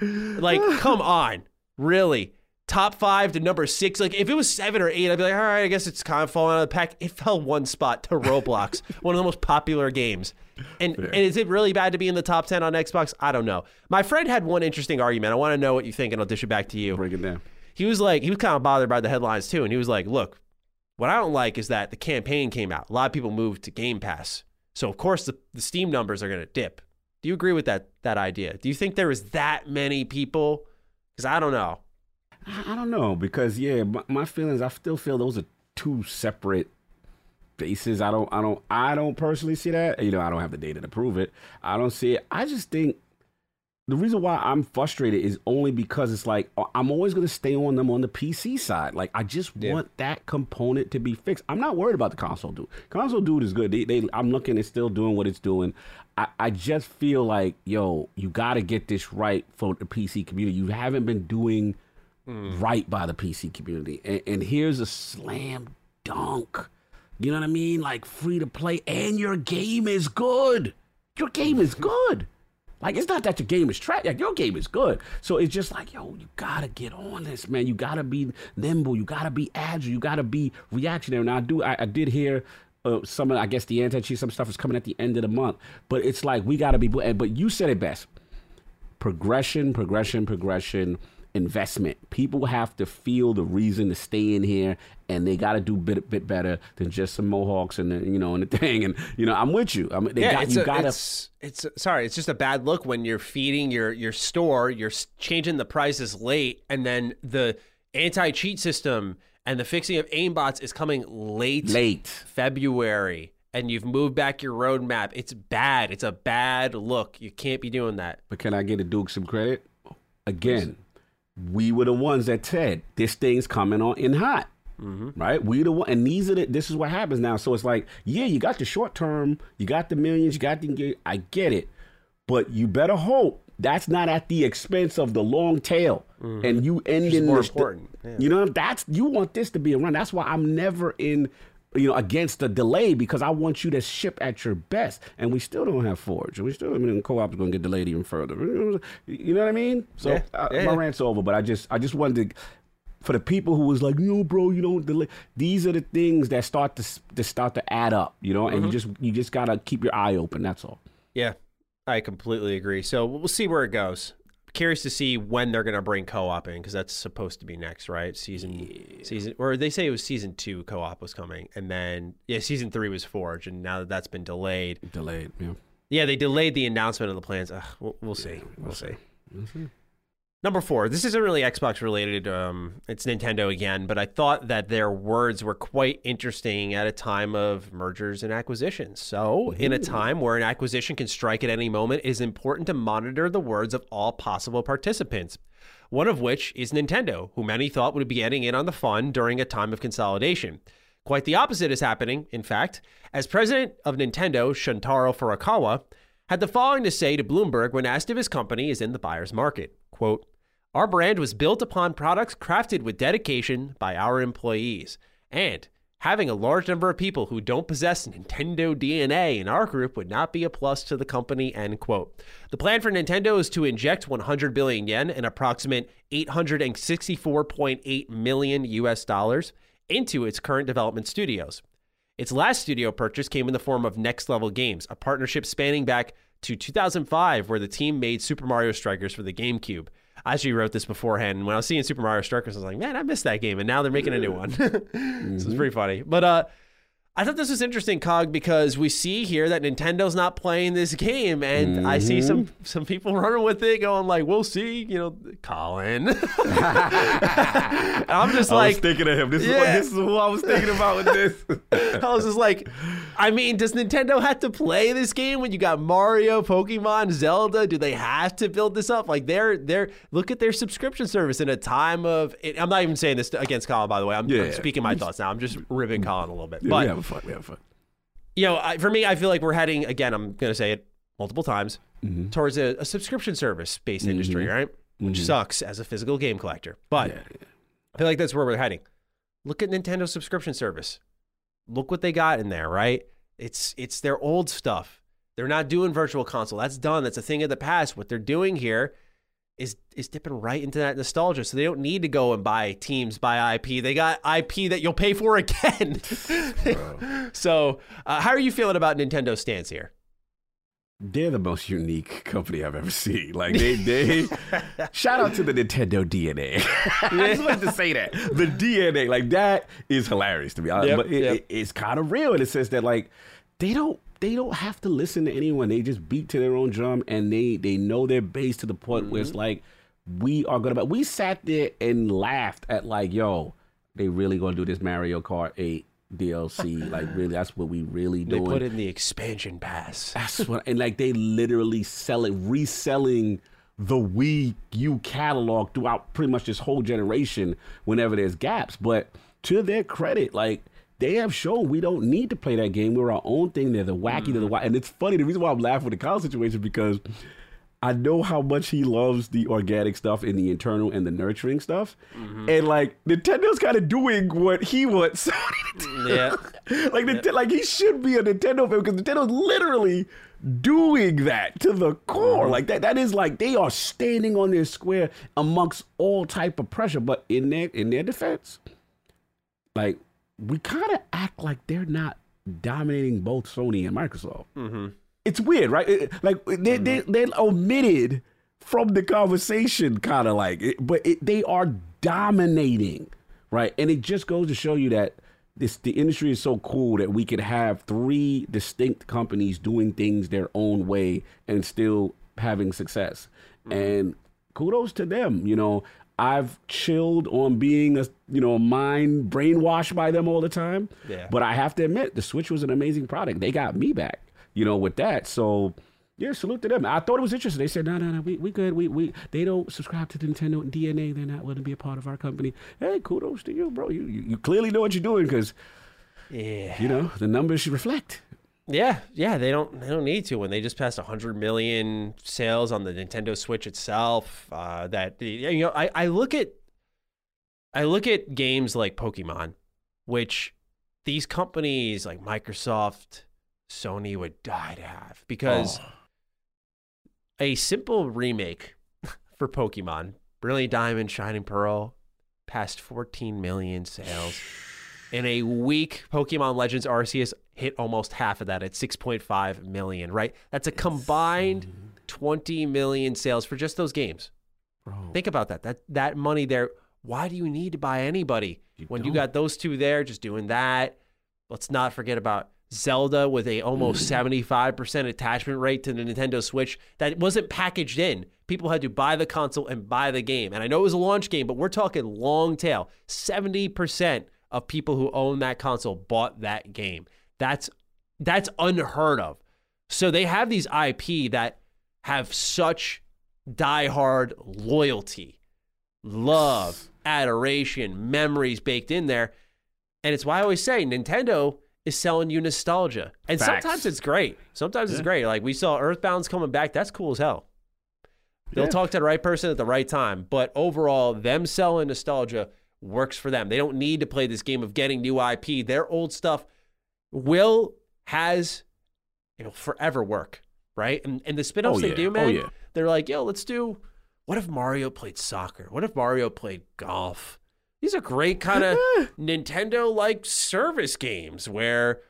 like, come on. Really? Top five to number six. Like, if it was seven or eight, I'd be like, all right, I guess it's kind of falling out of the pack. It fell one spot to Roblox, one of the most popular games. And, and is it really bad to be in the top 10 on Xbox? I don't know. My friend had one interesting argument. I want to know what you think, and I'll dish it back to you Break it down. he was like, he was kind of bothered by the headlines too. And he was like, look, what I don't like is that the campaign came out. A lot of people moved to Game Pass. So, of course, the, the Steam numbers are going to dip. Do you agree with that, that idea? Do you think there was that many people? Because I don't know. I I don't know because yeah, my, my feelings. I still feel those are two separate bases. I don't. I don't. I don't personally see that. You know, I don't have the data to prove it. I don't see it. I just think the reason why I'm frustrated is only because it's like uh, I'm always going to stay on them on the PC side. Like I just want that component to be fixed. I'm not worried about the console dude. Console dude is good. They, they I'm looking it's still doing what it's doing. I, I just feel like yo, you got to get this right for the PC community. You haven't been doing right by the PC community. And, and here's a slam dunk. You know what I mean? Like free to play, and your game is good. Your game is good. Like it's not that your game is trash. Like your game is good. So it's just like, yo, you gotta get on this, man. You gotta be nimble. You gotta be agile. You gotta be reactionary. Now I do. I, I did hear. Uh, some of I guess the anti cheat some stuff is coming at the end of the month, but it's like we gotta be. But you said it best progression, progression, progression, investment. People have to feel the reason to stay in here, and they got to do bit bit better than just some mohawks and the, you know and the thing. And you know, I'm with you. I mean, they got, it's you a- got to. it's, it's sorry, it's just a bad look when you're feeding your your store, you're changing the prices late, and then the anti cheat system and the fixing of aimbots is coming late, Late. February, and you've moved back your roadmap. It's bad. It's a bad look. You can't be doing that. But can I get a Duke some credit? Again, we were the ones that said this thing's coming on in hot. Mm-hmm. Right, we the one, and these are the. This is what happens now. So it's like, yeah, you got the short term, you got the millions, you got the. I get it, but you better hope that's not at the expense of the long tail, mm-hmm. and you ending more important, yeah. You know, that's you want this to be a run. That's why I'm never in you know, against the delay because I want you to ship at your best. And we still don't have Forge. And We still, I mean, co-op is going to get delayed even further. You know what I mean? So Yeah. uh, Yeah, my rant's over. But I just, I just wanted to, for the people who was like, no, bro, you don't delay. These are the things that start to to start to add up. You know, and Mm-hmm. you just, you just gotta keep your eye open. That's all. Yeah, I completely agree. So we'll see where it goes. Curious to see when they're going to bring co-op in because that's supposed to be next, right? Season, season, or they say it was season two. Co-op was coming, and then yeah, season three was Forge, and now that that's been delayed, Delayed. Yeah. yeah, they delayed the announcement of the plans. Ugh, we'll, we'll see. We'll see. Number four. This isn't really Xbox related. Um, it's Nintendo again, but I thought that their words were quite interesting at a time of mergers and acquisitions. So, in a time where an acquisition can strike at any moment, it is important to monitor the words of all possible participants. One of which is Nintendo, who many thought would be getting in on the fun during a time of consolidation. Quite the opposite is happening, in fact, as president of Nintendo, Shuntaro Furukawa, had the following to say to Bloomberg when asked if his company is in the buyer's market. Quote, Our brand was built upon products crafted with dedication by our employees. And having a large number of people who don't possess Nintendo DNA in our group would not be a plus to the company, end quote. The plan for Nintendo is to inject 100 billion yen, an approximate 864.8 million US dollars, into its current development studios. Its last studio purchase came in the form of Next Level Games, a partnership spanning back to 2005, where the team made Super Mario Strikers for the GameCube. I actually wrote this beforehand, and when I was seeing Super Mario Strikers, I was like, man, I missed that game, and now they're making a new one. so it's pretty funny. But uh, I thought this was interesting, Cog, because we see here that Nintendo's not playing this game, and I see mm-hmm. some some people running with it, going like, "We'll see," you know, Colin. I'm just like, thinking of him. This Yeah. is who I was thinking about with this. I was just like, I mean, does Nintendo have to play this game when you got Mario, Pokemon, Zelda? Do they have to build this up? Like, they're they're look at their subscription service in a time of. I'm not even saying this against Colin, by the way. I'm, I'm Yeah. speaking my thoughts now. I'm just ribbing Colin a little bit, but fun. We have fun. you know, I, for me, I feel like we're heading again. I'm going to say it multiple times mm-hmm. towards a, a subscription service based mm-hmm. industry, right? Which mm-hmm. sucks as a physical game collector, but I feel like that's where we're heading. Look at Nintendo subscription service. Look what they got in there, right? It's it's their old stuff. They're not doing virtual console. That's done. That's a thing of the past. What they're doing here is is dipping right into that nostalgia. So they don't need to go and buy teams, buy IP. They got IP that you'll pay for again. so, uh, how are you feeling about Nintendo's stance here? They're the most unique company I've ever seen. Like they, they shout out to the Nintendo DNA. I just wanted to say that the DNA, like that, is hilarious to me. Yep, but it, yep. it- it's kind of real in the sense that like they don't they don't have to listen to anyone. They just beat to their own drum and they they know their base to the point where Mm-hmm. it's like we are gonna. We sat there and laughed at like, yo, they really gonna do this Mario Kart Eight DLC? like really, that's what we really do. They put in the expansion pass. That's what, and like they literally sell it, reselling the Wii U catalog throughout pretty much this whole generation whenever there's gaps. But to their credit, like they have shown we don't need to play that game. We're our own thing. They're the wacky, they're the mm. wild. And it's funny, the reason why I'm laughing with the Kyle situation because I know how much he loves the organic stuff and the internal and the nurturing stuff. Mm-hmm. And like Nintendo's kind of doing what he wants Sony to do Yeah. like Nint- like he should be a Nintendo fan because Nintendo's literally doing that to the core. Mm-hmm. Like that that is like they are standing on their square amongst all type of pressure. But in their in their defense, like we kind of act like they're not dominating both Sony and Microsoft. Mm-hmm. It's weird, right? It- like they they mm-hmm. they omitted from the conversation, kind of like, it, but it, they are dominating, right? And it just goes to show you that this the industry is so cool that we could have three distinct companies doing things their own way and still having success. Mm-hmm. And kudos to them. You know, I've chilled on being a you know mind brainwashed by them all the time. Yeah. But I have to admit, the Switch was an amazing product. They got me back, you know, with that. So yeah, salute to them. I thought it was interesting. They said, no, no, no, we, we good. We, we they don't subscribe to the Nintendo DNA. They're not willing to be a part of our company. Hey, kudos to you, bro. You you, you clearly know what you're doing because Yeah. you know the numbers should reflect. Yeah, yeah, they don't they don't need to when they just passed 100 million sales on the Nintendo Switch itself. Uh, that you know, I, I look at I look at games like Pokemon, which these companies like Microsoft, Sony would die to have because Oh. a simple remake for Pokemon, Brilliant Diamond, Shining Pearl, passed 14 million sales. In a week, Pokemon Legends Arceus hit almost half of that at 6.5 million, right? That's a combined 20 million sales for just those games. Bro. Think about that. That that money there. Why do you need to buy anybody You when you don't. got those two there just doing that? Let's not forget about Zelda with a almost mm. seventy five percent attachment rate to the Nintendo Switch that wasn't packaged in. People had to buy the console and buy the game. And I know it was a launch game, but we're talking long tail. Seventy percent of people who own that console bought that game. That's that's unheard of. So they have these IP that have such diehard loyalty, love, adoration, memories baked in there. And it's why I always say Nintendo is selling you nostalgia. And Facts. sometimes it's great. Sometimes it's great. Like we saw Earthbound's coming back. That's cool as hell. They'll Yeah. talk to the right person at the right time. But overall, them selling nostalgia works for them. They don't need to play this game of getting new IP. Their old stuff will, has, it'll forever work. Right? And, and the spin offs Oh, they yeah. do, Oh, man, yeah. they're like, yo, let's do. What if Mario played soccer? What if Mario played golf? These are great kind of Nintendo like service games where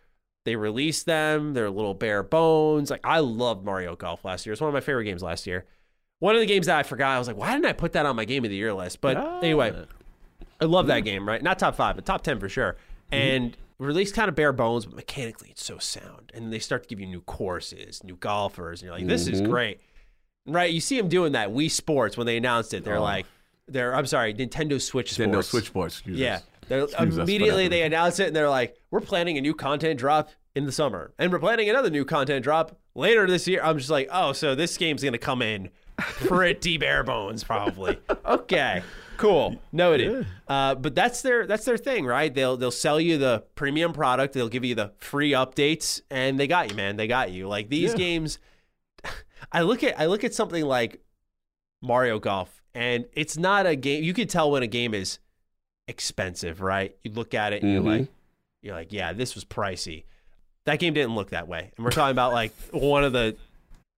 they release them. They're a little bare bones. Like I loved Mario Golf last year. It's one of my favorite games last year. One of the games that I forgot. I was like, why didn't I put that on my game of the year list? But ah. anyway, I love that game. Right, not top five, but top ten for sure. Mm-hmm. And released kind of bare bones, but mechanically it's so sound. And they start to give you new courses, new golfers, and you're like, this is mm-hmm. great. Right? You see them doing that. Wii Sports when they announced it, they're Oh. like, they're I'm sorry, Nintendo Switch Sports. Nintendo Switch Sports. excuse Yeah. us. They're, Excuse immediately they announce it and they're like, we're planning a new content drop in the summer. And we're planning another new content drop later this year. I'm just like, oh, so this game's going to come in pretty bare bones, probably. Okay. Cool. Noted. Uh, but that's their that's their thing, right? They'll they'll sell you the premium product, they'll give you the free updates, and they got you, man. They got you. Like these Yeah. games I look at I look at something like Mario Golf, and it's not a game. You can tell when a game is expensive, right? You look at it and you're Mhm. like, you're like, yeah, this was pricey. That game didn't look that way, and we're talking about like one of the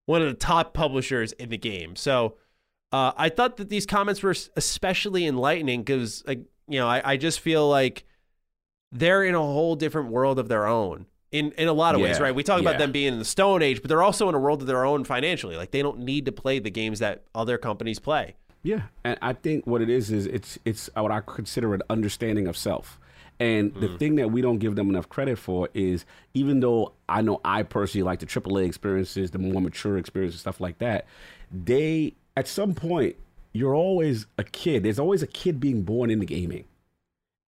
one of the top publishers in the game. So uh, I thought that these comments were especially enlightening because, like, you know, I, I just feel like they're in a whole different world of their own. In, in a lot of ways, right? We talk about them being in the Stone Age, but they're also in a world of their own financially. Like they don't need to play the games that other companies play. Yeah, and I think what it is is it's it's what I consider an understanding of self. And the thing that we don't give them enough credit for is even though I know I personally like the AAA experiences, the more mature experiences, stuff like that, they at some point you're always a kid. There's always a kid being born into gaming.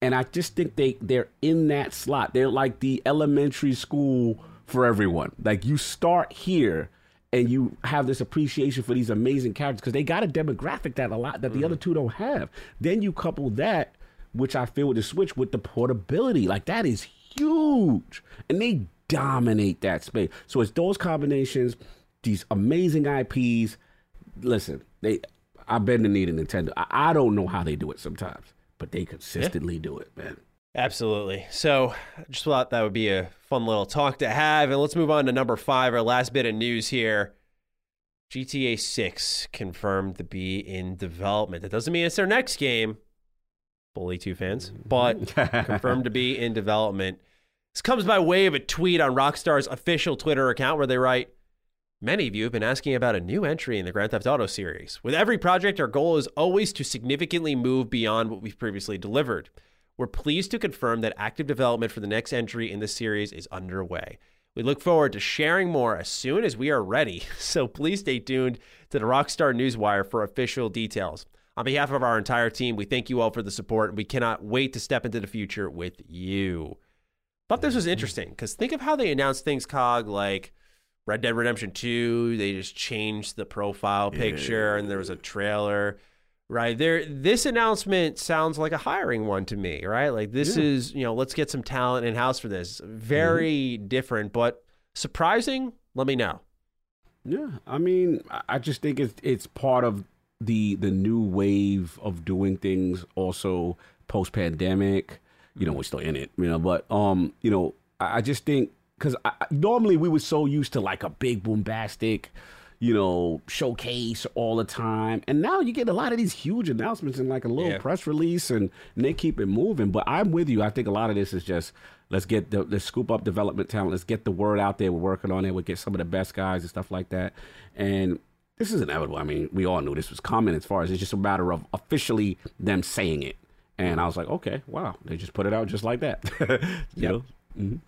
And I just think they they're in that slot. They're like the elementary school for everyone. Like you start here and you have this appreciation for these amazing characters because they got a demographic that a lot that the other two don't have. Then you couple that, which I feel with the Switch, with the portability. Like that is huge, and they dominate that space. So it's those combinations, these amazing IPs. Listen, they. I've been to need a Nintendo. I, I don't know how they do it sometimes, but they consistently do it, man. Absolutely. So I just thought that would be a fun little talk to have. And let's move on to number five, our last bit of news here. GTA 6 confirmed to be in development. That doesn't mean it's their next game, Bully 2 fans, mm-hmm. but confirmed to be in development. This comes by way of a tweet on Rockstar's official Twitter account where they write, Many of you have been asking about a new entry in the Grand Theft Auto series. With every project, our goal is always to significantly move beyond what we've previously delivered. We're pleased to confirm that active development for the next entry in the series is underway. We look forward to sharing more as soon as we are ready, so please stay tuned to the Rockstar Newswire for official details. On behalf of our entire team, we thank you all for the support and we cannot wait to step into the future with you. But this was interesting because think of how they announced things, Cog, like Red Dead Redemption 2, they just changed the profile picture and there was a trailer. Right there, this announcement sounds like a hiring one to me, right? Like this Yeah. is, you know, let's get some talent in house for this. Very different, but surprising. Let me know. Yeah, I mean, I- I just think it's it's part of the the new wave of doing things. Also, post pandemic, you know, we're still in it, you know. But um, you know, I, I just think because normally we were so used to like a big bombastic, you know, showcase all the time, and now you get a lot of these huge announcements in like a little Yeah. press release, and, and they keep it moving. But I'm with you. I think a lot of this is just let's get the let's scoop up development talent. Let's get the word out there. We're working on it. We'll get some of the best guys and stuff like that. And this is inevitable. I mean, we all knew this was coming. As far as it's just a matter of officially them saying it. And I was like, okay, wow, they just put it out just like that. you know? Mhm.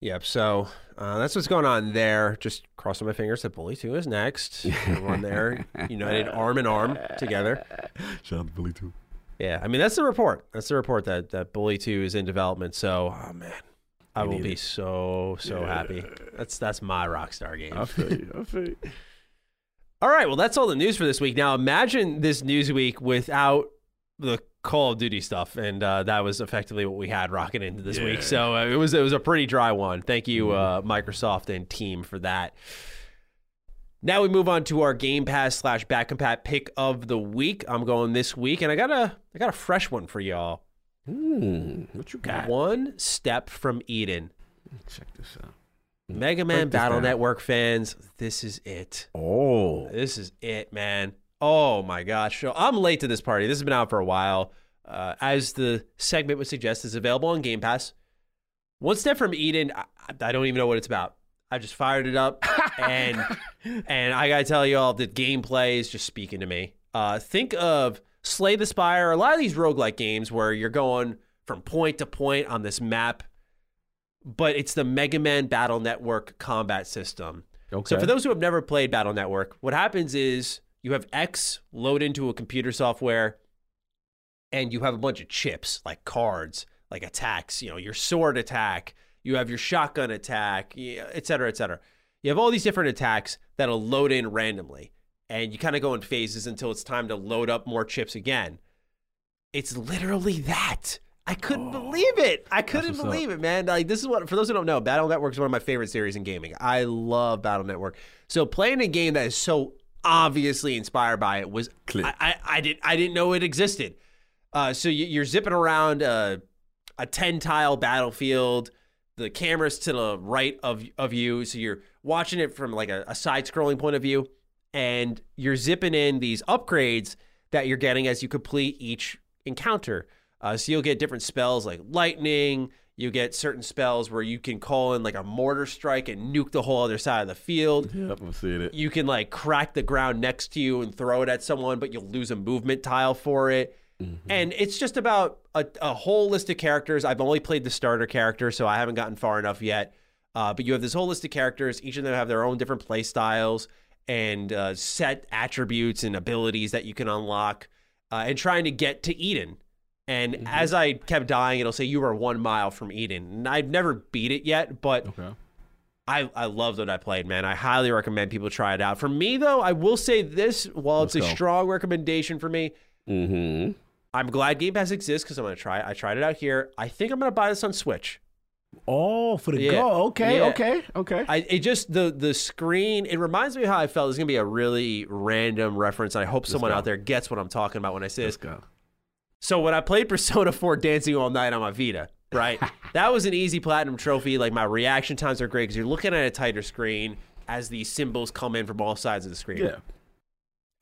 Yep. So uh, that's what's going on there. Just crossing my fingers that Bully 2 is next. Everyone there united arm in arm together. Shout out to Billy too. Yeah. I mean, that's the report. That's the report that, that Bully 2 is in development. So, oh, man. I will be it. so, so happy. That's that's my Rockstar game. I feel you. I feel you. All right, well, that's all the news for this week. Now, imagine this news week without the Call of Duty stuff, and uh, that was effectively what we had rocking into this week. So uh, it was it was a pretty dry one. Thank you, uh, Microsoft and team, for that. Now we move on to our Game Pass slash Back Compat pick of the week. I'm going this week, and I got a I got a fresh one for y'all. Hmm, what you got? One step from Eden. Check this out. Mega Man Battle down. Network fans, this is it. Oh, This is it, man. Oh my gosh. So I'm late to this party. This has been out for a while. Uh, as the segment would suggest, it's available on Game Pass. One Step from Eden, I, I don't even know what it's about. I just fired it up, and and I gotta tell you all, the gameplay is just speaking to me. Uh, think of Slay the Spire, a lot of these roguelike games where you're going from point to point on this map, but it's the Mega Man Battle Network combat system. okay. So for those who have never played Battle Network, what happens is you have X load into a computer software and you have a bunch of chips like cards, like attacks, you know, your sword attack, you have your shotgun attack, et cetera, et cetera. You have all these different attacks that'll load in randomly and you kind of go in phases until it's time to load up more chips again. It's literally that. I couldn't oh, believe it. I couldn't what's up. believe it, man. Like this is what for those who don't know, Battle Network is one of my favorite series in gaming. I love Battle Network. So playing a game that is so obviously inspired by it was Click. I, I, I didn't I didn't know it existed. Uh, so you, you're zipping around uh, a ten tile battlefield. The camera's to the right of of you, so you're watching it from like a, a side scrolling point of view, and you're zipping in these upgrades that you're getting as you complete each encounter. Uh, so you'll get different spells like lightning. You get certain spells where you can call in like a mortar strike and nuke the whole other side of the field. Yep, I'm seeing it. You can like crack the ground next to you and throw it at someone, but you'll lose a movement tile for it. And it's just about a, a whole list of characters. I've only played the starter character, so I haven't gotten far enough yet. Uh, but you have this whole list of characters. Each of them have their own different play styles and uh, set attributes and abilities that you can unlock. Uh, and trying to get to Eden. And as I kept dying, it'll say you are one mile from Eden. And I've never beat it yet, but Okay. I, I loved what I played, man. I highly recommend people try it out. For me, though, I will say this while Let's it's a strong recommendation for me, Mm-hmm. I'm glad Game Pass exists because I'm going to try it. I tried it out here. I think I'm going to buy this on Switch. Oh, for the Yeah. go. Okay, Yeah. okay, okay. I it just the the screen. It reminds me how I felt. It's going to be a really random reference. I hope someone go. out there gets what I'm talking about when I say Let's this. go. So when I played Persona 4 Dancing All Night on my Vita, right? that was an easy platinum trophy. Like my reaction times are great because you're looking at a tighter screen as these symbols come in from all sides of the screen. Yeah.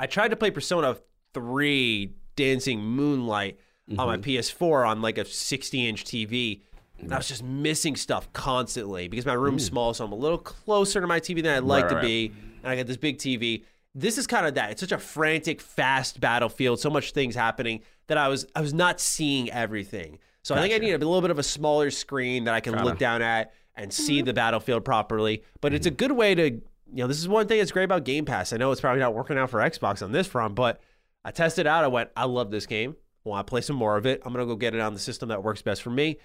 I tried to play Persona 3 Dancing Moonlight on my Mm-hmm. PS4 on like a 60 inch TV. And I was just missing stuff constantly because my room's small, so I'm a little closer to my TV than I'd like Right, to right. be. And I got this big TV. This is kind of that. It's such a frantic, fast battlefield, so much things happening that I was I was not seeing everything. So I think I need a little bit of a smaller screen that I can look down at and see the battlefield properly. But it's a good way to, you know, this is one thing that's great about Game Pass. I know it's probably not working out for Xbox on this front, but I tested it out. I went, I love this game. I want to play some more of it. I'm gonna go get it on the system that works best for me.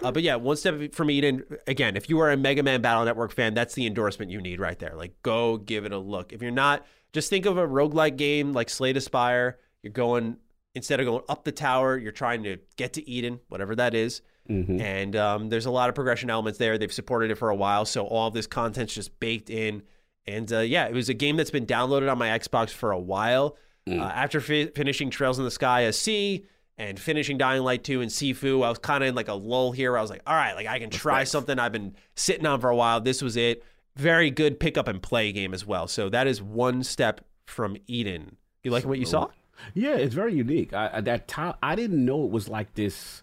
Uh, but yeah, one step from Eden. Again, if you are a Mega Man Battle Network fan, that's the endorsement you need right there. Like, go give it a look. If you're not, just think of a roguelike game like Slay the Spire. You're going instead of going up the tower, you're trying to get to Eden, whatever that is. And um, there's a lot of progression elements there. They've supported it for a while, so all of this content's just baked in. And uh, yeah, it was a game that's been downloaded on my Xbox for a while. Uh, after fi- finishing Trails in the Sky SC and finishing Dying Light 2 and Sifu. I was kind of in like a lull here. Where I was like, all right, like I can try something I've been sitting on for a while. This was it. Very good pick up and play game as well. So that is one step from Eden. You like what you saw? Yeah, it's very unique. I, that tile, I didn't know it was like this,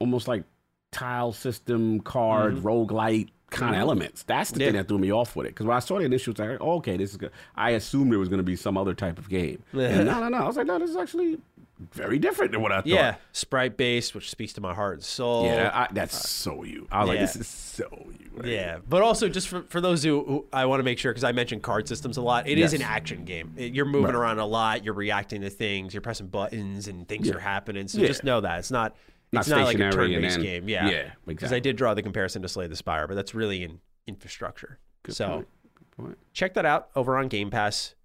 almost like tile system card roguelite kind of elements. That's the Mm-hmm. Yeah. thing that threw me off with it. Because when I saw the initials, I was like, oh, okay, this is good. I assumed there was going to be some other type of game. and no, no, no. I was like, no, this is actually very different than what I thought. Yeah, sprite based, which speaks to my heart and soul. Yeah, I, that's so you. I was like, this is so you. right? Yeah, but also just for, for those who, who I want to make sure because I mentioned card systems a lot. It is Yes. an action game. It- you're moving Right. around a lot. You're reacting to things. You're pressing buttons and things Yeah. are happening. So Yeah. just know that it's not Not it's not, like a turn-based game. Yeah, yeah, Because I did draw the comparison to Slay the Spire, but that's really in infrastructure. so point. Good point. check that out over on Game Pass.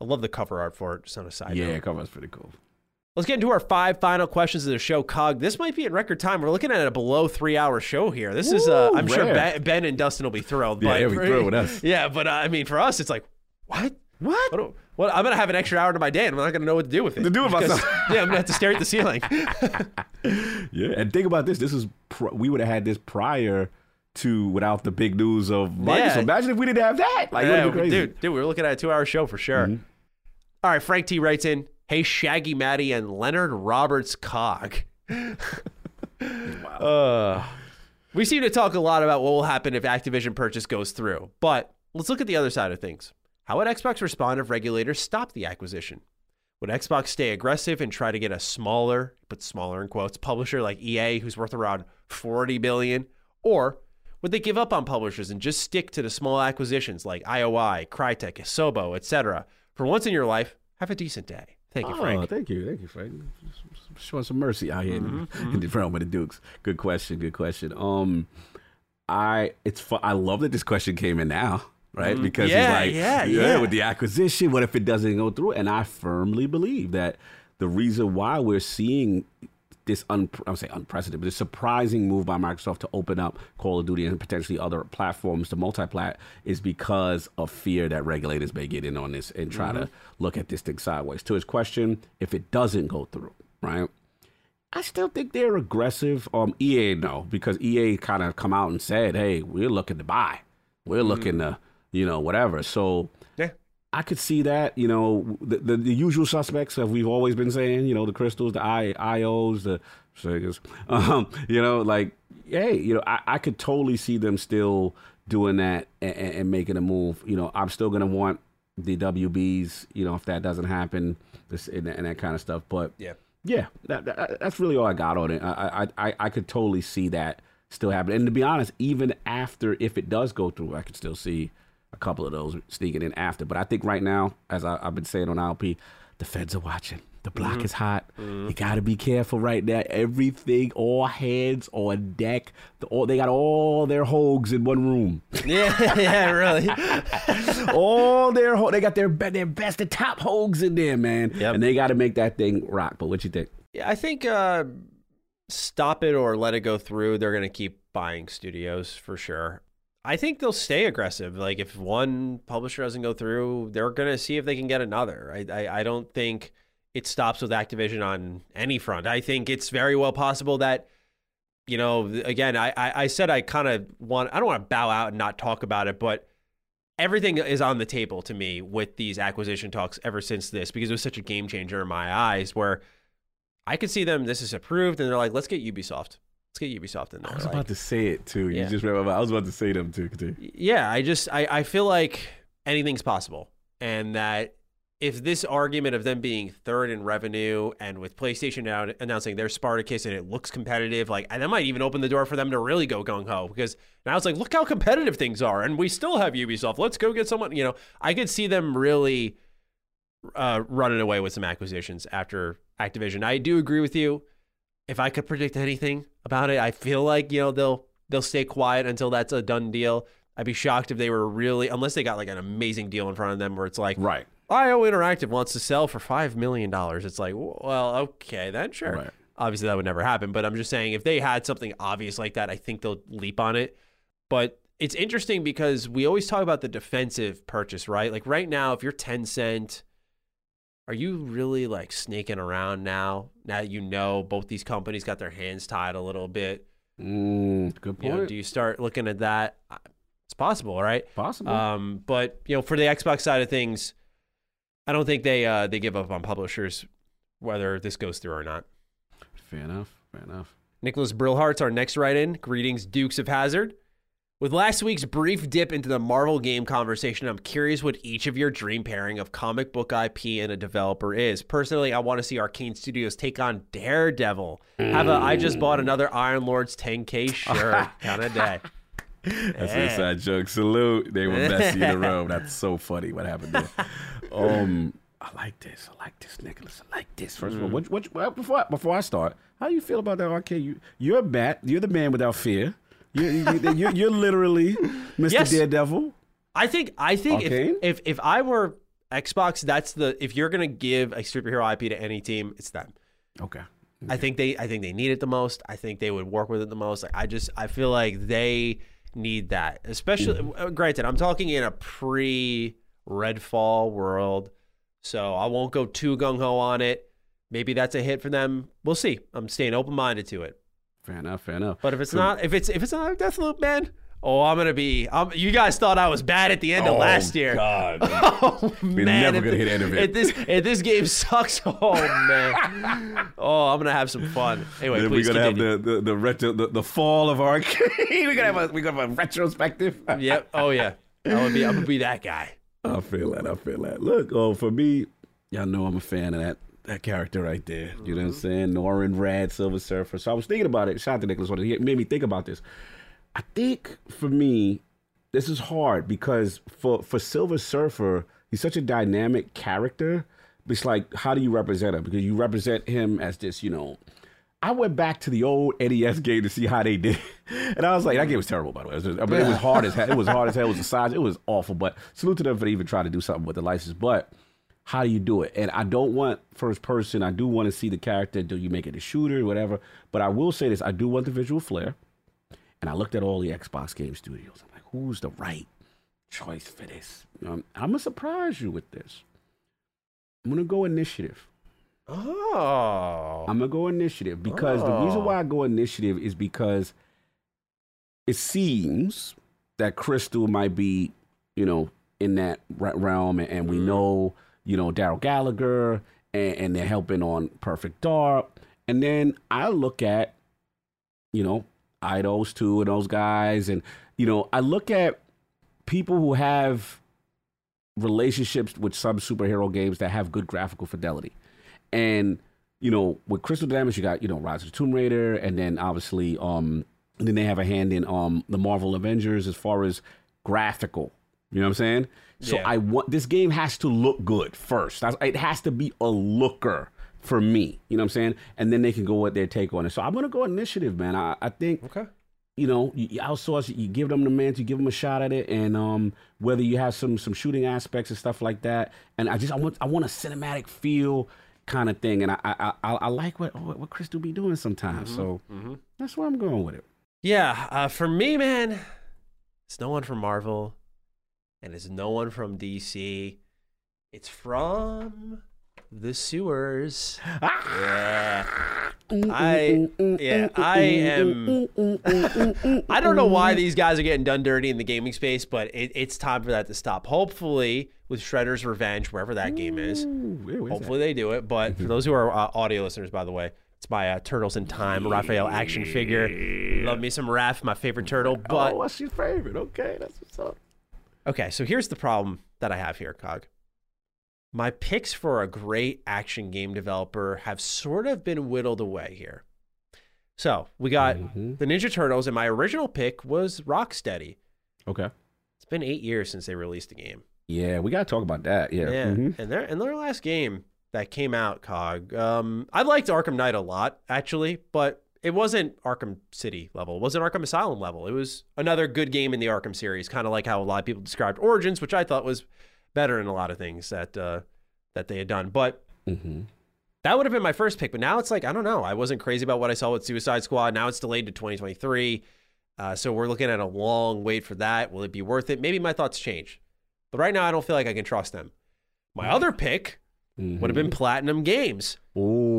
I love the cover art for it. Just on a side Yeah, note. cover's pretty cool. Let's get into our five final questions of the show. Cog, this might be in record time. We're looking at a below three hour show here. This is, uh, I'm sure ben, ben and Dustin will be thrilled. Yeah, but he'll for- us. Yeah, but uh, I mean, for us, it's like, what? What? What? what? I'm gonna have an extra hour to my day, and I'm not gonna know what to do with it. To do with Because- myself. yeah, I'm gonna have to stare at the ceiling. Yeah, and think about this. This is pr- we would have had this prior to without the big news of Microsoft. Yeah. So Imagine if we didn't have that. Like, yeah, dude, dude, we were looking at a two hour show for sure. Mm-hmm. All right, Frank T writes in, "Hey, Shaggy Matty and Leonard Roberts Cog." Uh, we seem to talk a lot about what will happen if Activision purchase goes through, but let's look at the other side of things. How would Xbox respond if regulators stopped the acquisition? Would Xbox stay aggressive and try to get a smaller, but smaller in quotes, publisher like EA, who's worth around 40 billion, or would they give up on publishers and just stick to the small acquisitions like IOI, Crytek, Asobo, etc.? For once in your life, have a decent day. Thank you, Oh, Frank. thank you, thank you, Frank. Showing some mercy out here in, Mm-hmm, in the realm of the Dukes. Good question, good question. Um, I it's fun. I love that this question came in now, right? Because Mm-hmm. Yeah, like, yeah, yeah. with the acquisition. What if it doesn't go through? And I firmly believe that the reason why we're seeing this un- I would say unprecedented, but a surprising move by Microsoft to open up Call of Duty and potentially other platforms to multiplat is because of fear that regulators may get in on this and try to look at this thing sideways. To his question, if it doesn't go through, right? I still think they're aggressive. Um, EA no, because EA kind of come out and said, "Hey, we're looking to buy, we're looking to, you know, whatever." So. I could see that, you know, the, the, the usual suspects that we've always been saying, you know, the crystals, the I, IOs, the Segas, um, you know, like, hey, you know, I, I could totally see them still doing that and, and, making a move. You know, I'm still going to want the WBs, you know, if that doesn't happen this, and, and that kind of stuff. But Yeah. yeah, that, that, that's really all I got on it. I, I, I, I could totally see that still happening. And to be honest, even after, if it does go through, I could still see a couple of those sneaking in after. But I think right now, as I, I've been saying on LP, the feds are watching. The block is hot. You got to be careful right now. Everything, all hands on deck. The, all, they got all their hogs in one room. Yeah, yeah, really. all their ho- they got their their best and top hogs in there, man. Yep. And they got to make that thing rock. But what you think? Yeah, I think uh, stop it or let it go through. They're going to keep buying studios for sure. I think they'll stay aggressive. Like if one publisher doesn't go through, they're to see if they can get another. I, I I don't think it stops with Activision on any front. I think it's very well possible that you know again I I, I said I kind of want I don't want to bow out and not talk about it, but everything is on the table to me with these acquisition talks ever since this because it was such a game changer in my eyes where I could see them this is approved and they're like let's get Ubisoft. Let's get Ubisoft in there. I was Like, about to say it too. Yeah. You just remember. I was about to say them too. too. yeah, I just I, I feel like anything's possible, and that if this argument of them being third in revenue and with PlayStation now announcing their Spartacus and it looks competitive, like and that might even open the door for them to really go gung ho because now it's like look how competitive things are, and we still have Ubisoft. Let's go get someone. You know, I could see them really uh, running away with some acquisitions after Activision. I do agree with you. If I could predict anything about it, I feel like you know they'll they'll stay quiet until that's a done deal. I'd be shocked if they were really, unless they got like an amazing deal in front of them where it's like, Right. IO Interactive wants to sell for five million dollars. It's like, well, okay, then sure. Right. Obviously, that would never happen. But I'm just saying, if they had something obvious like that, I think they'll leap on it. But it's interesting because we always talk about the defensive purchase, right? Like right now, if you're Tencent, are you really like snaking around now? Now that you know both these companies got their hands tied a little bit. Mm, good You point. know, do you start looking at that? It's possible, right? Possible. Um, but you know, for the Xbox side of things, I don't think they uh, they give up on publishers, whether this goes through or not. fair enough. Fair enough. Nicholas Brillhart's our next write-in. Greetings, Dukes of Hazard. With last week's brief dip into the Marvel game conversation, I'm curious what each of your dream pairing of comic book IP and a developer is. Personally, I want to see Arkane Studios take on Daredevil. Have a I just bought another Iron Lord's 10K shirt kind of day. That's an inside joke. Salute. They were Messi in the room. That's so funny. What happened there? um, I like this. I like this, Nicholas. I like this. First of all, what, what, before I, before I start, how do you feel about that arcade? You, you're a bat. You're the man without fear. You, you, you're, you're literally Mr. Yes. Daredevil. I think I think if, Arkane? if if I were Xbox, that's the if you're gonna give a superhero IP to any team, it's them. Okay. I think they I think they need it the most. I think they would work with it the most. Like I just I feel like they need that. Especially uh, granted, I'm talking in a pre Redfall world. So I won't go too gung ho on it. Maybe that's a hit for them. We'll see. I'm staying open minded to it. Fair enough. Fair enough. But if it's not if it's if it's not Deathloop, man, oh I'm gonna be um you guys thought I was bad at the end of Oh, last year. God. Oh We're man, never gonna hit end of it. If this if this game sucks, oh man, oh I'm gonna have some fun. Anyway, Then please we're gonna continue. have the the the, retro, the the fall of arcade. we're gonna have a we're gonna have a retrospective. Yep. Oh yeah. I would be. I'm gonna be that guy. I feel that. I feel that. Look, oh, for me, y'all know I'm a fan of that that character right there. You know what I'm mm-hmm. saying? Norrin Radd, Silver Surfer. So I was thinking about it. Shout out to Nicholas. He made me think about this. I think for me, this is hard because for for Silver Surfer, he's such a dynamic character. It's like, how do you represent him? Because you represent him as this, you know. I went back to the old NES game to see how they did, and I was like, that game was terrible, by the way. It was, I mean, it was hard as hell. It was hard as hell. It was size. It was awful. But salute to them for even trying to do something with the license. But how do you do it? And I don't want first person. I do want to see the character. Do you make it a shooter, whatever? But I will say this: I do want the visual flair. And I looked at all the Xbox game studios. I'm like, who's the right choice for this? Um, I'm gonna surprise you with this. I'm gonna go initiative. Oh. I'm gonna go initiative because the reason Oh. why I go initiative is because it seems that Crystal might be, you know, in that realm, and, and we know, you know, Darrell Gallagher, and, and they're helping on Perfect Dark, and then I look at, you know, Eidos too, and those guys, and you know, I look at people who have relationships with some superhero games that have good graphical fidelity. And you know, with Crystal Damage, you got you know Rise of the Tomb Raider, and then obviously, um, then they have a hand in um the Marvel Avengers as far as graphical. You know what I'm saying? So Yeah. I want this game has to look good first. It has to be a looker for me. You know what I'm saying? And then they can go with their take on it. So I'm gonna go initiative, man. I, I think Okay. you know, you you outsource, you give them the man, you give them a shot at it, and um, whether you have some some shooting aspects and stuff like that, and I just I want I want a cinematic feel kind of thing, and I I I, I like what what Chris do be doing sometimes, so that's where I'm going with it. Yeah. Uh, for me, man, it's no one from Marvel, and it's no one from DC. It's from the sewers. Yeah. I yeah, I am I don't know why these guys are getting done dirty in the gaming space, but it, it's time for that to stop. Hopefully, with Shredder's Revenge, wherever that game is, Ooh, where- where's that? hopefully they do it. But for those who are uh, audio listeners, by the way, it's my uh, Turtles in Time Raphael action figure. Love me some Raph, my favorite turtle. But oh, what's your favorite? Okay, that's what's up. Okay, so here's the problem that I have here, Cog. My picks for a great action game developer have sort of been whittled away here. So we got Mhm. the Ninja Turtles, and my original pick was Rocksteady. Okay, It's been eight years since they released the game. yeah, we gotta talk about that. Yeah, Yeah, Mhm. and their and their last game that came out, Cog. Um, I liked Arkham Knight a lot actually, but it wasn't Arkham City level. It wasn't Arkham Asylum level. It was another good game in the Arkham series, kind of like how a lot of people described Origins, which I thought was better in a lot of things that uh, that they had done. But Mhm. that would have been my first pick. But now it's like I don't know. I wasn't crazy about what I saw with Suicide Squad. Now it's delayed to 2023. Uh, so we're looking at a long wait for that. Will it be worth it? Maybe my thoughts change. But right now, I don't feel like I can trust them. My other pick would have been Platinum Games. Oh,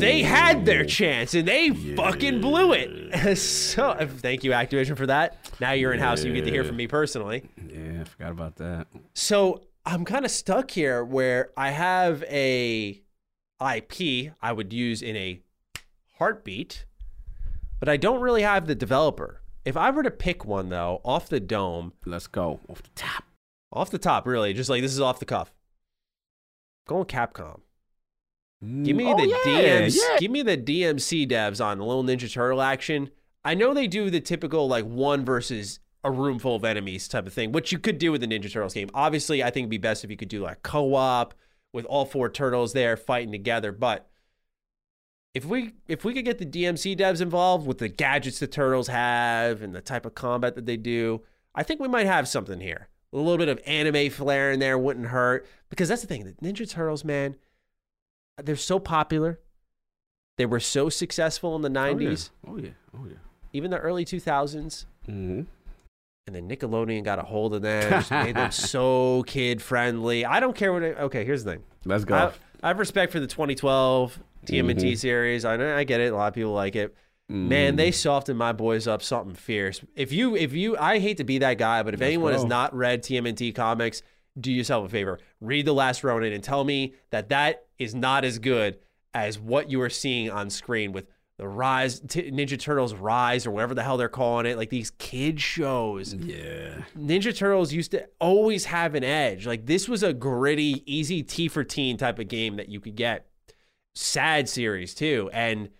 They had their chance and they fucking blew it. so uh, thank you, Activision, for that. Now you're in house, you get to hear from me personally. Yeah, I forgot about that. So I'm kind of stuck here where I have a IP I would use in a heartbeat, but I don't really have the developer. If I were to pick one though, off the dome, Let's go off the top. off the top, really, just like this is off the cuff. Going Capcom. Give me Oh, the yeah, DMC. yeah. Give me the DMC devs on the little Ninja Turtle action. I know they do the typical like one versus a room full of enemies type of thing, which you could do with the Ninja Turtles game. Obviously, I think it'd be best if you could do like co-op with all four turtles there fighting together. But if we if we could get the DMC devs involved with the gadgets the turtles have and the type of combat that they do, I think we might have something here. A little bit of anime flair in there wouldn't hurt because that's the thing. The Ninja Turtles, man, they're so popular. They were so successful in the 90s, Oh yeah, oh yeah. even the early 2000s. Mm-hmm. And then Nickelodeon got a hold of them, just made them so kid friendly. I don't care what. It, okay, here's the thing. Let's go. I, I have respect for the 2012 TMNT Mhm. series. I I get it. A lot of people like it. Man, Mm. they softened my boys up something fierce. If you, if you, I hate to be that guy, but if Let's anyone has not read TMNT comics, do yourself a favor, read The Last Ronin and tell me that that is not as good as what you are seeing on screen with the Rise, T- Ninja Turtles Rise, or whatever the hell they're calling it, like these kid shows. yeah. Ninja Turtles used to always have an edge. Like this was a gritty, easy T for teen type of game that you could get. Sad series too, and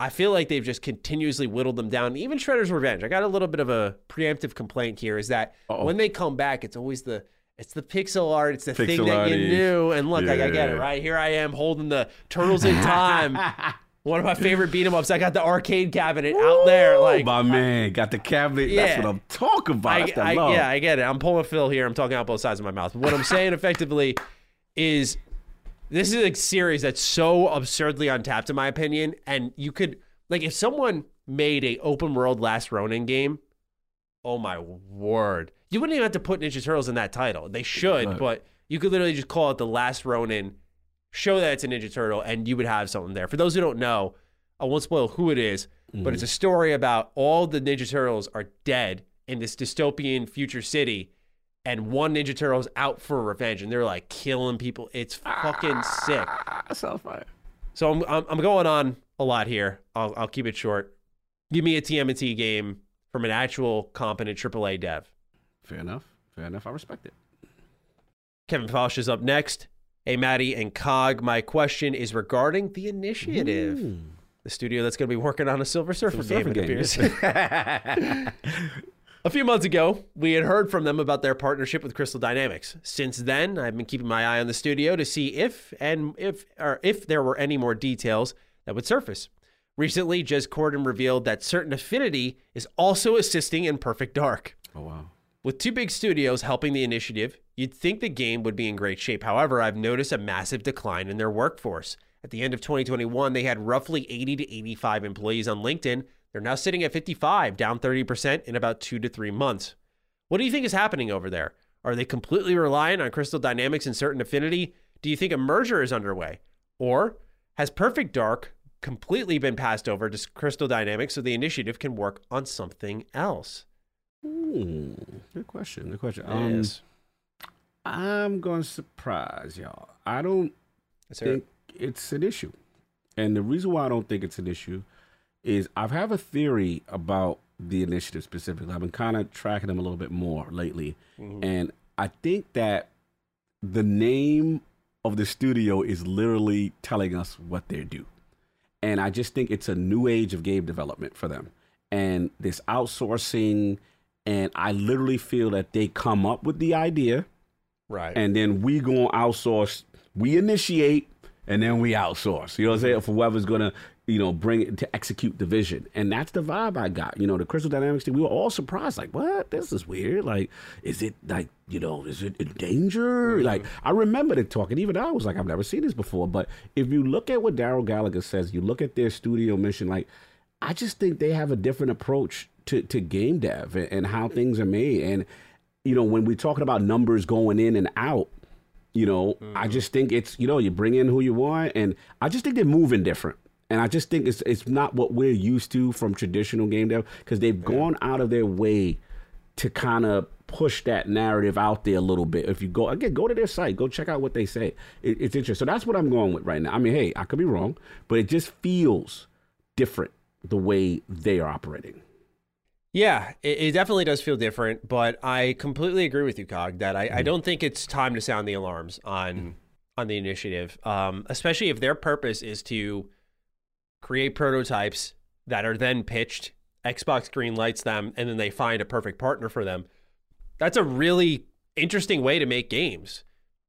I feel like they've just continuously whittled them down. Even Shredder's Revenge. I got a little bit of a preemptive complaint here. Is that Uh-oh. when they come back, it's always the it's the pixel art. It's the thing that you arty. knew. And look, like, I get it. Yeah. Right here, I am holding the Turtles in Time. One of my favorite beat 'em ups. I got the arcade cabinet out there. Ooh, Like my man got the cabinet. Yeah. That's what I'm talking about. I, That's that I- love. yeah, I get it. I'm pulling Phil here. I'm talking out both sides of my mouth. What I'm saying effectively is this is a series that's so absurdly untapped, in my opinion. And you could, like, if someone made a open world Last Ronin game, oh my word. You wouldn't even have to put Ninja Turtles in that title. They should, but you could literally just call it The Last Ronin, show that it's a Ninja Turtle, and you would have something there. For those who don't know, I won't spoil who it is, but it's a story about all the Ninja Turtles are dead in this dystopian future city, and one Ninja Turtle's out for revenge, and they're like killing people. It's fucking sick. Ah, fire. So I'm, I'm, I'm going on a lot here. I'll, I'll keep it short. Give me a TMNT game from an actual competent AAA dev. Fair enough. Fair enough. I respect it. Kevin Fosh is up next. Hey, Matty and Cog, my question is regarding the initiative, the studio that's going to be working on a Silver Surfer, Silver game. It Surfer appears. A few months ago, we had heard from them about their partnership with Crystal Dynamics. Since then, I've been keeping my eye on the studio to see if and if or if there were any more details that would surface. Recently, Jez Corden revealed that Certain Affinity is also assisting in Perfect Dark. Oh wow. With two big studios helping the initiative, you'd think the game would be in great shape. However, I've noticed a massive decline in their workforce. At the end of 2021, they had roughly 80 to 85 employees on LinkedIn. They're now sitting at 55, down 30% in about two to three months. What do you think is happening over there? Are they completely reliant on Crystal Dynamics and Certain Affinity? Do you think a merger is underway? Or has Perfect Dark completely been passed over to Crystal Dynamics so the initiative can work on something else? Hmm. Good question. Good question. Um, I'm going to surprise y'all. I don't Let's hear it. think it's an issue. And the reason why I don't think it's an issue is I've have a theory about the initiative specifically. I've been kind of tracking them a little bit more lately. And I think that the name of the studio is literally telling us what they do. And I just think it's a new age of game development for them. And this outsourcing, and I literally feel that they come up with the idea Right. and then we go and outsource. We initiate and then we outsource. You know what I'm saying? Mm-hmm. For whoever's gonna, you know, bring it to execute the vision. And that's the vibe I got. You know, the Crystal Dynamics thing, we were all surprised, like, what? This is weird. Like, is it like, you know, is it in danger? Mm-hmm. Like, I remember the talk, and even I was like, I've never seen this before. But if you look at what Darrell Gallagher says, you look at their studio mission, like, I just think they have a different approach to, to game dev and, how things are made. And, you know, when we're talking about numbers going in and out, You know, I mm-hmm. just think it's you know you bring in who you want, and I just think they're moving different. And I just think it's it's not what we're used to from traditional game dev because they've gone out of their way to kind of push that narrative out there a little bit. If you go again, go to their site, go check out what they say. It, it's interesting. So that's what I'm going with right now. I mean, hey, I could be wrong, but it just feels different the way they are operating. Yeah, it, it definitely does feel different, but I completely agree with you, Cog, that I, Mm-hmm. I don't think it's time to sound the alarms on on the initiative, um, especially if their purpose is to create prototypes that are then pitched. Xbox green lights them, and then they find a perfect partner for them. That's a really interesting way to make games.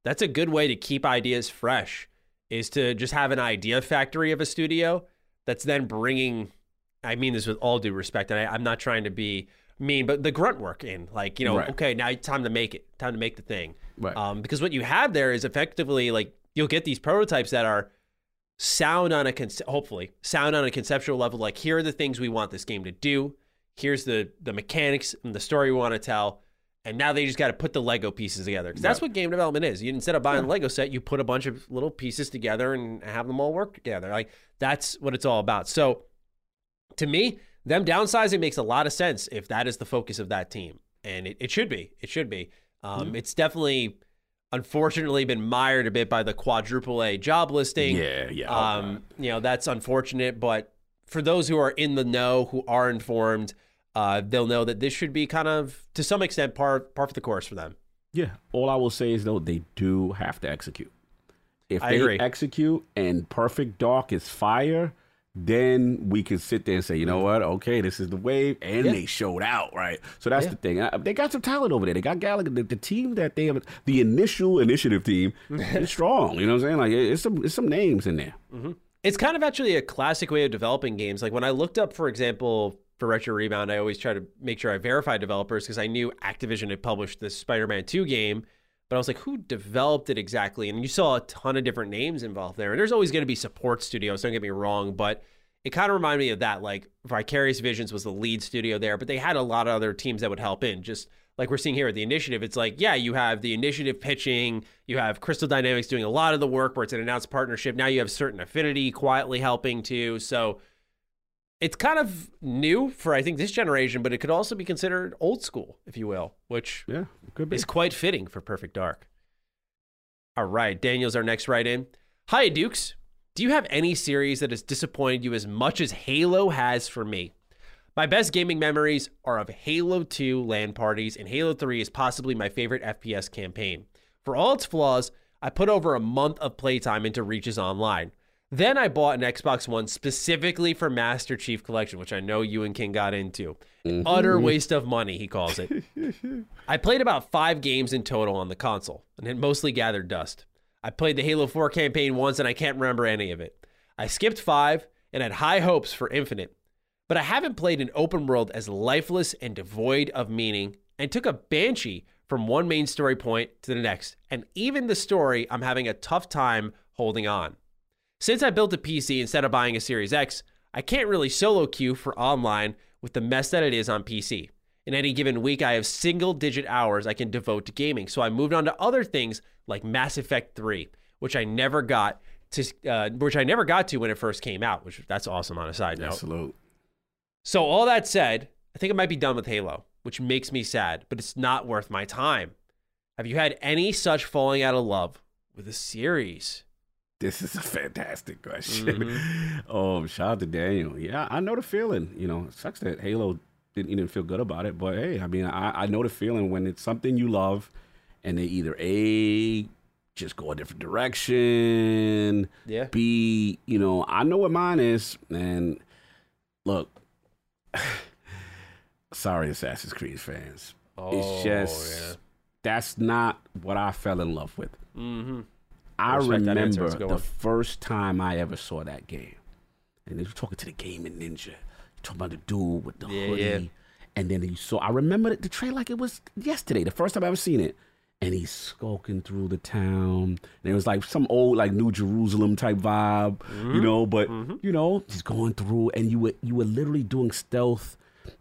That's a good way to keep ideas fresh. Is to just have an idea factory of a studio that's then bringing I mean this with all due respect, and I, I'm not trying to be mean, but the grunt work in, like, you know, Right. okay, now it's time to make it, time to make the thing. Right. Um, because what you have there is effectively like you'll get these prototypes that are sound on a conce- hopefully sound on a conceptual level. Like here are the things we want this game to do. Here's the the mechanics and the story we want to tell. And now they just got to put the Lego pieces together. 'Cause that's what game development is. You instead of buying a Lego set, you put a bunch of little pieces together and have them all work together. Like that's what it's all about. So to me, them downsizing makes a lot of sense if that is the focus of that team. And it, it should be. It should be. Um, It's definitely, unfortunately, been mired a bit by the quadruple A job listing. Yeah, yeah. Um, you know, that's unfortunate. But for those who are in the know, who are informed, uh, they'll know that this should be kind of, to some extent, par, par for the course for them. Yeah. All I will say is though they do have to execute. If I they agree. execute and Perfect Dark is fire, then we can sit there and say, you know what? Okay, this is the wave, and Yeah. they showed out, right? So that's the thing. Uh, They got some talent over there. They got Gallagher. The, the team that they have, the initial initiative team, is strong. You know what I'm saying? Like it- it's some it's some names in there. It's kind of actually a classic way of developing games. Like when I looked up, for example, for Retro Rebound, I always try to make sure I verify developers because I knew Activision had published this Spider-Man 2 game, but I was like, who developed it exactly? And you saw a ton of different names involved there. And there's always going to be support studios, don't get me wrong, but it kind of reminded me of that. Like Vicarious Visions was the lead studio there, but they had a lot of other teams that would help in. Just like we're seeing here at the initiative, it's like, yeah, you have the initiative pitching, you have Crystal Dynamics doing a lot of the work where it's an announced partnership. Now you have certain affinity quietly helping too. So it's kind of new for I think this generation, but it could also be considered old school, if you will, which Yeah, could be. is quite fitting for Perfect Dark. All right, Daniel's our next write in. Hi, Dukes. Do you have any series that has disappointed you as much as Halo has for me? My best gaming memories are of Halo 2 LAN parties, and Halo 3 is possibly my favorite FPS campaign. For all its flaws, I put over a month of playtime into Reach's Online. Then I bought an Xbox One specifically for Master Chief Collection, which I know you and King got into. An utter waste of money, he calls it. I played about five games in total on the console, and it mostly gathered dust. I played the Halo 4 campaign once, and I can't remember any of it. I skipped five and had high hopes for Infinite, but I haven't played an open world as lifeless and devoid of meaning, and took a Banshee from one main story point to the next, and even the story, I'm having a tough time holding on. Since I built a PC instead of buying a Series X, I can't really solo queue for online with the mess that it is on PC. In any given week, I have single digit hours I can devote to gaming, so I moved on to other things like Mass Effect 3, which I never got to, uh, which I never got to when it first came out. Which that's awesome on a side note. Salute. So all that said, I think I might be done with Halo, which makes me sad, but it's not worth my time. Have you had any such falling out of love with a series? This is a fantastic question. Mm-hmm. Oh, shout out to Daniel. Yeah, I know the feeling. You know, it sucks that Halo didn't even feel good about it, but hey, I mean, I, I know the feeling when it's something you love, and they either a just go a different direction, Yeah. B, you know, I know what mine is, and look, sorry, Assassin's Creed fans. it's just yeah. that's not what I fell in love with. Mm-hmm. I remember It's a good the first time I ever saw that game. And they were talking to the gaming ninja. You're talking about the dude with the Yeah, hoodie. yeah. And then you saw I remember the, trailer like it was yesterday, the first time I ever seen it. And he's skulking through the town. And it was like some old like New Jerusalem type vibe, Mm-hmm. you know, but you know, he's going through and you were you were literally doing stealth,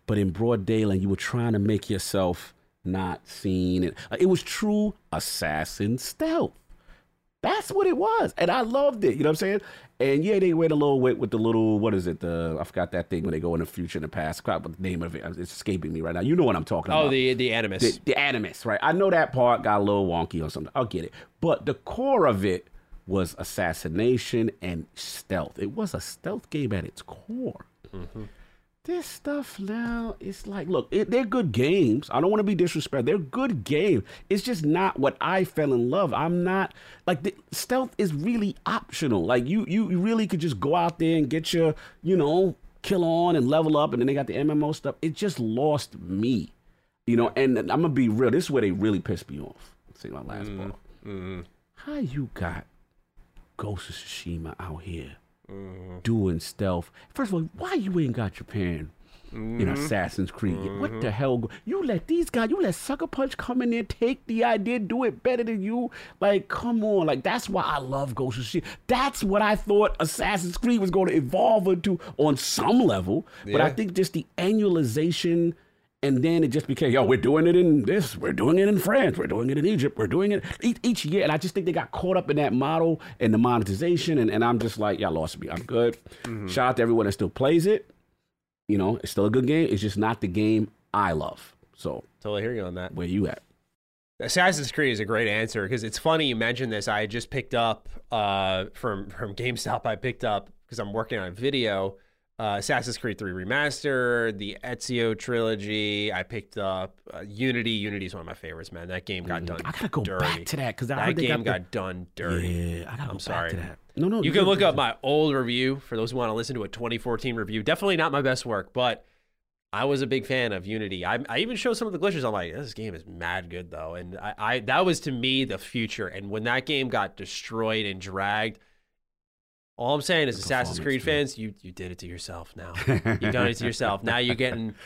but in broad daylight, you were trying to make yourself not seen. It, it was true assassin stealth. That's what it was. And I loved it. You know what I'm saying? And yeah, they went a little went with the little what is it? The I forgot that thing when they go in the future and the past. Forgot what the name of it. It's escaping me right now. You know what I'm talking Oh, about. Oh, the the animus. the, the animus, right? I know that part got a little wonky or something. I'll get it. But the core of it was assassination and stealth. It was a stealth game at its core. Mm-hmm. This stuff now, it's like, look, it, they're good games. I don't want to be disrespectful. They're good games. It's just not what I fell in love. I'm not like the, stealth is really optional. Like you, you, really could just go out there and get your, you know, kill on and level up, and then they got the MMO stuff. It just lost me, you know. And I'm gonna be real. This is where they really pissed me off. See my last mm-hmm. part. Mm-hmm. How you got Ghost of Tsushima out here Mm-hmm. doing stealth? First of all, why you ain't got Japan in mm-hmm. Assassin's Creed? What the mm-hmm. hell? You let these guys, you let Sucker Punch come in there, take the idea, do it better than you. Like, come on. Like, that's why I love Ghost of Tsushima. That's what I thought Assassin's Creed was going to evolve into on some level. But I think just the annualization. And then it just became, yo, we're doing it in this, we're doing it in France, we're doing it in Egypt, we're doing it each, each year. And I just think they got caught up in that model and the monetization. And, and I'm just like, y'all lost me. I'm good. Shout out to everyone that still plays it. You know, it's still a good game. It's just not the game I love. So totally hear you on that. where you at? Assassin's Creed is a great answer because it's funny you mentioned this. I just picked up uh, from from GameStop. I picked up because I'm working on a video. Uh, Assassin's Creed 3 Remaster, the Ezio trilogy. I picked up uh, Unity. Unity is one of my favorites, man. That game got done. I gotta go dirty. back to that because That game got, got done dirty. Yeah, I gotta go I'm back sorry. to that. No, no, You can look up my old review for those who want to listen to a 2014 review. Definitely not my best work, but I was a big fan of Unity. I, I even showed some of the glitches. I'm like, this game is mad good though, and I, I that was to me the future. And when that game got destroyed and dragged, all I'm saying is, Assassin's Creed fans, you you did it to yourself. Now you've done it to yourself. Now you're getting.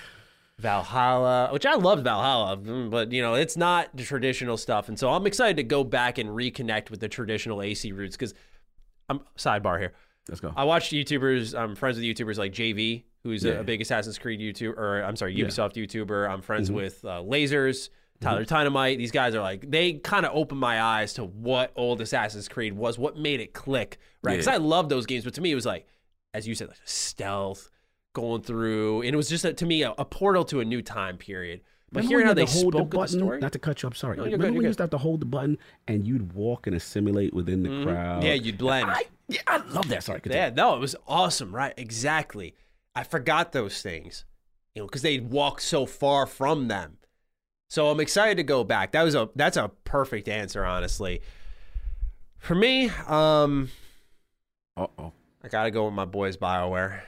Valhalla, which I loved Valhalla, but you know, it's not the traditional stuff. And so I'm excited to go back and reconnect with the traditional AC roots because I'm sidebar here. Let's go. I watched YouTubers. I'm friends with YouTubers like JV, who's a, Yeah. a big Assassin's Creed YouTuber, or I'm sorry, Yeah. Ubisoft YouTuber. I'm friends Mhm. with uh, Lasers, Tyler Dynamite. These guys are like they kind of opened my eyes to what old Assassin's Creed was, what made it click, right? Because Yeah. I love those games, but to me it was like, as you said, like stealth, going through, and it was just a, to me a, a portal to a new time period. But Remember hearing how they hold spoke the button, the story, Not to cut you, I'm sorry. No, you're Remember good, when you used to have to hold the button and you'd walk and assimilate within the Mhm. crowd? yeah, you'd blend. I, yeah, I love that. Sorry, continue. Yeah, no, it was awesome, right? Exactly. I forgot those things, you know, because they'd walk so far from them. So I'm excited to go back. That was a that's a perfect answer, honestly. For me, um, Uh oh. I gotta go with my boys Bioware.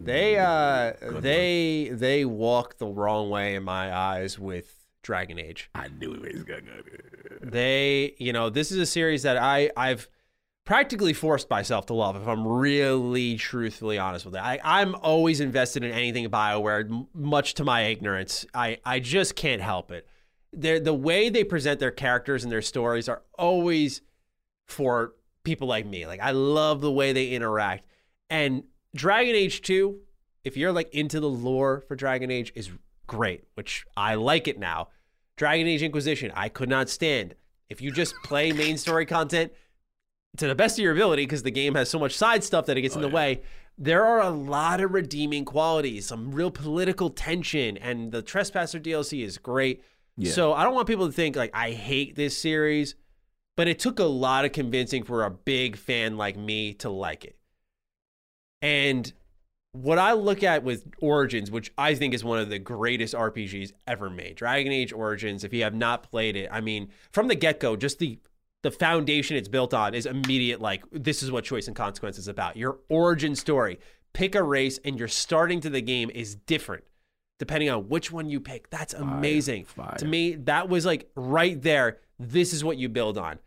They uh Good they they walk the wrong way in my eyes with Dragon Age. I knew it was gonna go. They, you know, this is a series that I I've practically forced myself to love. If I'm really truthfully honest with it, I I'm always invested in anything Bioware, much to my ignorance. I I just can't help it. They're, the way they present their characters and their stories are always for people like me. Like I love the way they interact. And Dragon Age 2, if you're like into the lore for Dragon Age, is great, which I like it now. Dragon Age Inquisition, I could not stand. If you just play main story content to the best of your ability, because the game has so much side stuff that it gets oh, in the way, there are a lot of redeeming qualities, some real political tension, and the Trespasser DLC is great. Yeah. So I don't want people to think like I hate this series, but it took a lot of convincing for a big fan like me to like it. And what I look at with Origins, which I think is one of the greatest RPGs ever made, Dragon Age Origins, if you have not played it, I mean, from the get-go, just the the foundation it's built on is immediate like this is what choice and consequence is about. Your origin story. Pick a race and your starting to the game is different depending on which one you pick. That's amazing. fire. To me, that was like right there. This is what you build on.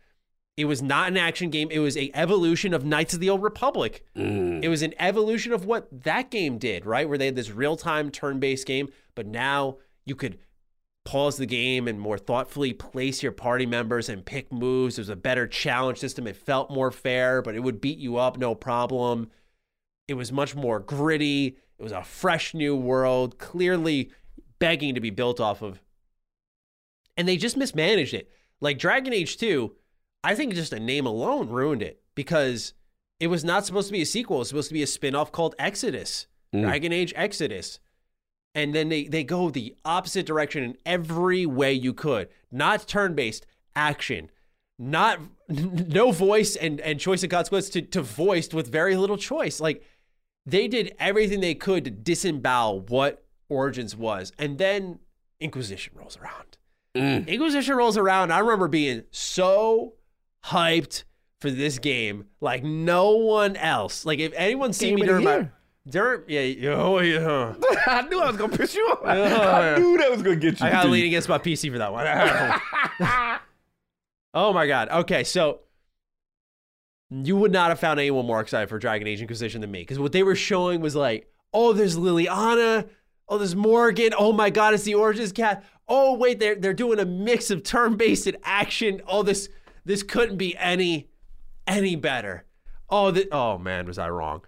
It was not an action game. It was a evolution of Knights of the Old Republic. Mm. It was an evolution of what that game did, right? Where they had this real time turn based game, but now you could pause the game and more thoughtfully place your party members and pick moves. There was a better challenge system. It felt more fair, but it would beat you up no problem. It was much more gritty. It was a fresh new world, clearly begging to be built off of. And they just mismanaged it. Like Dragon Age 2, I think just a name alone ruined it because it was not supposed to be a sequel. It was supposed to be a spin-off called Exodus, Mm. Dragon Age Exodus. And then they, they go the opposite direction in every way you could. Not turn-based, action. Not no voice and, and choice and consequence to, to voiced with very little choice. Like they did everything they could to disembowel what Origins was. And then Inquisition rolls around. Mm. Inquisition rolls around. I remember being so hyped for this game, like no one else. Like if anyone seen me Game of the during my during yeah, oh yeah. I knew I was gonna piss you off. Yeah. I knew that was gonna get you. I got to dude. lean against my PC for that one. oh my god. Okay, so you would not have found anyone more excited for Dragon Age Inquisition than me because what they were showing was like, oh, there's Leliana, oh, there's Morrigan, oh my god, it's the Origins cat. Oh wait, they're they're doing a mix of turn-based and action. Oh, this this couldn't be any any better. Oh, th- oh man, was I wrong?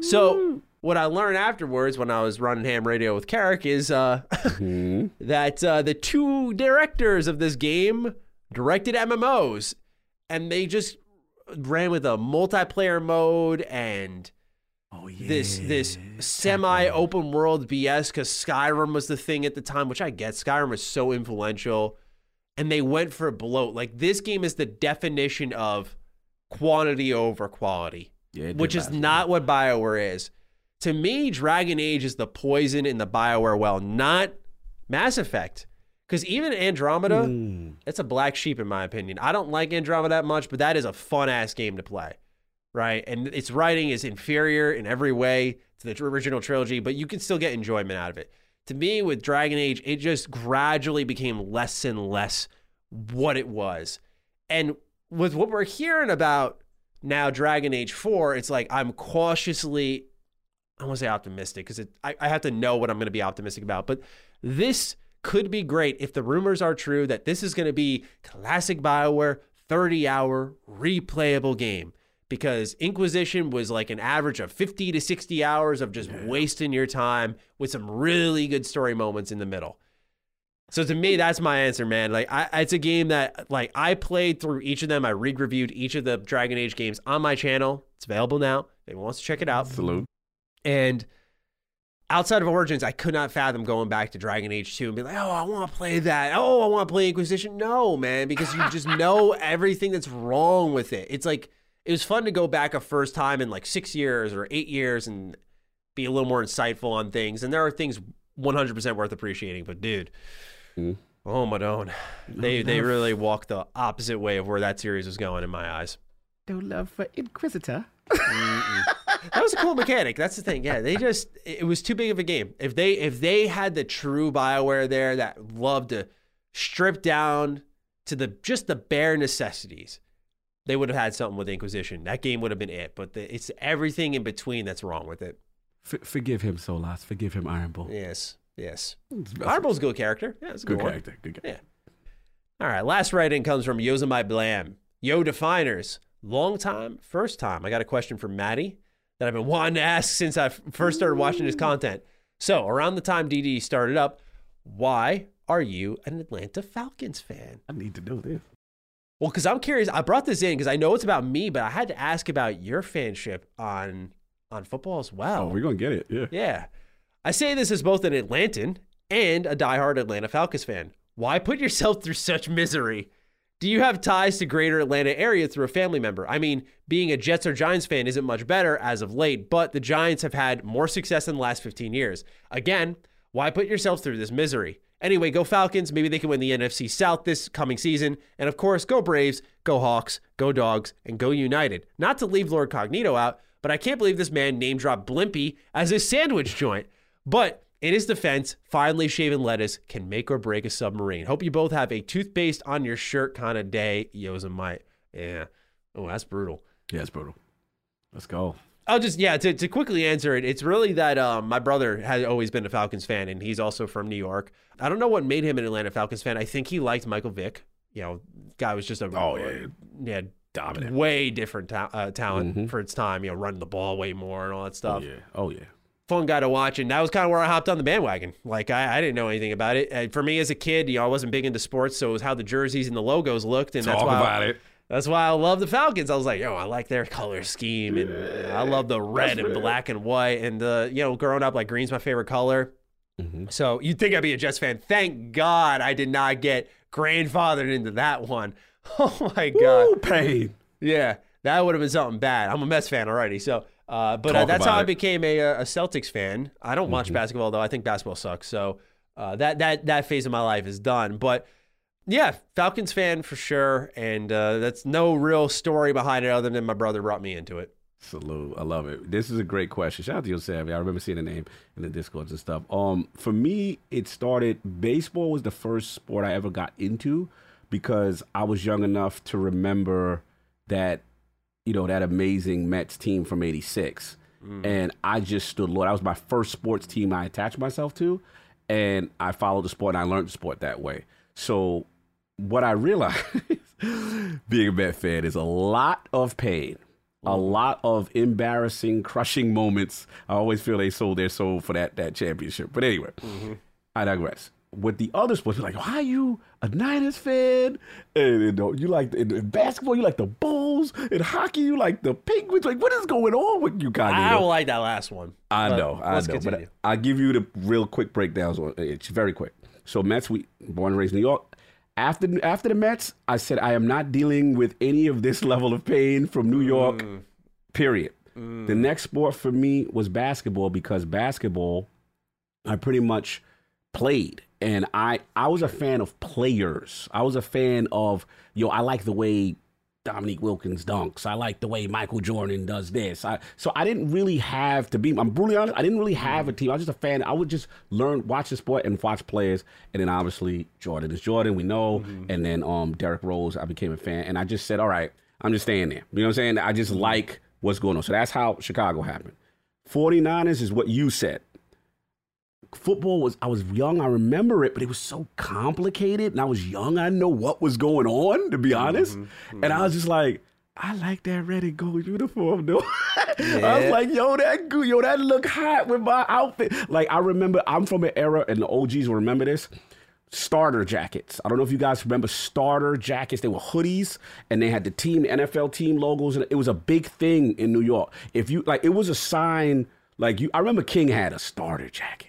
So mm. What I learned afterwards when I was running ham radio with Carrick is uh, Mhm. that uh, the two directors of this game directed MMOs, and they just ran with a multiplayer mode and Oh yeah. this this semi open world BS because Skyrim was the thing at the time, which I get. Skyrim was so influential, and they went for a bloat. Like this game is the definition of quantity over quality Yeah, which is not what BioWare is. To me, Dragon Age is the poison in the BioWare well, not Mass Effect. Because even Andromeda, Mm. it's a black sheep in my opinion. I don't like Andromeda that much, but that is a fun ass game to play, right? And its writing is inferior in every way to the original trilogy, but you can still get enjoyment out of it. To me, with Dragon Age, it just gradually became less and less what it was. And with what we're hearing about now, Dragon Age 4, it's like I'm cautiously, I want to say optimistic because I, I have to know what I'm going to be optimistic about. But this could be great if the rumors are true that this is going to be classic BioWare 30 hour replayable game. Because Inquisition was like an average of 50 to 60 hours of just wasting your time with some really good story moments in the middle. So to me, that's my answer, man. Like, I, it's a game that like I played through each of them. I re-reviewed each of the Dragon Age games on my channel. It's available now. If anyone wants to check it out. Salute. And outside of Origins, I could not fathom going back to Dragon Age 2 and be like, oh, I want to play that. Oh, I want to play Inquisition. No, man, because you just know everything that's wrong with it. It's like, it was fun to go back a first time in like six years or eight years and be a little more insightful on things. And there are things 100% worth appreciating, but dude, Mhm. oh my god, they they really walked the opposite way of where that series was going in my eyes. No love for Inquisitor. that was a cool mechanic. That's the thing. Yeah, they just it was too big of a game. If they if they had the true Bioware there that loved to strip down to the just the bare necessities, they would have had something with Inquisition. That game would have been it. But the, it's everything in between that's wrong with it. F- forgive him, Solas. Forgive him, Iron Bull. Yes, yes. Iron Bull's a good character. Yeah, it's a good, Good one. character. Good character. Yeah. All right, last write-in comes from Yosemite Blam. Yo Definers, long time, first time. I got a question for Matty that I've been wanting to ask since I first started watching his content. So, around the time DD started up, why are you an Atlanta Falcons fan? I need to know this. Well, because I'm curious. I brought this in because I know it's about me, but I had to ask about your fanship on on football as well. Oh, we're gonna get it. Yeah. Yeah. I say this as both an Atlantan and a diehard Atlanta Falcons fan. Why put yourself through such misery? Do you have ties to greater Atlanta area through a family member? I mean, being a Jets or Giants fan isn't much better as of late, but the Giants have had more success in the last 15 years. Again, why put yourself through this misery? Anyway, go Falcons. Maybe they can win the NFC South this coming season. And of course, go Braves, go Hawks, go Dogs, and go United. Not to leave Lord Cognito out, but I can't believe this man name dropped Blimpie as his sandwich joint. But in his defense, finely shaven lettuce can make or break a submarine. Hope you both have a toothpaste on your shirt kind of day, Yosemite. Yeah. Oh, that's brutal. Yeah, it's brutal. Let's go. I'll just yeah to, to quickly answer it. It's really that um, my brother has always been a Falcons fan, and he's also from New York. I don't know what made him an Atlanta Falcons fan. I think he liked Michael Vick. You know, guy was just a Oh, yeah. yeah Dominant. way different ta- uh, talent Mhm. for its time. You know, running the ball way more and all that Oh stuff. yeah. Oh yeah. Fun guy to watch, and that was kind of where I hopped on the bandwagon. Like I, I didn't know anything about it. Uh, for me as a kid, you know, I wasn't big into sports, so it was how the jerseys and the logos looked, and that's Talk why about it. That's why I love the Falcons. I was like, yo, I like their color scheme, and I love the red and black and white, and the you know, growing up, like green's my favorite color. Mm-hmm. So you'd think I'd be a Jets fan. Thank God I did not get grandfathered into that one. Oh my God. Ooh, pain. Yeah, that would have been something bad. I'm a Mets fan already, so. Uh, but uh, that's how I it. became a, a Celtics fan. I don't watch basketball though. I think basketball sucks. So uh, that that that phase of my life is done. But yeah, Falcons fan for sure. And uh, that's no real story behind it other than my brother brought me into it. Salute. I love it. This is a great question. Shout out to you, Savvy. I remember seeing the name in the discords and stuff. Um, for me, it started baseball was the first sport I ever got into because I was young enough to remember that, you know, that amazing Mets team from '86. Mm. And I just stood Lord. That was my first sports team I attached myself to. And I followed the sport and I learned the sport that way. So what I realized being a Met fan is a lot of pain, a mm. lot of embarrassing, crushing moments. I always feel they sold their soul for that that championship. But anyway, mm-hmm. I digress. With the other sports, you're like, why are you a Niners fan? And you, know, you like in, in basketball, you like the Bulls. In hockey, you like the Penguins. Like, what is going on with you guys? I don't like that last one. I know, I know. continue. But I'll give you the real quick breakdowns. On eh, it's very quick. So Mets, we born and raised in New York. After after the Mets, I said I am not dealing with any of this level of pain from New York. Mm. Period. Mm. The next sport for me was basketball because basketball, I pretty much played, and I I was a fan of players. I was a fan of yo. I like the way Dominique Wilkins dunks. I like the way Michael Jordan does this. I, so I didn't really have to be. I'm brutally honest. I didn't really have a team. I was just a fan. I would just learn, watch the sport, and watch players. And then obviously Jordan is Jordan. We know. And then um Derrick Rose. I became a fan, and I just said, all right, I'm just staying there. You know what I'm saying? I just like what's going on. So that's how Chicago happened. 49ers is what you said football was I was young, I remember it, but it was so complicated. And I was young, I didn't know what was going on, to be honest. Mm-hmm. And I mm-hmm. was just like, I like that red and gold uniform though. I was like, yo, that good, yo, that look hot with my outfit. Like I remember I'm from an era and the OGs will remember this. Starter jackets. I don't know if you guys remember starter jackets. They were hoodies and they had the team, the NFL team logos, and it was a big thing in New York. If you like, it was a sign. Like you, I remember King had a starter jacket.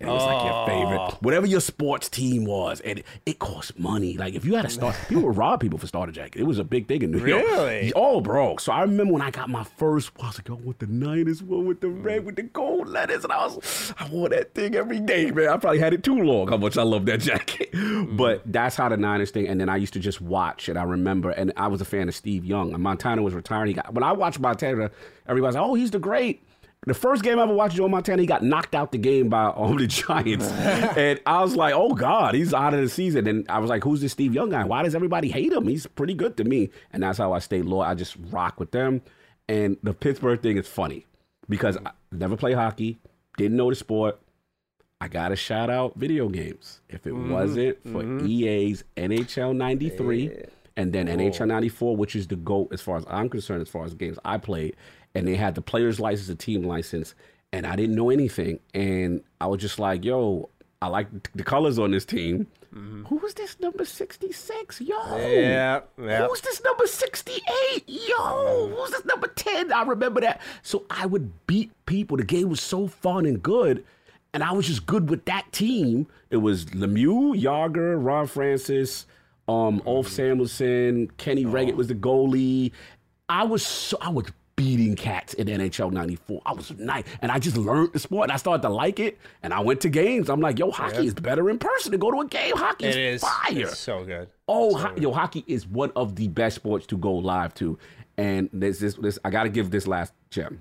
And it was like your favorite, oh. whatever your sports team was, and it, it cost money. Like if you had a start, people would rob people for starter jacket. It was a big thing in New York. Really? Oh, bro. So I remember when I got my first, I was like, oh, with the Niners one, with the red, with the gold letters, and I was, I wore that thing every day, man. I probably had it too long. How much I love that jacket. Mm. But that's how the Niners thing. And then I used to just watch, and I remember, and I was a fan of Steve Young. And Montana was retiring. He got when I watched Montana, everybody's like, oh, he's the great. The first game I ever watched Joe Montana, he got knocked out the game by um, the Giants. and I was like, oh, God, he's out of the season. And I was like, who's this Steve Young guy? Why does everybody hate him? He's pretty good to me. And that's how I stayed loyal. I just rock with them. And the Pittsburgh thing is funny because I never played hockey, didn't know the sport. I got to shout out video games. If it wasn't for EA's NHL 93 and then NHL 94, which is the GOAT as far as I'm concerned, as far as games I played, and they had the player's license, the team license, and I didn't know anything. And I was just like, yo, I like the colors on this team. Mm-hmm. Who is this number 66? Yo. Yeah, yeah. Who's this number 68? Yo, mm-hmm. who's this number 10? I remember that. So I would beat people. The game was so fun and good. And I was just good with that team. It was Lemieux, Jagr, Ron Francis, um, Ulf mm-hmm. Samuelsson, Kenny Wregget oh. was the goalie. I was so, I was beating cats in NHL 94. I was nice. And I just learned the sport and I started to like it. And I went to games. I'm like, yo, hockey is better in person to go to a game. Hockey It is fire. It's so good. Oh, ho- yo, hockey is one of the best sports to go live to. And this, this I got to give this last gem.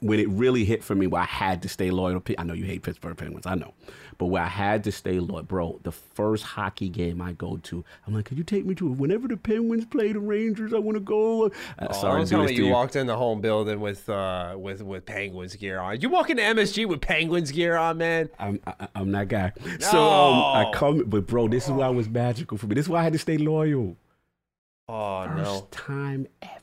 When it really hit for me, where I had to stay loyal to, I know you hate Pittsburgh Penguins, I know, but where I had to stay loyal, bro. The first hockey game I go to, I'm like, could you take me to whenever the Penguins play the Rangers? I want to go. Uh, Oh, sorry don't to do tell this me to you you. walked in the home building with uh with with Penguins gear on. You walk into MSG with Penguins gear on, man. I'm I, I'm that guy. So um, I come, but bro, this is why it was magical for me. This is why I had to stay loyal. Oh First no. time ever.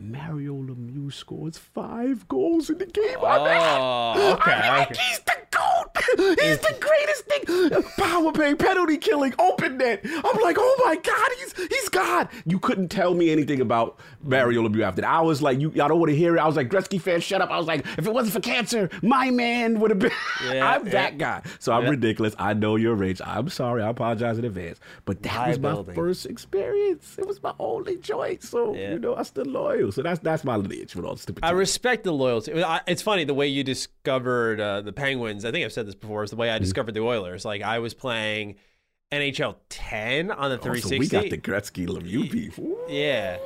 Mario Lemieux scores five goals in the game. Oh, okay, I'm like, okay. he's the goat. He's the greatest thing. power play, penalty killing, open net. I'm like, oh my God, he's he's God. You couldn't tell me anything about Mario Lemieux after that. I was like, you, I don't want to hear it. I was like, Gretzky fan, shut up. I was like, if it wasn't for cancer, my man would have been. Yeah, I'm that guy. So I'm ridiculous. I know your rage. I'm sorry. I apologize in advance. But that was my building. first experience. It was my only choice. So Yeah. you know, I stood loyal. So that's that's my lineage with all the stupid. I respect the loyalty. It's funny the way you discovered uh, the Penguins. I think I've said this before. Is the Mm-hmm. way I discovered the Oilers. Like I was playing NHL 10 on the Oh, so 360. we got the Gretzky Lemieux beef. Ooh. Yeah,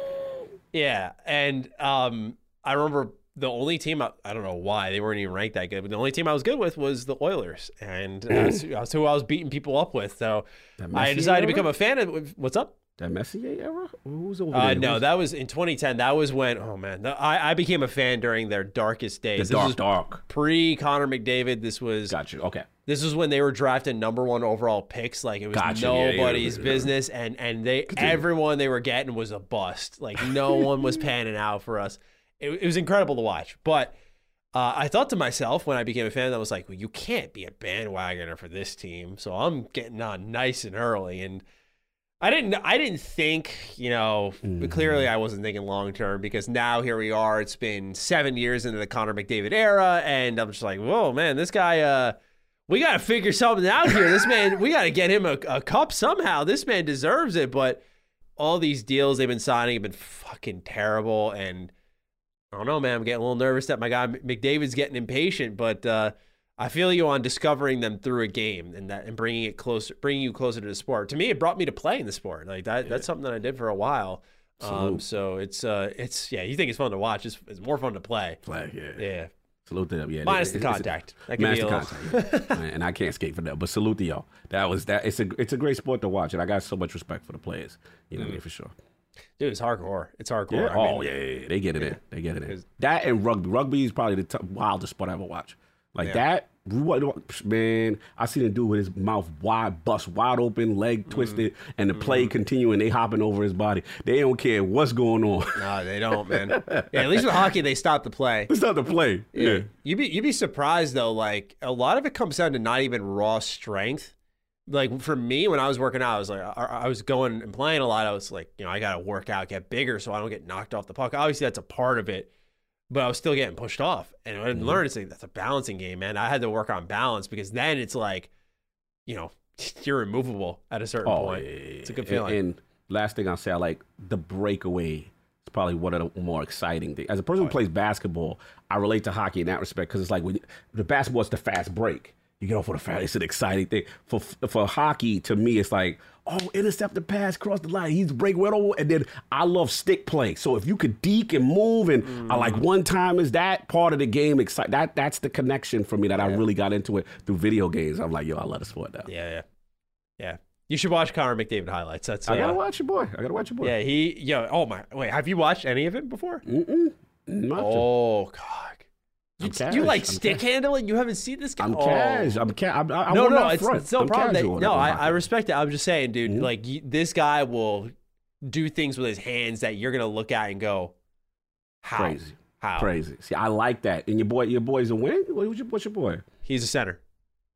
yeah, and um, I remember the only team I, I don't know why they weren't even ranked that good, but the only team I was good with was the Oilers, and that's, that's who I was beating people up with. So I decided to become a fan of. What's up? That Messier era? Who's over Uh, there? no, Who's- that was in 2010. That was when, oh man, the, I, I became a fan during their darkest the days. this dark, was dark. pre Connor McDavid. This was Got you. Okay. this was when they were drafting number one overall picks. Like it was Gotcha. Yeah, yeah, nobody's yeah. business, and and they everyone they were getting was a bust. Like no one was panning out for us. It, it was incredible to watch. But uh, I thought to myself when I became a fan, I was like, well, you can't be a bandwagoner for this team. So I'm getting on nice and early, and I didn't I didn't think you know. But clearly, I wasn't thinking long term because now here we are. It's been seven years into the Connor McDavid era, and I'm just like, whoa, man, this guy. uh we got to figure something out here. This man, we got to get him a, a cup somehow. This man deserves it. But all these deals they've been signing have been fucking terrible. And I don't know, man. I'm getting a little nervous that my guy McDavid's getting impatient. But uh, I feel you on discovering them through a game and that and bringing it closer, bringing you closer to the sport. To me, it brought me to playing the sport. Like that. That's something that I did for a while. Um, so it's uh, it's yeah. You think it's fun to watch? It's, it's more fun to play. Play, yeah. Yeah. Salute to them. Yeah. Minus it- the it's- contact. Minus be a the contact. yeah. and I can't skate for that. But salute to y'all. That was that. It's a it's a great sport to watch, and I got so much respect for the players. You know I mean for sure. Dude, it's hardcore. It's hardcore. Yeah. I mean, oh yeah, yeah, yeah. They get it in. They get it in. That and rugby. Rugby is probably the t- wildest sport I ever watch. Like that. what- Man, I seen him dude with his mouth wide, bust wide open, leg mm. twisted, and the play mm-hmm. continuing. They hopping over his body. They don't care what's going on. No, they don't, man. yeah, at least with hockey, they stop the play. it's not the play. Yeah. You'd be you'd be surprised though. Like a lot of it comes down to not even raw strength. Like for me, when I was working out, I was like, I, I was going and playing a lot. I was like, you know, I got to work out, get bigger, so I don't get knocked off the puck. Obviously, that's a part of it, but I was still getting pushed off. And I Mm-hmm. learned it's like that's a balancing game, man. I had to work on balance because then it's like, you know, you're immovable at a certain Oh, point. yeah, yeah, It's a good feeling. And, and last thing I'll say, I like the breakaway. is probably one of the more exciting things. As a person Oh, who plays basketball, I relate to hockey in that respect because it's like when the basketball is the fast break. You get off with a fast. It's an exciting thing. For for hockey, to me, it's like oh, intercept the pass, cross the line. He's break right over, and then I love stick play. So if you could deke and move, and I Mm. like one time is that part of the game. Excite that that's the connection for me that I really got into it through video games. I'm like, yo, I love the sport now. yeah, yeah, yeah. You should watch Connor McDavid highlights. That's I gotta uh, watch your boy. I gotta watch your boy. Yeah, he. Yo, oh my. Wait, have you watched any of it before? Mm-mm. Not. Oh God. You, you like I'm stick cash. handling? You haven't seen this guy? I'm Oh. cash. I'm cash. I'm, I, I No, no, it's, it's no I'm problem. That, no, I. I respect it. I'm just saying, dude. Mhm. Like you, this guy will do things with his hands that you're gonna look at and go, "How? Crazy. How? Crazy. See, I like that. And your boy, your boy's a win. What's your, what's your boy? He's a center.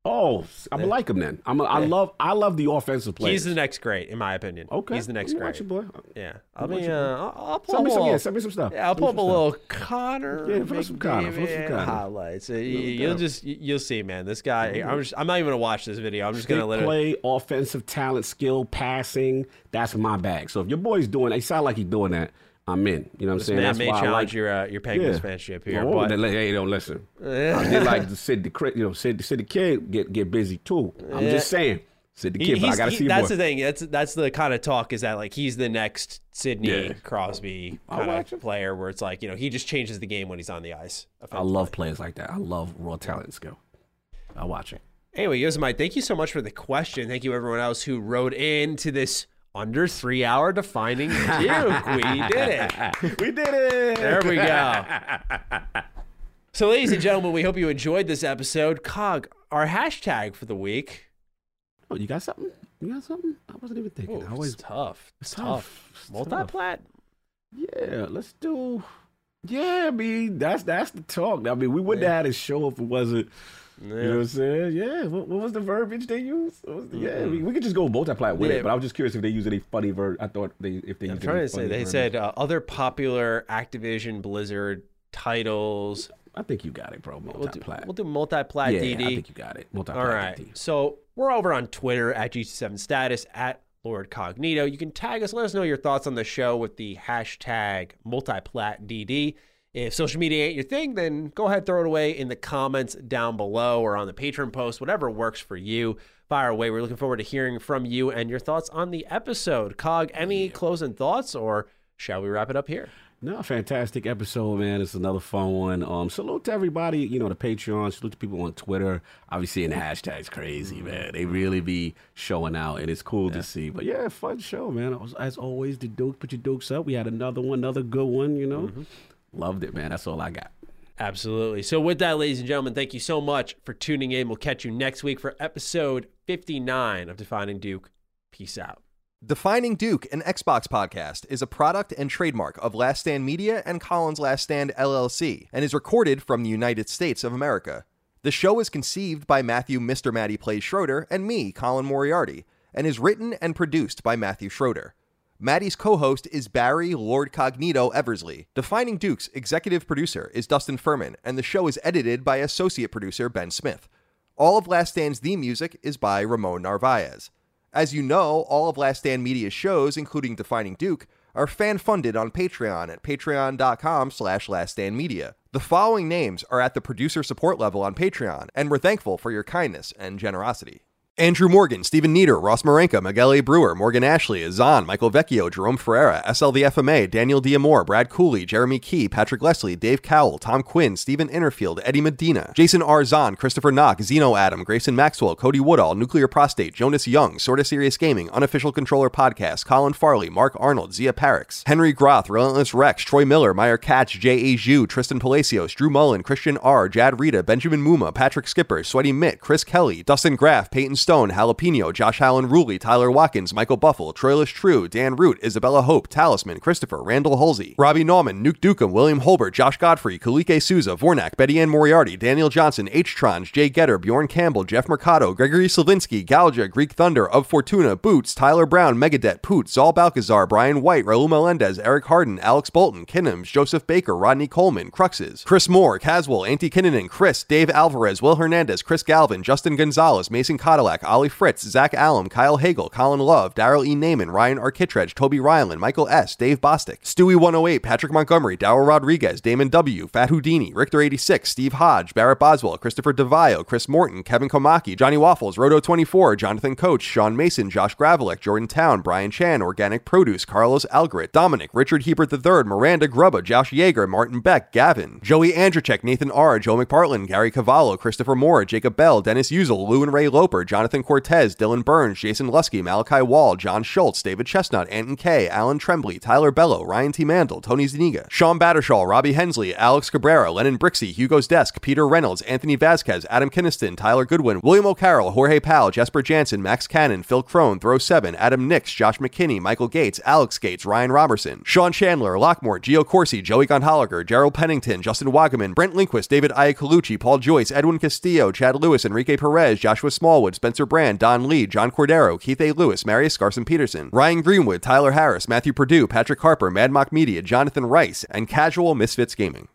Oh, I'm gonna like him then. I'm. A, I love. I love the offensive play. He's the next great, in my opinion. okay. He's the next great. watch your boy. Yeah. I mean, uh, I'll, I'll pull Send me some. Yeah, send me some stuff. Yeah, I'll pull up a little Connor. Yeah, pull some Connor, pull some Connor. highlights. Uh, No You'll just you'll see, man. This guy. I'm just. I'm not even gonna watch this video. I'm just gonna let it. play, offensive talent, skill, passing. That's my bag. So if your boy's doing, it sound like he's doing that. I'm in. You know what I'm This saying? man That's may why I challenge like. your uh, your Penguins Yeah. fanship here, but hey, don't listen. I did like to Sid the you know Sid, Sid the kid get get busy too. I'm Yeah. just saying Sid the he- kid, but I gotta he- see that's boy. the thing. That's that's the kind of talk is that like he's the next Sidney Yeah. Crosby kind of player where it's like you know he just changes the game when he's on the ice. I love players like that. I love raw talent and skill. I watch it. Anyway, Yosemite, thank you so much for the question. Thank you everyone else who wrote in to this under three hour defining Duke. we did it. we did it. There we go. So, ladies and gentlemen, we hope you enjoyed this episode. Cog, our hashtag for the week. Oh, you got something? You got something? I wasn't even thinking. Oh, I it's tough. It's tough. tough. Multi-plat. Yeah, let's do. Yeah, I mean that's that's the talk. I mean, we wouldn't have had a show if it wasn't You know what I'm saying? Yeah. What, what was the verbiage they used? The- yeah, we, we could just go multiply with Yeah. it. But I was just curious if they use any funny verb. I thought they if they. I'm used trying to say they said uh, other popular Activision Blizzard titles. I think you got it, bro. We'll do, Multiply. we'll do multi-plat yeah, DD. I think you got it. Multiply. All right. So we're over on Twitter at G7 Status at Lord Cognito. You can tag us. Let us know your thoughts on the show with the hashtag MultiplatDD. If social media ain't your thing, then go ahead throw it away in the comments down below or on the Patreon post, whatever works for you. Fire away. We're looking forward to hearing from you and your thoughts on the episode. Cog, any closing thoughts, or shall we wrap it up here? No, fantastic episode, man. It's another fun one. Um, salute to everybody, you know, the Patreon. Salute to people on Twitter. Obviously, and the hashtags crazy, man. They really be showing out, and it's cool to see. But yeah, fun show, man. As- As always, the Duke, put your Dukes up. We had another one, another good one. You know, loved it, man. That's all I got. Absolutely. So, with that, ladies and gentlemen, thank you so much for tuning in. We'll catch you next week for episode 59 of Defining Duke. Peace out. Defining Duke, an Xbox podcast, is a product and trademark of Last Stand Media and Colin's Last Stand LLC and is recorded from the United States of America. The show is conceived by Matthew Mr. Matty Plays Schroeder and me, Colin Moriarty, and is written and produced by Matthew Schroeder. Matty's co host is Barry Lord Cognito Eversley. Defining Duke's executive producer is Dustin Furman, and the show is edited by associate producer Ben Smith. All of Last Stand's theme music is by Ramon Narvaez. As you know, all of Last Stand Media's shows, including Defining Duke, are fan-funded on Patreon at patreon.com slash laststandmedia. The following names are at the producer support level on Patreon, and we're thankful for your kindness and generosity. Andrew Morgan, Stephen Nieder, Ross Marenka, Miguel A. Brewer, Morgan Ashley, Azan, Michael Vecchio, Jerome Ferreira, SLVFMA, Daniel Diamore, Brad Cooley, Jeremy Key, Patrick Leslie, Dave Cowell, Tom Quinn, Stephen Innerfield, Eddie Medina, Jason R. Zahn, Christopher Knock, Zeno Adam, Grayson Maxwell, Cody Woodall, Nuclear Prostate, Jonas Young, Sorta Serious Gaming, Unofficial Controller Podcast, Colin Farley, Mark Arnold, Zia Parix, Henry Groth, Relentless Rex, Troy Miller, Meyer Katz, J. A. Zhu, Tristan Palacios, Drew Mullen, Christian R., Jad Rita, Benjamin Muma, Patrick Skipper, Sweaty Mitt, Chris Kelly, Dustin Graff, Peyton Stone, Jalapeno, Josh Allen Ruley, Tyler Watkins, Michael Buffle, Troilus True, Dan Root, Isabella Hope, Talisman, Christopher, Randall Halsey, Robbie Norman, Nuke Dukem, William Holbert, Josh Godfrey, Kalike Souza, Vornak, Betty Ann Moriarty, Daniel Johnson, H. Tronge, Jay Getter, Bjorn Campbell, Jeff Mercado, Gregory Slavinsky, Galja, Greek Thunder, Of Fortuna, Boots, Tyler Brown, Megadet, Poot, Zal Balcazar, Brian White, Raul Melendez, Eric Harden, Alex Bolton, Kinnams, Joseph Baker, Rodney Coleman, Cruxes, Chris Moore, Caswell, Antti Kinnunen, Chris, Dave Alvarez, Will Hernandez, Chris Galvin, Justin Gonzalez, Mason Cadillac, Ollie Fritz, Zach Allum, Kyle Hagel, Colin Love, Daryl E. Naiman, Ryan Arkittredge, Toby Ryland, Michael S., Dave Bostic, Stewie108, Patrick Montgomery, Darrell Rodriguez, Damon W., Fat Houdini, Richter86, Steve Hodge, Barrett Boswell, Christopher DeVio, Chris Morton, Kevin Komaki, Johnny Waffles, Roto24, Jonathan Coach, Sean Mason, Josh Gravelick, Jordan Town, Brian Chan, Organic Produce, Carlos Algrit, Dominic, Richard Hebert III, Miranda Grubba, Josh Yeager, Martin Beck, Gavin, Joey Andrzejczyk, Nathan R., Joe McPartland, Gary Cavallo, Christopher Moore, Jacob Bell, Dennis Uzel, Lou and Ray Loper, Jonathan Cortez, Dylan Burns, Jason Lusky, Malachi Wall, John Schultz, David Chestnut, Anton K, Alan Trembley, Tyler Bello, Ryan T. Mandel, Tony Zuniga, Sean Battershaw, Robbie Hensley, Alex Cabrera, Lennon Brixey, Hugo's Desk, Peter Reynolds, Anthony Vasquez, Adam Kinniston, Tyler Goodwin, William O'Carroll, Jorge Powell, Jesper Jansen, Max Cannon, Phil Crone, Throw 7, Adam Nix, Josh McKinney, Michael Gates, Alex Gates, Ryan Robertson, Sean Chandler, Lockmore, Gio Corsi, Joey Gonholiger, Gerald Pennington, Justin Wagaman, Brent Linquist, David Iacolucci, Paul Joyce, Edwin Castillo, Chad Lewis, Enrique Perez, Joshua Smallwood, Spencer Brand, Don Lee, John Cordero, Keith A. Lewis, Marius Carson Peterson, Ryan Greenwood, Tyler Harris, Matthew Purdue, Patrick Harper, Mad Mock Media, Jonathan Rice, and Casual Misfits Gaming.